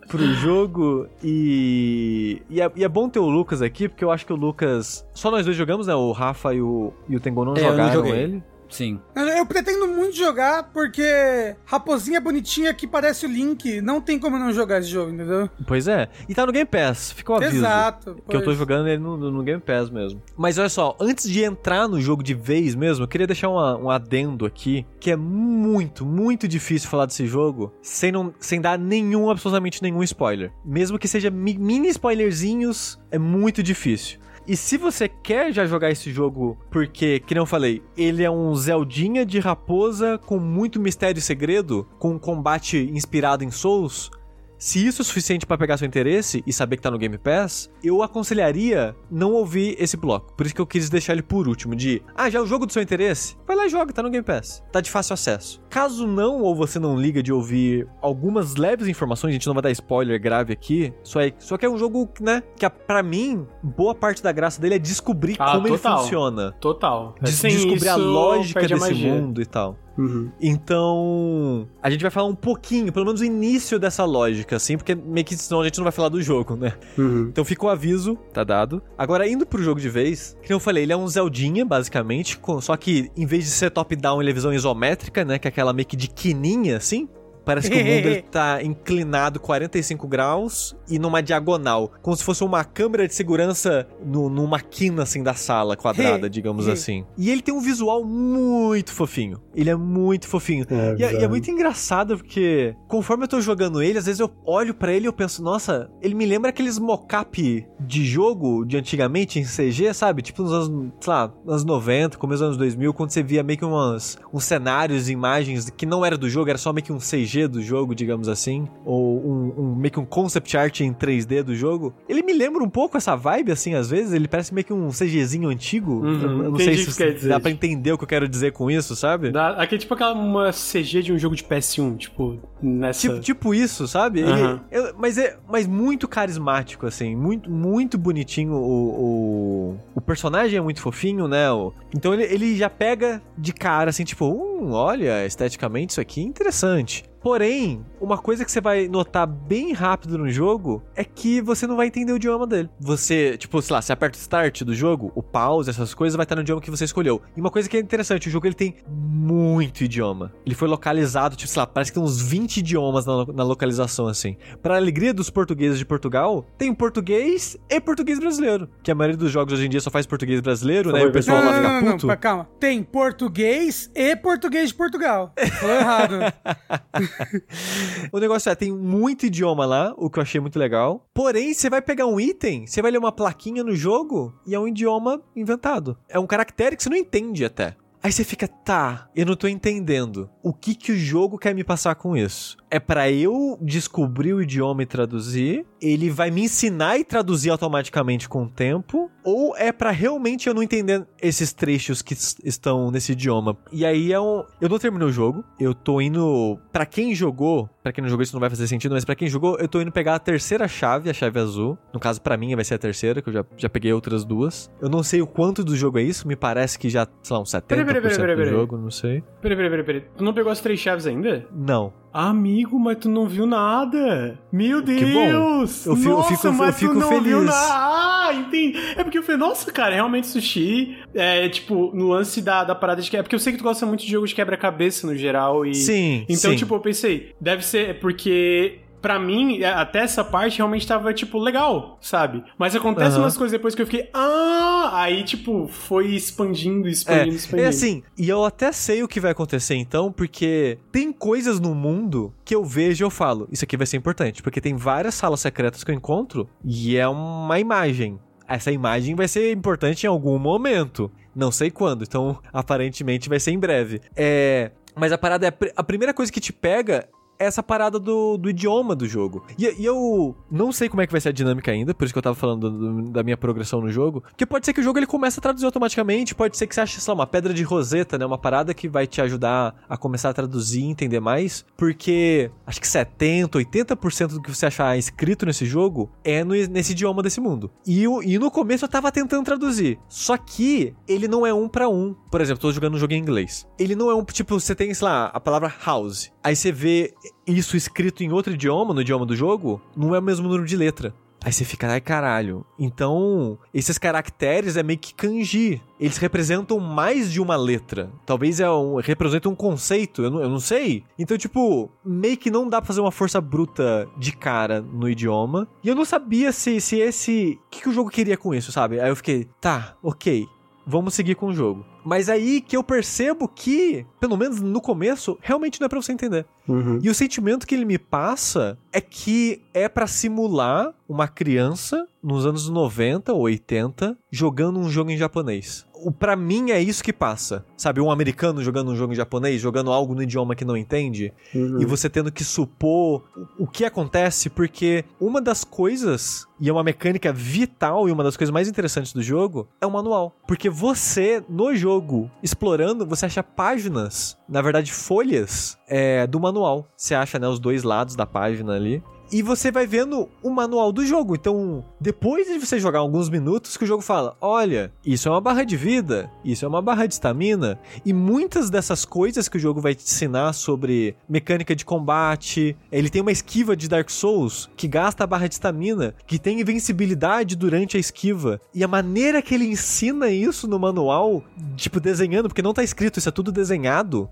pro jogo. E. E é, e é bom ter o Lucas aqui, porque eu acho que o Lucas. Só nós dois jogamos, né? O Rafa e o, e o Tengon não É, eu não jogaram joguei. ele. Sim. Eu, eu pretendo muito jogar porque raposinha bonitinha que parece o Link. Não tem como não jogar esse jogo, entendeu? Pois é. E tá no Game Pass, fica o aviso. Exato. Que eu tô pois. jogando ele no, no- no Game Pass mesmo. Mas olha só, antes de entrar no jogo de vez mesmo, eu queria deixar uma- um adendo aqui, que é muito, muito difícil falar desse jogo sem, não, sem dar nenhum, absolutamente nenhum spoiler. Mesmo que seja mi- mini spoilerzinhos, é muito difícil. E se você quer já jogar esse jogo, porque, que não falei, ele é um Zeldinha de raposa com muito mistério e segredo, com um combate inspirado em Souls, se isso é suficiente pra pegar seu interesse e saber que tá no Game Pass, eu aconselharia não ouvir esse bloco. Por isso que eu quis deixar ele por último, de Ah, já é o jogo do seu interesse? Vai lá e joga, tá no Game Pass. Tá de fácil acesso. Caso não, ou você não liga de ouvir algumas leves informações, a gente não vai dar spoiler grave aqui, só, é, só que é um jogo, né, que a- pra mim, boa parte da graça dele é descobrir Ah, como total. ele funciona. Total. Des- Sem descobrir a lógica a desse mundo e tal. Uhum. Então, a gente vai falar um pouquinho, pelo menos o início dessa lógica, assim, porque meio que senão a gente não vai falar do jogo, né? Uhum. Então fica o aviso, tá dado. Agora, indo pro jogo de vez, que eu falei, ele é um Zeldinha, basicamente, com- só que em vez de ser top-down, ele é visão isométrica, né? Que é aquela meio que de quininha, assim. Parece que o mundo ele [LAUGHS] tá inclinado 45 graus e numa diagonal, como se fosse uma câmera de segurança no, numa quina assim da sala quadrada, [LAUGHS] digamos assim. E ele tem um visual muito fofinho. Ele é muito fofinho. É, E é, e é muito engraçado porque, conforme eu tô jogando ele, às vezes eu olho pra ele e eu penso, nossa, ele me lembra aqueles mocap de jogo de antigamente em CG, sabe? Tipo nos anos, sei lá, anos 90, começo dos anos 2000, quando você via meio que umas, uns cenários, imagens que não era do jogo, era só meio que um CG do jogo, digamos assim, ou um, um- meio que um concept art em 3D do jogo. Ele me lembra um pouco essa vibe, assim, às vezes, ele parece meio que um CGzinho antigo. Uhum, eu, eu não sei se quer dizer. dá pra entender o que eu quero dizer com isso, sabe? Dá- Aqui é tipo aquela uma CG de um jogo de PS1, tipo, nessa. Tipo, tipo isso, sabe? Ele- Aham. eu- mas é mas muito carismático, assim. Muito, muito bonitinho. O, o, o personagem é muito fofinho, né? O- então ele, ele já pega de cara, assim, tipo, hum, olha, esteticamente isso aqui é interessante. Porém, uma coisa que você vai notar bem rápido no jogo é que você não vai entender o idioma dele. Você, tipo, sei lá, você aperta o start do jogo, o pause, essas coisas, vai estar no idioma que você escolheu. E uma coisa que é interessante, o jogo ele tem muito idioma. Ele foi localizado, tipo, sei lá, parece que tem uns 20 idiomas na, na localização, assim. Pra alegria dos portugueses de Portugal, tem português e português brasileiro. Que a maioria dos jogos hoje em dia só faz português brasileiro, né? E o pessoal Não, lá não, fica não, puto. não, calma. Tem português e português de Portugal. Falou errado. [LAUGHS] [LAUGHS] O negócio é, tem muito idioma lá, o que eu achei muito legal. Porém, você vai pegar um item, você vai ler uma plaquinha no jogo e é um idioma inventado. É um caractere que você não entende até. Aí você fica, tá, eu não tô entendendo. O que que o jogo quer me passar com isso? é para eu descobrir o idioma e traduzir, ele vai me ensinar e traduzir automaticamente com o tempo, ou é para realmente eu não entender esses trechos que estão nesse idioma. E aí é um, eu não terminei o jogo, eu tô indo para quem jogou, para quem não jogou isso não vai fazer sentido, mas para quem jogou, eu tô indo pegar a terceira chave, a chave azul. No caso para mim vai ser a terceira, que eu já, já peguei outras duas. Eu não sei o quanto do jogo é isso, me parece que já, sei lá, uns 70% peraí, peraí, peraí, do jogo, não sei. Peraí, peraí, peraí, peraí. Não pegou as três chaves ainda? Não. Amigo, mas tu não viu nada. Meu Deus! Que bom. Eu fico, nossa, eu fico, mas eu fico tu não feliz. Viu nada. Ah, entendi. É porque eu falei, nossa, cara, realmente sushi é tipo, no lance da, da parada de que É porque eu sei que tu gosta muito de jogos de quebra-cabeça no geral. E, sim. Então, sim. tipo, eu pensei, deve ser porque para mim, é, até essa parte realmente tava, tipo, legal, sabe? Mas acontecem uhum. umas coisas depois que eu fiquei, ah! Aí, tipo, foi expandindo, expandindo, é, expandindo. É assim, e eu até sei o que vai acontecer então, porque tem coisas no mundo que eu vejo e eu falo, isso aqui vai ser importante, porque tem várias salas secretas que eu encontro e é uma imagem. Essa imagem vai ser importante em algum momento. Não sei quando, então [LAUGHS] aparentemente vai ser em breve. É. Mas a parada é. A primeira coisa que te pega essa parada do, do idioma do jogo. E, e, eu não sei como é que vai ser a dinâmica ainda, por isso que eu tava falando do, da minha progressão no jogo. Porque pode ser que o jogo ele comece a traduzir automaticamente, pode ser que você ache, sei lá, uma pedra de roseta, né? Uma parada que vai te ajudar a começar a traduzir e entender mais. Porque acho que 70, 80% do que você achar escrito nesse jogo é no, nesse idioma desse mundo. E, e no começo eu tava tentando traduzir. Só que ele não é um para um. Por exemplo, tô jogando um jogo em inglês. Ele não é um, tipo, você tem, sei lá, a palavra house. Aí você vê isso escrito em outro idioma, no idioma do jogo, não é o mesmo número de letra. Aí você fica, ai caralho. Então, esses caracteres é meio que kanji. Eles representam mais de uma letra. Talvez é um, representam um conceito, eu não, eu não sei. Então, tipo, meio que não dá pra fazer uma força bruta de cara no idioma. E eu não sabia se, se esse. O que, que o jogo queria com isso, sabe? Aí eu fiquei, tá, ok vamos seguir com o jogo. Mas aí que eu percebo que, pelo menos no começo, realmente não é pra você entender. Uhum. E o sentimento que ele me passa é que é para simular uma criança nos anos 90 ou 80 jogando um jogo em japonês. O para mim é isso que passa. Sabe, um americano jogando um jogo em japonês, jogando algo no idioma que não entende, uhum. e você tendo que supor o que acontece porque uma das coisas e é uma mecânica vital e uma das coisas mais interessantes do jogo é o manual, porque você no jogo explorando, você acha páginas, na verdade folhas é, do manual. Você acha né, os dois lados da página ali e você vai vendo o manual do jogo. Então, depois de você jogar alguns minutos, que o jogo fala: olha, isso é uma barra de vida, isso é uma barra de estamina. E muitas dessas coisas que o jogo vai te ensinar sobre mecânica de combate. Ele tem uma esquiva de Dark Souls que gasta a barra de estamina, que tem invencibilidade durante a esquiva. E a maneira que ele ensina isso no manual, tipo, desenhando, porque não tá escrito, isso é tudo desenhado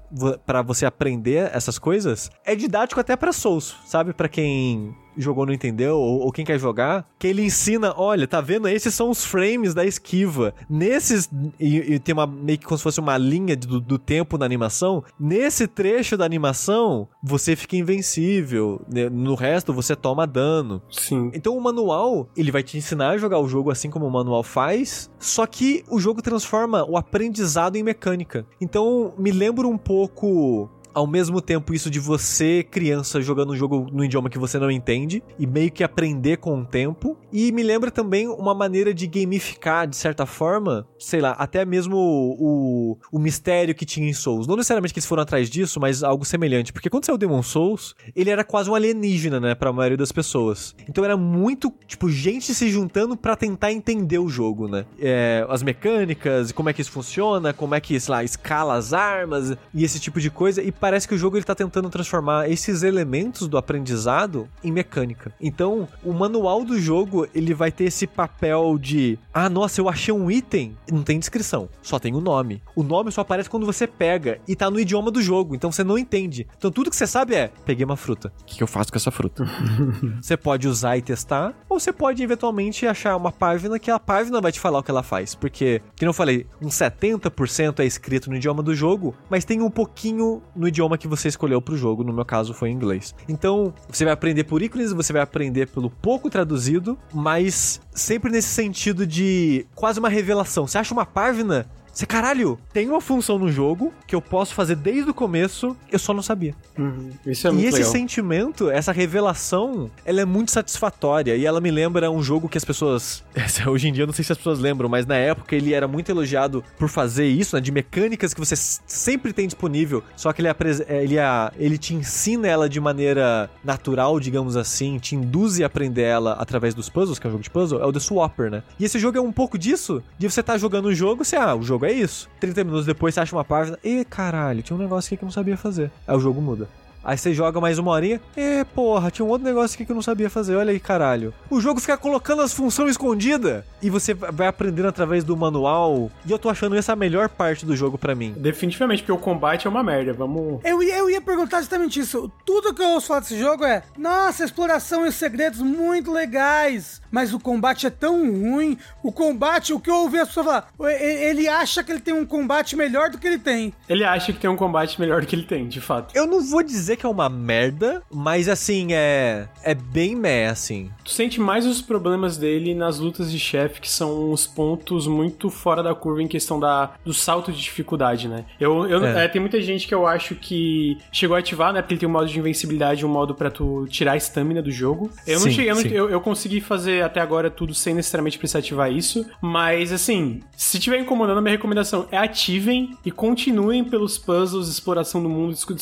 para você aprender essas coisas, é didático até para Souls, sabe? Para quem jogou não entendeu, ou, ou, quem quer jogar, que ele ensina, olha, tá vendo? Esses são os frames da esquiva. Nesses, e, e tem uma, meio que como se fosse uma linha do, do, tempo na animação, nesse trecho da animação, você fica invencível, né? no resto você toma dano. Sim. Então o manual, ele vai te ensinar a jogar o jogo assim como o manual faz, só que o jogo transforma o aprendizado em mecânica. Então me lembra um pouco ao mesmo tempo isso de você, criança, jogando um jogo no idioma que você não entende e meio que aprender com o tempo. E me lembra também uma maneira de gamificar, de certa forma, sei lá, até mesmo o, o, mistério que tinha em Souls. Não necessariamente que eles foram atrás disso, mas algo semelhante. Porque quando saiu o Demon Souls, ele era quase um alienígena, né, pra maioria das pessoas. Então era muito, tipo, gente se juntando para tentar entender o jogo, né? É, as mecânicas, como é que isso funciona, como é que, sei lá, escala as armas e esse tipo de coisa. E parece que o jogo ele tá tentando transformar esses elementos do aprendizado em mecânica. Então, o manual do jogo, ele vai ter esse papel de, ah, nossa, eu achei um item, não tem descrição, só tem o nome. O nome só aparece quando você pega e tá no idioma do jogo, então você não entende. Então, tudo que você sabe é, peguei uma fruta. O que eu faço com essa fruta? [LAUGHS] você pode usar e testar, ou você pode eventualmente achar uma página que a página vai te falar o que ela faz, porque, como eu falei, um 70% é escrito no idioma do jogo, mas tem um pouquinho no idioma que você escolheu para o jogo, no meu caso foi inglês. Então, você vai aprender por ícones, você vai aprender pelo pouco traduzido, mas sempre nesse sentido de quase uma revelação. Você acha uma página Você, caralho, tem uma função no jogo que eu posso fazer desde o começo, eu só não sabia. Uhum. Isso é e muito esse legal. sentimento, essa revelação, ela é muito satisfatória. E ela me lembra um jogo que as pessoas. [LAUGHS] Hoje em dia eu não sei se as pessoas lembram, mas na época ele era muito elogiado por fazer isso, né? De mecânicas que você sempre tem disponível. Só que ele, apres- é, ele, ele te ensina ela de maneira natural, digamos assim, te induz a aprender ela através dos puzzles, que é um jogo de puzzle, é o The Swapper, né? E esse jogo é um pouco disso, de você tá jogando um jogo, você, ah, o jogo é isso. 30 minutos depois você acha uma página, e caralho, tinha um negócio aqui que eu não sabia fazer. Aí o jogo muda. Aí você joga mais uma horinha. E porra, tinha um outro negócio aqui que eu não sabia fazer. Olha aí, caralho. O jogo fica colocando as funções escondidas. E você vai aprendendo através do manual. E eu tô achando essa a melhor parte do jogo pra mim. Definitivamente, porque o combate é uma merda. Vamos. Eu ia, eu ia perguntar justamente isso. Tudo que eu ouço falar desse jogo é: nossa, exploração e os segredos muito legais. Mas o combate é tão ruim. O combate, o que eu ouvi as pessoas falar, ele acha que ele tem um combate melhor do que ele tem. Ele acha que tem um combate melhor do que ele tem, de fato. Eu não vou dizer que é uma merda, mas assim, é. É bem meh, assim. Tu sente mais os problemas dele nas lutas de chefe, que são os pontos muito fora da curva em questão da, do salto de dificuldade, né? Eu, eu, É. é, tem muita gente que eu acho que chegou a ativar, né? Porque ele tem um modo de invencibilidade, um modo pra tu tirar a estamina do jogo. Eu não Sim, cheguei, eu, não- eu, eu consegui fazer até agora tudo sem necessariamente precisar ativar isso, mas assim, se tiver incomodando, a minha recomendação é ativem e continuem pelos puzzles, exploração do mundo, desco-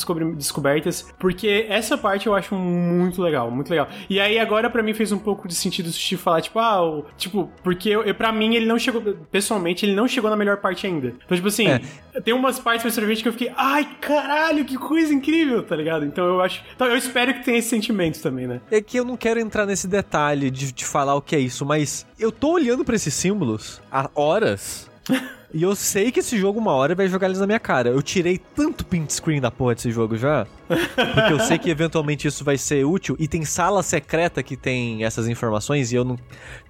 porque essa parte eu acho muito legal, muito legal. E aí agora pra mim fez um pouco de sentido o Sushi falar, tipo, ah, o- tipo, porque eu, eu, pra mim ele não chegou, pessoalmente, ele não chegou na melhor parte ainda. Então, tipo assim, É. tem umas partes mais pra frente que eu fiquei, ai, caralho, que coisa incrível, tá ligado? Então eu acho, então eu espero que tenha esse sentimento também, né? É que eu não quero entrar nesse detalhe de, de falar o que é isso, mas eu tô olhando pra esses símbolos há horas. [LAUGHS] E eu sei que esse jogo uma hora vai jogar eles na minha cara. Eu tirei tanto print screen da porra desse jogo já. Porque eu sei que eventualmente isso vai ser útil. E tem sala secreta que tem essas informações. E eu não,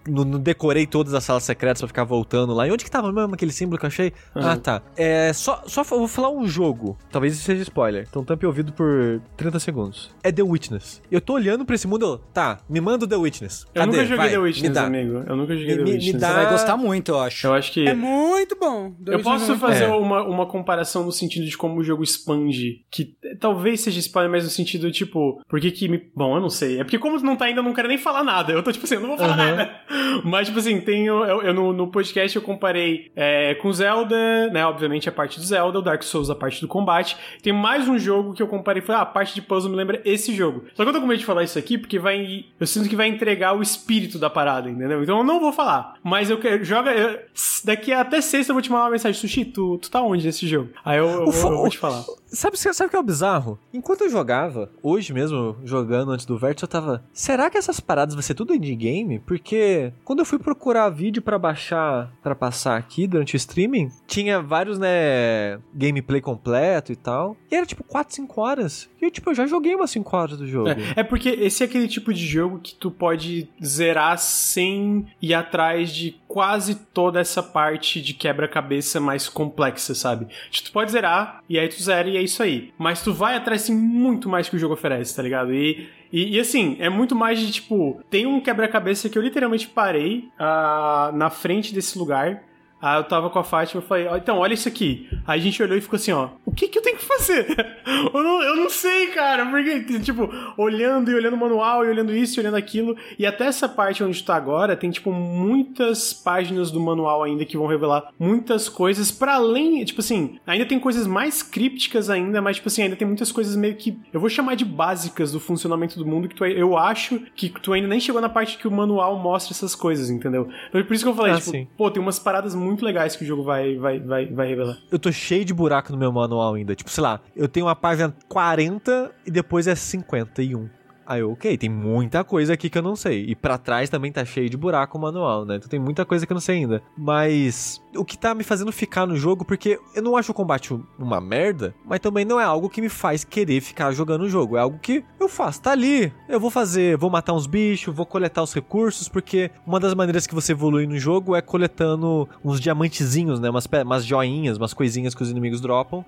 não, não decorei todas as salas secretas pra ficar voltando lá. E onde que tava mesmo aquele símbolo que eu achei? Ah, tá. É, só, só vou falar um jogo. Talvez isso seja spoiler. Então tampe o ouvido por 30 segundos. É The Witness. Eu tô olhando pra esse mundo. eu, Tá, me manda o The Witness. Eu Cadê? nunca joguei Vai, The Witness, dá. amigo. Eu nunca joguei Me- The me- Witness. dá- Você vai gostar muito, eu acho. Eu acho que. É muito bom. Eu posso fazer É. uma, uma comparação no sentido de como o jogo expande, que talvez seja spoiler, mas no sentido, tipo, por que que me... Bom, eu não sei. É porque como não tá ainda, eu não quero nem falar nada. Eu tô, tipo assim, eu não vou falar Aham. nada. [LAUGHS] Mas, tipo assim, tem... Eu, eu- eu no, no podcast eu comparei é, com Zelda, né, obviamente a parte do Zelda, o Dark Souls a parte do combate. Tem mais um jogo que eu comparei, foi, ah, a parte de puzzle me lembra esse jogo. Só que eu tô com medo de falar isso aqui, porque vai... Eu sinto que vai entregar o espírito da parada, entendeu? Então eu não vou falar. Mas eu quero... Joga... eu- daqui até sexta eu vou te mandar uma mensagem, Sushi, tu, tu tá onde nesse jogo? Aí eu, eu, vou, eu vou te falar. Sabe, sabe o que é o bizarro? Enquanto eu jogava, hoje mesmo, jogando antes do Vértice, eu tava. Será que essas paradas vai ser tudo indie game? Porque quando eu fui procurar vídeo pra baixar, pra passar aqui durante o streaming, tinha vários, né, gameplay completo e tal. E era tipo 4, 5 horas. E eu, tipo, eu já joguei umas 5 horas do jogo. É, é porque esse é aquele tipo de jogo que tu pode zerar sem ir atrás de quase toda essa parte de quebra-cabeça mais complexa, sabe? Tipo, tu pode zerar, e aí tu zera e é isso aí. Mas tu vai atrás, sim, muito mais que o jogo oferece, tá ligado? E, e, e, assim, é muito mais de tipo, tem um quebra-cabeça que eu literalmente parei ah, na frente desse lugar. Aí eu tava com a Fátima e falei, ó, então, olha isso aqui. Aí a gente olhou e ficou assim, ó, o que que eu tenho que fazer? [LAUGHS] eu, não, eu não sei, cara, porque, tipo, olhando e olhando o manual e olhando isso e olhando aquilo. E até essa parte onde tu tá agora, tem, tipo, muitas páginas do manual ainda que vão revelar muitas coisas para além, tipo assim, ainda tem coisas mais crípticas ainda, mas, tipo assim, ainda tem muitas coisas meio que, eu vou chamar de básicas do funcionamento do mundo que tu, eu acho que tu ainda nem chegou na parte que o manual mostra essas coisas, entendeu? Então, por isso que eu falei, Ah, tipo, sim. pô, tem umas paradas muito legais que o jogo vai, vai, vai, vai revelar. Eu tô cheio de buraco no meu manual ainda. Tipo, sei lá, eu tenho uma página 40 e depois é 51. Aí ok, tem muita coisa aqui que eu não sei. E pra trás também tá cheio de buraco o manual, né? Então tem muita coisa que eu não sei ainda. Mas o que tá me fazendo ficar no jogo, porque eu não acho o combate uma merda, mas também não é algo que me faz querer ficar jogando o jogo. É algo que eu faço, tá ali. Eu vou fazer, vou matar uns bichos, vou coletar os recursos, porque uma das maneiras que você evolui no jogo é coletando uns diamantezinhos, né? Umas, umas joinhas, umas coisinhas que os inimigos dropam.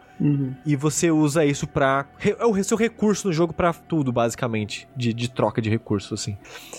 E você usa isso pra. É o seu recurso no jogo pra tudo, basicamente. de, de troca de recursos, assim.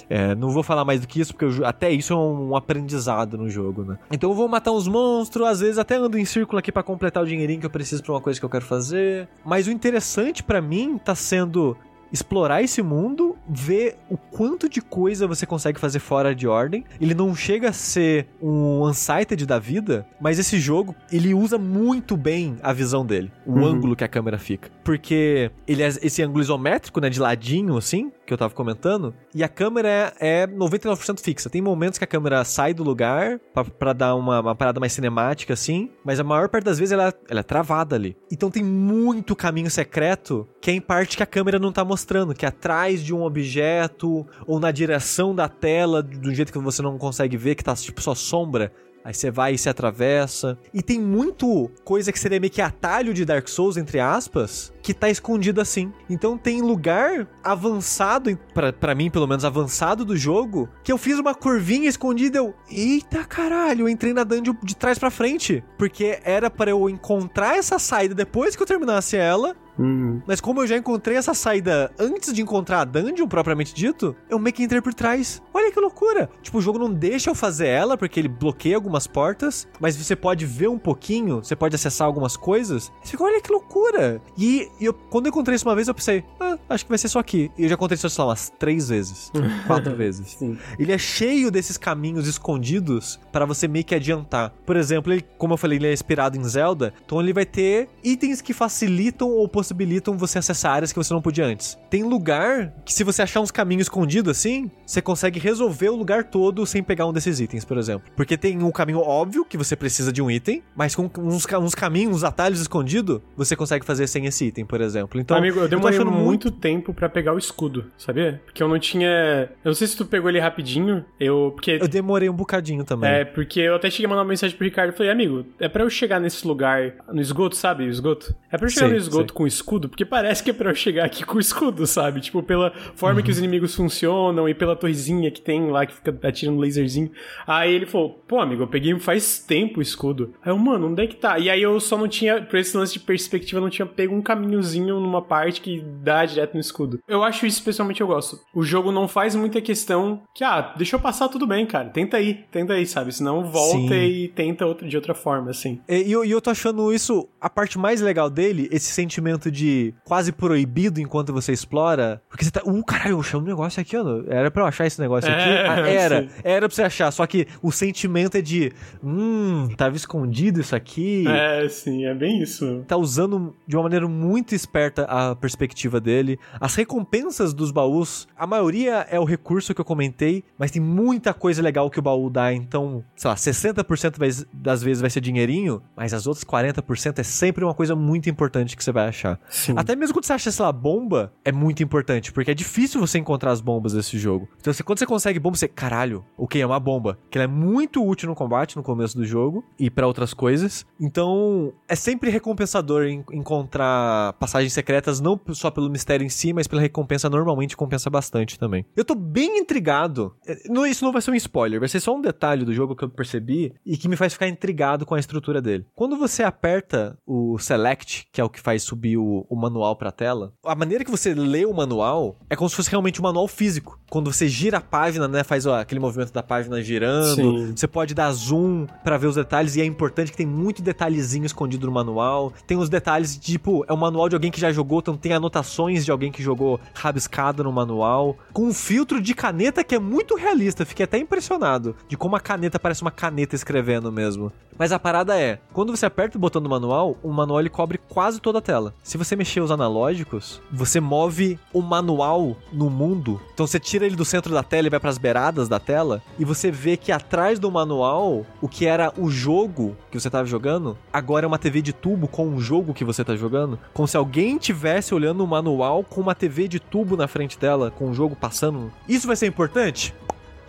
É, não vou falar mais do que isso, porque eu, até isso é um, um, aprendizado no jogo, né? Então eu vou matar uns monstros, às vezes até ando em círculo aqui para completar o dinheirinho que eu preciso pra uma coisa que eu quero fazer. Mas o interessante para mim tá sendo explorar esse mundo, ver o quanto de coisa você consegue fazer fora de ordem. Ele não chega a ser um Unsighted da vida, mas esse jogo, ele usa muito bem a visão dele, o uhum. ângulo que a câmera fica. Porque ele é esse ângulo isométrico, né, de ladinho assim, que eu tava comentando, e a câmera é 99% fixa. Tem momentos que a câmera sai do lugar para dar uma, uma, parada mais cinemática assim, mas a maior parte das vezes ela, ela é travada ali. Então tem muito caminho secreto que é em parte que a câmera não tá mostrando, que é atrás de um objeto ou na direção da tela, do jeito que você não consegue ver, que tá tipo só sombra. Aí você vai e se atravessa. E tem muito coisa que seria meio que atalho de Dark Souls, entre aspas, que tá escondido assim. Então tem lugar avançado, para mim pelo menos avançado do jogo, que eu fiz uma curvinha escondida, eu, eita caralho, eu entrei na dungeon de trás para frente, porque era para eu encontrar essa saída depois que eu terminasse ela Uhum. Mas como eu já encontrei essa saída antes de encontrar a dungeon propriamente dito, eu meio que entrei por trás. Olha que loucura! Tipo, o jogo não deixa eu fazer ela porque ele bloqueia algumas portas, mas você pode ver um pouquinho, você pode acessar algumas coisas. Você fica, olha que loucura! E, e eu, quando eu encontrei isso uma vez, eu pensei, ah, acho que vai ser só aqui. E eu já encontrei isso, sei lá, umas três vezes, [LAUGHS] quatro vezes. Sim. Ele é cheio desses caminhos escondidos para você meio que adiantar. Por exemplo, ele, como eu falei, ele é inspirado em Zelda, então ele vai ter itens que facilitam ou possibilitam possibilitam você acessar áreas que você não podia antes. Tem lugar que, se você achar uns caminhos escondidos assim, você consegue resolver o lugar todo sem pegar um desses itens, por exemplo. Porque tem um caminho óbvio que você precisa de um item, mas com uns, uns caminhos, uns atalhos escondidos, você consegue fazer sem esse item, por exemplo. Então, Amigo, eu demorei eu muito, tempo para pegar o escudo, sabia? Porque eu não tinha. Eu não sei se tu pegou ele rapidinho. Eu. Porque... Eu demorei um bocadinho também. É, porque eu até cheguei a mandar uma mensagem pro Ricardo e falei, amigo, é para eu chegar nesse lugar, no esgoto, sabe? O esgoto. É pra eu chegar no esgoto com escudo, porque parece que é pra eu chegar aqui com o escudo, sabe? Tipo, pela forma uhum. que os inimigos funcionam e pela torrezinha que tem lá que fica atirando laserzinho. Aí ele falou, pô, amigo, eu peguei faz tempo o escudo. Aí eu, mano, onde é que tá? E aí eu só não tinha, por esse lance de perspectiva, eu não tinha pego um caminhozinho numa parte que dá direto no escudo. Eu acho isso especialmente eu gosto. O jogo não faz muita questão que, ah, deixa eu passar tudo bem, cara. Tenta aí, tenta aí, sabe? Senão volta Sim. e tenta outra, de outra forma, assim. E, e eu, eu tô achando isso, a parte mais legal dele, esse sentimento de quase proibido enquanto você explora. Porque você tá. Uh, caralho, eu chamo um negócio aqui, ó. Era pra eu achar esse negócio aqui? É, ah, [LAUGHS] era. Sim. Era pra você achar. Só que o sentimento é de. Hum, tava escondido isso aqui. É, sim, é bem isso. Tá usando de uma maneira muito esperta a perspectiva dele. As recompensas dos baús, a maioria é o recurso que eu comentei, mas tem muita coisa legal que o baú dá. Então, sei lá, 60% das vezes vai ser dinheirinho, mas as outras 40% é sempre uma coisa muito importante que você vai achar. Sim. Até mesmo quando você acha, sei lá, bomba, é muito importante, porque é difícil você encontrar as bombas desse jogo. Então, você, quando você consegue bomba, você, caralho, o que é uma bomba? Que ela é muito útil no combate, no começo do jogo, e para outras coisas. Então, é sempre recompensador encontrar passagens secretas, não só pelo mistério em si, mas pela recompensa, normalmente compensa bastante também. Eu tô bem intrigado. É, isso não vai ser um spoiler, vai ser só um detalhe do jogo que eu percebi e que me faz ficar intrigado com a estrutura dele. Quando você aperta o Select, que é o que faz subir o, o manual pra tela, a maneira que você lê o manual é como se fosse realmente um manual físico. Quando você gira a página, né, faz ó, aquele movimento da página girando, Sim. você pode dar zoom para ver os detalhes e é importante que tem muito detalhezinho escondido no manual. Tem os detalhes, tipo, é um manual de alguém que já jogou, então tem anotações de alguém que jogou rabiscado no manual, com um filtro de caneta que é muito realista, fiquei até impressionado de como a caneta parece uma caneta escrevendo mesmo. Mas a parada é, quando você aperta o botão do manual, o manual ele cobre quase toda a tela. Se você mexer os analógicos, você move o manual no mundo. Então você tira ele do centro da tela e vai para as beiradas da tela e você vê que atrás do manual, o que era o jogo que você estava jogando, agora é uma TV de tubo com um jogo que você está jogando, como se alguém tivesse olhando o manual com uma TV de tubo na frente dela, com o jogo passando. Isso vai ser importante?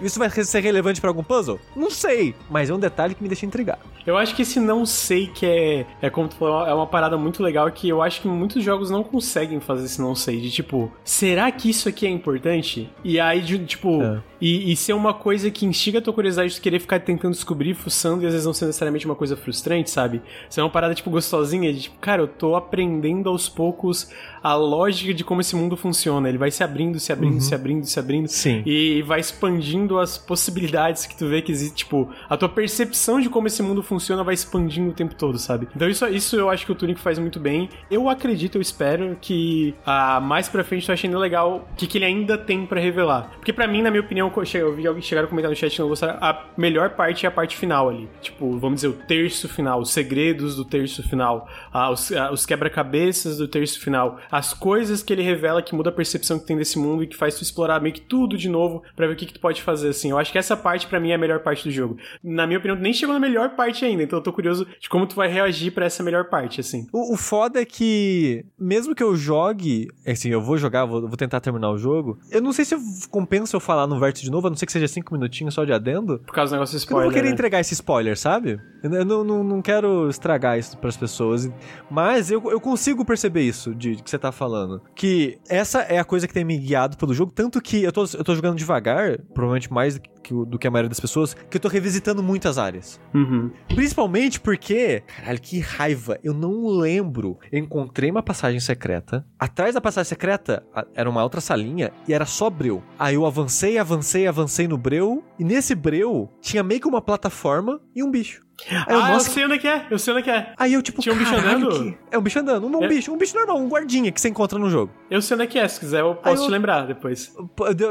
Isso vai ser relevante pra algum puzzle? Não sei, mas é um detalhe que me deixa intrigado. Eu acho que esse não sei que é, é como tu falou, é uma parada muito legal que eu acho que muitos jogos não conseguem fazer esse não sei. De tipo, será que isso aqui é importante? E aí, de, tipo, É. e, e ser uma coisa que instiga a tua curiosidade de querer ficar tentando descobrir, fuçando, e às vezes não ser necessariamente uma coisa frustrante, sabe? Ser uma parada, tipo, gostosinha, de tipo, cara, eu tô aprendendo aos poucos a lógica de como esse mundo funciona. Ele vai se abrindo, se abrindo, se abrindo, se abrindo. Sim. E vai expandindo as possibilidades que tu vê que existe. Tipo, a tua percepção de como esse mundo funciona vai expandindo o tempo todo, sabe? Então isso, isso eu acho que o Tunic faz muito bem. Eu acredito, eu espero que ah, mais pra frente eu achei ainda legal o que, que ele ainda tem pra revelar. Porque pra mim, na minha opinião, eu vi alguém chegar a comentar no chat não gostaram, a melhor parte é a parte final ali. Tipo, vamos dizer, o terço final, os segredos do terço final, ah, os, ah, os quebra-cabeças do terço final, as coisas que ele revela que muda a percepção que tem desse mundo e que faz tu explorar meio que tudo de novo pra ver o que, que tu pode fazer, assim. Eu acho que essa parte pra mim é a melhor parte do jogo. Na minha opinião, nem chegou na melhor parte ainda, então eu tô curioso de como tu vai reagir pra essa melhor parte, assim. O, o foda é que, mesmo que eu jogue, assim, eu vou jogar, vou, vou tentar terminar o jogo, eu não sei se compensa eu falar no vértice de novo, a não ser que seja cinco minutinhos só de adendo. Por causa do negócio Porque eu não spoiler. vou querer né? entregar esse spoiler, sabe? Eu, eu não, não, não quero estragar isso pras pessoas. Mas eu, eu consigo perceber isso de, de que você tá falando. Que essa é a coisa que tem me guiado pelo jogo. Tanto que eu tô, eu tô jogando devagar, provavelmente mais do que, do que a maioria das pessoas, que eu tô revisitando muitas áreas. Uhum. Principalmente porque, caralho, que raiva. Eu não lembro. Eu encontrei uma passagem secreta. Atrás da passagem secreta era uma outra salinha e era só breu. Aí eu avancei, avancei, avancei no breu. E nesse breu tinha meio que uma plataforma e um bicho. Aí eu, ah, eu sei onde é que é, eu sei onde é que é. Aí eu, tipo, Tinha um bicho andando? que- É um bicho andando. Um, É. bicho, um bicho normal, um guardinha que você encontra no jogo. Eu sei onde é que é, se quiser eu posso eu- te lembrar depois.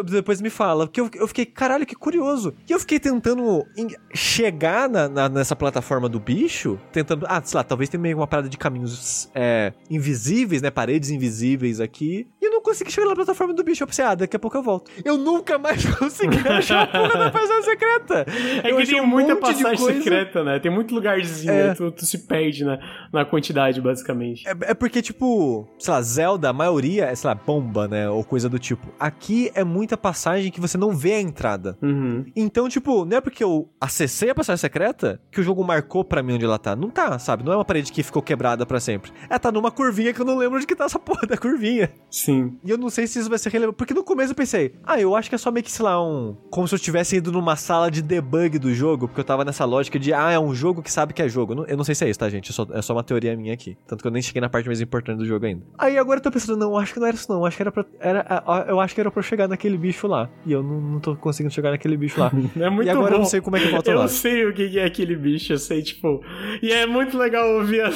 Depois me fala. Porque eu, eu fiquei, caralho, que curioso. E eu fiquei tentando chegar na- na- nessa plataforma do bicho, tentando. Ah, sei lá, talvez tenha meio uma parada de caminhos é, invisíveis, né? Paredes invisíveis aqui. E eu não consegui chegar na plataforma do bicho. Eu pensei, ah, daqui a pouco eu volto. Eu nunca mais [LAUGHS] consegui achar a porra da [LAUGHS] passagem secreta. É eu que tem muita passagem secreta, né? Tem muito lugarzinho, É. né? tu, tu se perde na, na quantidade, basicamente. É, é porque, tipo, sei lá, Zelda, a maioria é, sei lá, bomba, né? Ou coisa do tipo. Aqui é muita passagem que você não vê a entrada. Uhum. Então, tipo, não é porque eu acessei a passagem secreta que o jogo marcou pra mim onde ela tá. Não tá, sabe? Não é uma parede que ficou quebrada pra sempre. É, tá numa curvinha que eu não lembro de que tá essa porra da curvinha. Sim. E eu não sei se isso vai ser relevante. Porque no começo eu pensei, ah, eu acho que é só meio que, sei lá, um. Como se eu tivesse ido numa sala de debug do jogo, porque eu tava nessa lógica de, ah, é um jogo que sabe que é jogo. Eu não, eu sei se é isso, tá, gente? É só, é só uma teoria minha aqui. Tanto que eu nem cheguei na parte mais importante do jogo ainda. Aí agora eu tô pensando, não, acho que não era isso, não. Acho que era pra. Era, eu acho que era pra eu chegar naquele bicho lá. E eu não, não tô conseguindo chegar naquele bicho lá. [LAUGHS] É muito e agora bom. eu não sei como é que volta Eu lá. sei o que é aquele bicho, eu sei, tipo. E é muito legal ouvir a,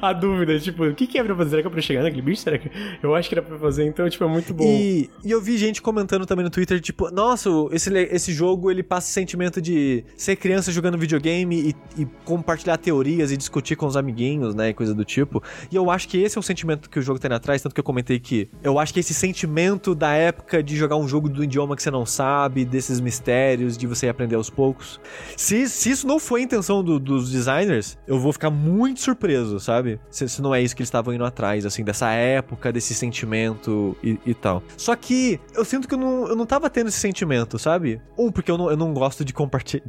[LAUGHS] a dúvida, tipo, o que, que é pra fazer? Será que é pra chegar naquele bicho? Será que. Eu acho que era pra fazer, então, tipo, é muito bom. E, e eu vi gente comentando também no Twitter, tipo, nossa, esse, esse jogo ele passa o sentimento de ser criança jogando videogame e, e compartilhar teorias e discutir com os amiguinhos, né, e coisa do tipo. E eu acho que esse é o sentimento que o jogo tem atrás, tanto que eu comentei que eu acho que esse sentimento da época de jogar um jogo do idioma que você não sabe, desses mistérios, de você aprender aos poucos. Se, se isso não foi a intenção do- dos designers, eu vou ficar muito surpreso, sabe? Se, se não é isso que eles estavam indo atrás, assim, dessa época, desse sentimento e, e tal. Só que eu sinto que eu não, eu não tava tendo esse sentimento, sabe? Um, porque eu não, eu não gosto de compartilhar.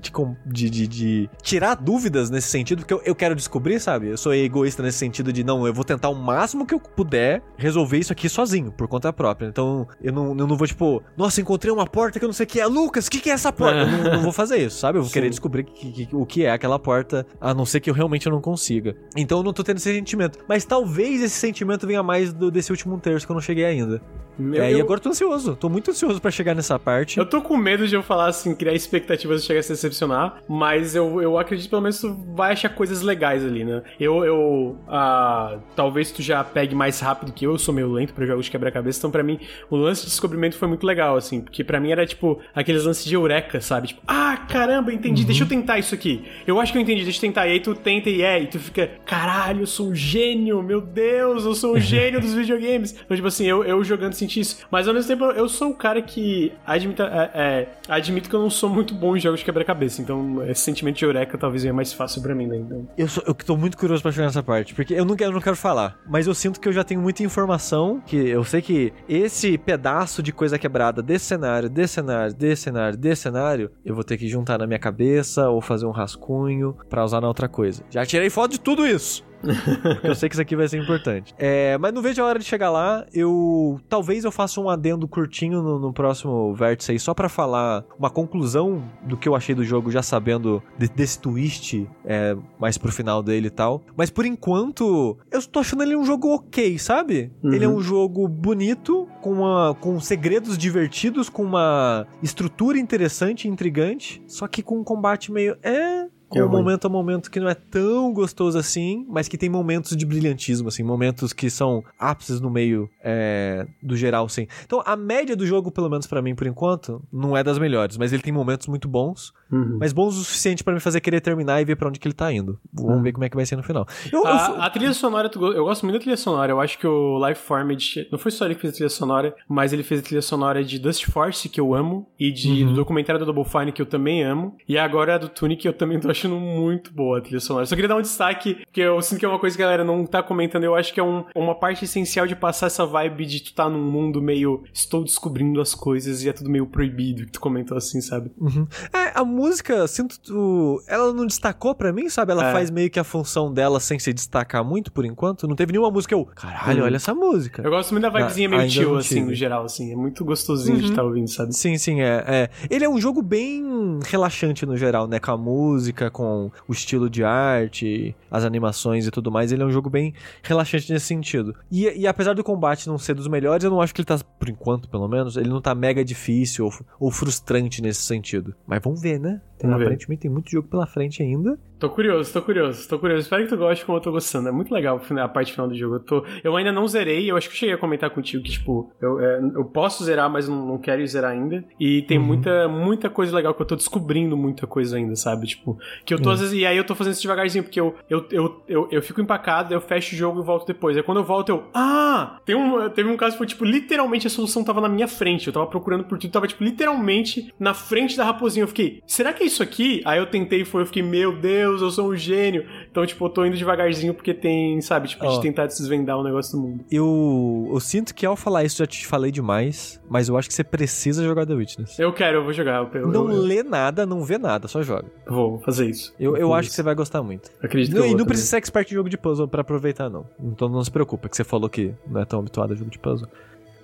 De, de, de, de tirar dúvidas nesse sentido, porque eu, eu quero descobrir, sabe? Eu sou egoísta nesse sentido de, não, eu vou tentar o máximo que eu puder resolver isso aqui sozinho, por conta própria. Então, eu não, eu não vou, tipo, nossa, encontrei uma porta que eu não sei o que é. Lucas, o que, que é essa porta? Eu não, não vou fazer isso, sabe? Eu vou Sim. querer descobrir que- que- o que é aquela porta, a não ser que eu realmente não consiga. Então eu não tô tendo esse sentimento. Mas talvez esse sentimento venha mais do, desse último terço que eu não cheguei ainda. Meu, é, e eu- agora eu tô ansioso. Tô muito ansioso pra chegar nessa parte. Eu tô com medo de eu falar assim, criar expectativas e chegar a se decepcionar, mas eu, eu acredito que pelo menos tu vai achar coisas legais ali, né? Eu, eu ah, talvez tu já pegue mais rápido que eu, eu sou meio lento pra jogos de quebra-cabeça, então pra mim o lance de descobrimento foi muito legal, assim, porque pra mim era tipo aqueles lances de eureka, sabe? Tipo, ah, caramba, entendi, deixa eu tentar isso aqui. Eu acho que eu entendi, deixa eu tentar. E aí tu tenta e é, e tu fica, caralho, eu sou um gênio, meu Deus, eu sou um [LAUGHS] gênio dos videogames. Então, tipo assim, eu, eu jogando assim, isso. Mas ao mesmo tempo, eu sou o cara que admita, é, é, admito que eu não sou muito bom em jogos de quebra-cabeça. Então, esse sentimento de eureka talvez é mais fácil pra mim, né? Então... Eu, sou, eu tô muito curioso pra chegar nessa parte, porque eu não, quero, eu não quero falar, mas eu sinto que eu já tenho muita informação, que eu sei que esse pedaço de coisa quebrada desse cenário, desse cenário, desse cenário, desse cenário, eu vou ter que juntar na minha cabeça ou fazer um rascunho pra usar na outra coisa. Já tirei foto de tudo isso. Porque eu sei que isso aqui vai ser importante. É, mas não vejo a hora de chegar lá. Eu. Talvez eu faça um adendo curtinho no, no próximo vértice aí, só para falar uma conclusão do que eu achei do jogo, já sabendo de, desse twist é, mais pro final dele e tal. Mas por enquanto, eu tô achando ele um jogo ok, sabe? Uhum. Ele é um jogo bonito, com, uma, com segredos divertidos, com uma estrutura interessante e intrigante, só que com um combate meio. É com um momento a momento que não é tão gostoso assim, mas que tem momentos de brilhantismo, assim, momentos que são ápices no meio é, do geral, assim. Então, a média do jogo, pelo menos para mim, por enquanto, não é das melhores, mas ele tem momentos muito bons, uhum. mas bons o suficiente para me fazer querer terminar e ver para onde que ele tá indo. Vamos uhum. ver como é que vai ser no final. Eu, a, eu... a, trilha sonora, eu gosto muito da trilha sonora, eu acho que o Life Formed, não foi só ele que fez a trilha sonora, mas ele fez a trilha sonora de Dust Force, que eu amo, e de, uhum. do documentário do Double Fine, que eu também amo, e agora a do Tunic, que eu também tô achando muito boa a trilha sonora. Só queria dar um destaque, porque eu sinto que é uma coisa que a galera não tá comentando. Eu acho que é um, uma parte essencial de passar essa vibe de tu tá num mundo meio estou descobrindo as coisas e é tudo meio proibido, que tu comentou assim, sabe? Uhum. É, a música, sinto tu, ela não destacou para mim, sabe? Ela é. faz meio que a função dela sem se destacar muito por enquanto. Não teve nenhuma música eu, caralho, uhum. olha essa música. Eu gosto muito da vibezinha meio chill, assim, no geral, assim. É muito gostosinho uhum. de estar tá ouvindo, sabe? Sim, sim, é, é. Ele é um jogo bem relaxante no geral, né? Com a música, com o estilo de arte, as animações e tudo mais, ele é um jogo bem relaxante nesse sentido. E, e apesar do combate não ser dos melhores, eu não acho que ele tá, por enquanto pelo menos, ele não tá mega difícil ou, ou frustrante nesse sentido. Mas vamos ver, né? Tem, aparentemente tem muito jogo pela frente ainda. Tô curioso, tô curioso, tô curioso. Espero que tu goste como eu tô gostando. É muito legal a parte final do jogo. Eu, tô... eu ainda não zerei, eu acho que eu cheguei a comentar contigo que, tipo, eu, é, eu posso zerar, mas não, não quero zerar ainda. E tem uhum. muita, muita coisa legal que eu tô descobrindo muita coisa ainda, sabe? Tipo, que eu tô uhum. às vezes. E aí eu tô fazendo isso devagarzinho, porque eu, eu, eu, eu, eu fico empacado, eu fecho o jogo e volto depois. Aí quando eu volto, eu. Ah! Tem um, teve um caso que foi, tipo, literalmente a solução tava na minha frente. Eu tava procurando por tudo, tava, tipo, literalmente na frente da raposinha. Eu fiquei, será que é isso aqui? Aí eu tentei e foi, eu fiquei, meu Deus, eu sou um gênio. Então, tipo, eu tô indo devagarzinho porque tem, sabe, tipo, oh. de tentar desvendar o negócio do mundo. Eu, eu sinto que ao falar isso já te falei demais, mas eu acho que você precisa jogar The Witness. Eu quero, eu vou jogar. Eu, não eu, lê nada, não vê nada, só joga. Vou fazer isso. Eu, eu acho isso. que você vai gostar muito. Acredito não, E não precisa ser expert em jogo de puzzle para aproveitar, não. Então não se preocupa, que você falou que não é tão habituado a jogo de puzzle.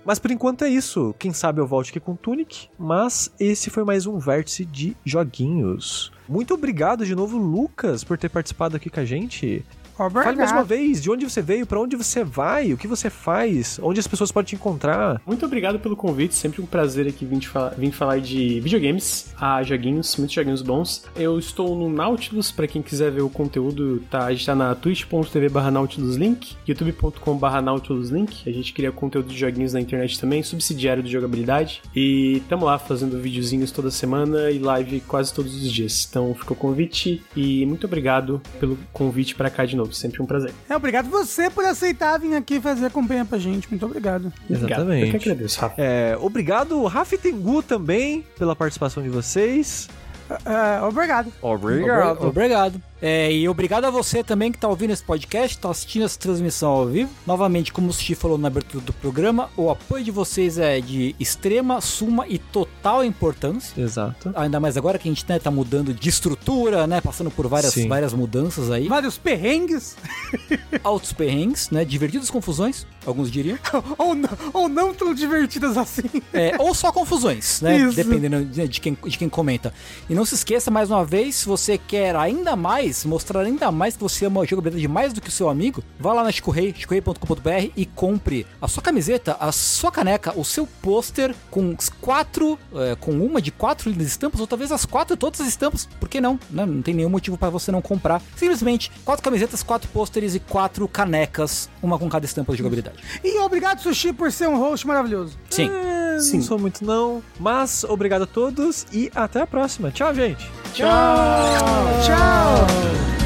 Mas por enquanto é isso. Quem sabe eu volte aqui com Tunic. Mas esse foi mais um vértice de joguinhos. Muito obrigado de novo, Lucas, por ter participado aqui com a gente. Obrigado. Fale mais uma vez, de onde você veio, para onde você vai, o que você faz, onde as pessoas podem te encontrar. Muito obrigado pelo convite, sempre um prazer aqui vir, falar, vir falar de videogames, a joguinhos, muitos joguinhos bons. Eu estou no Nautilus, para quem quiser ver o conteúdo, tá, a gente tá na twitch.tv barra nautiluslink, youtube.com barra nautiluslink, a gente cria conteúdo de joguinhos na internet também, subsidiário de jogabilidade, e tamo lá fazendo videozinhos toda semana e live quase todos os dias. Então fica o convite e muito obrigado pelo convite para cá de novo novo. Sempre um prazer. É, obrigado você por aceitar vir aqui fazer companhia pra gente. Muito obrigado. Exatamente. Eu que agradeço, Rafa. É, obrigado, Rafa e Tengu, também, pela participação de vocês. Uh, obrigado. Obrigado. Obrigado. É, e obrigado a você também que está ouvindo esse podcast, está assistindo essa transmissão ao vivo. Novamente, como o Sushi falou na abertura do programa, o apoio de vocês é de extrema, suma e total importância. Exato. Ainda mais agora que a gente né, tá mudando de estrutura, né? Passando por várias, várias mudanças aí. Vários perrengues. [LAUGHS] Altos perrengues, né? Divertidas confusões, alguns diriam. [LAUGHS] ou, não, ou não tão divertidas assim. É, ou só confusões, né? Isso. Dependendo de quem, de quem comenta. E não se esqueça, mais uma vez, se você quer ainda mais mais, mostrar ainda mais que você ama a jogabilidade mais do que o seu amigo, vá lá na Chicorrei, chicorrei.com.br e compre a sua camiseta, a sua caneca, o seu pôster com quatro, é, com uma de quatro lindas estampas, ou talvez as quatro, todas as estampas, por que não? Né? Não tem nenhum motivo para você não comprar. Simplesmente quatro camisetas, quatro pôsteres e quatro canecas, uma com cada estampa de jogabilidade. E obrigado, Sushi, por ser um host maravilhoso. Sim. É, Sim. Não sou muito não, mas obrigado a todos e até a próxima. Tchau, gente. Tchau. Tchau. love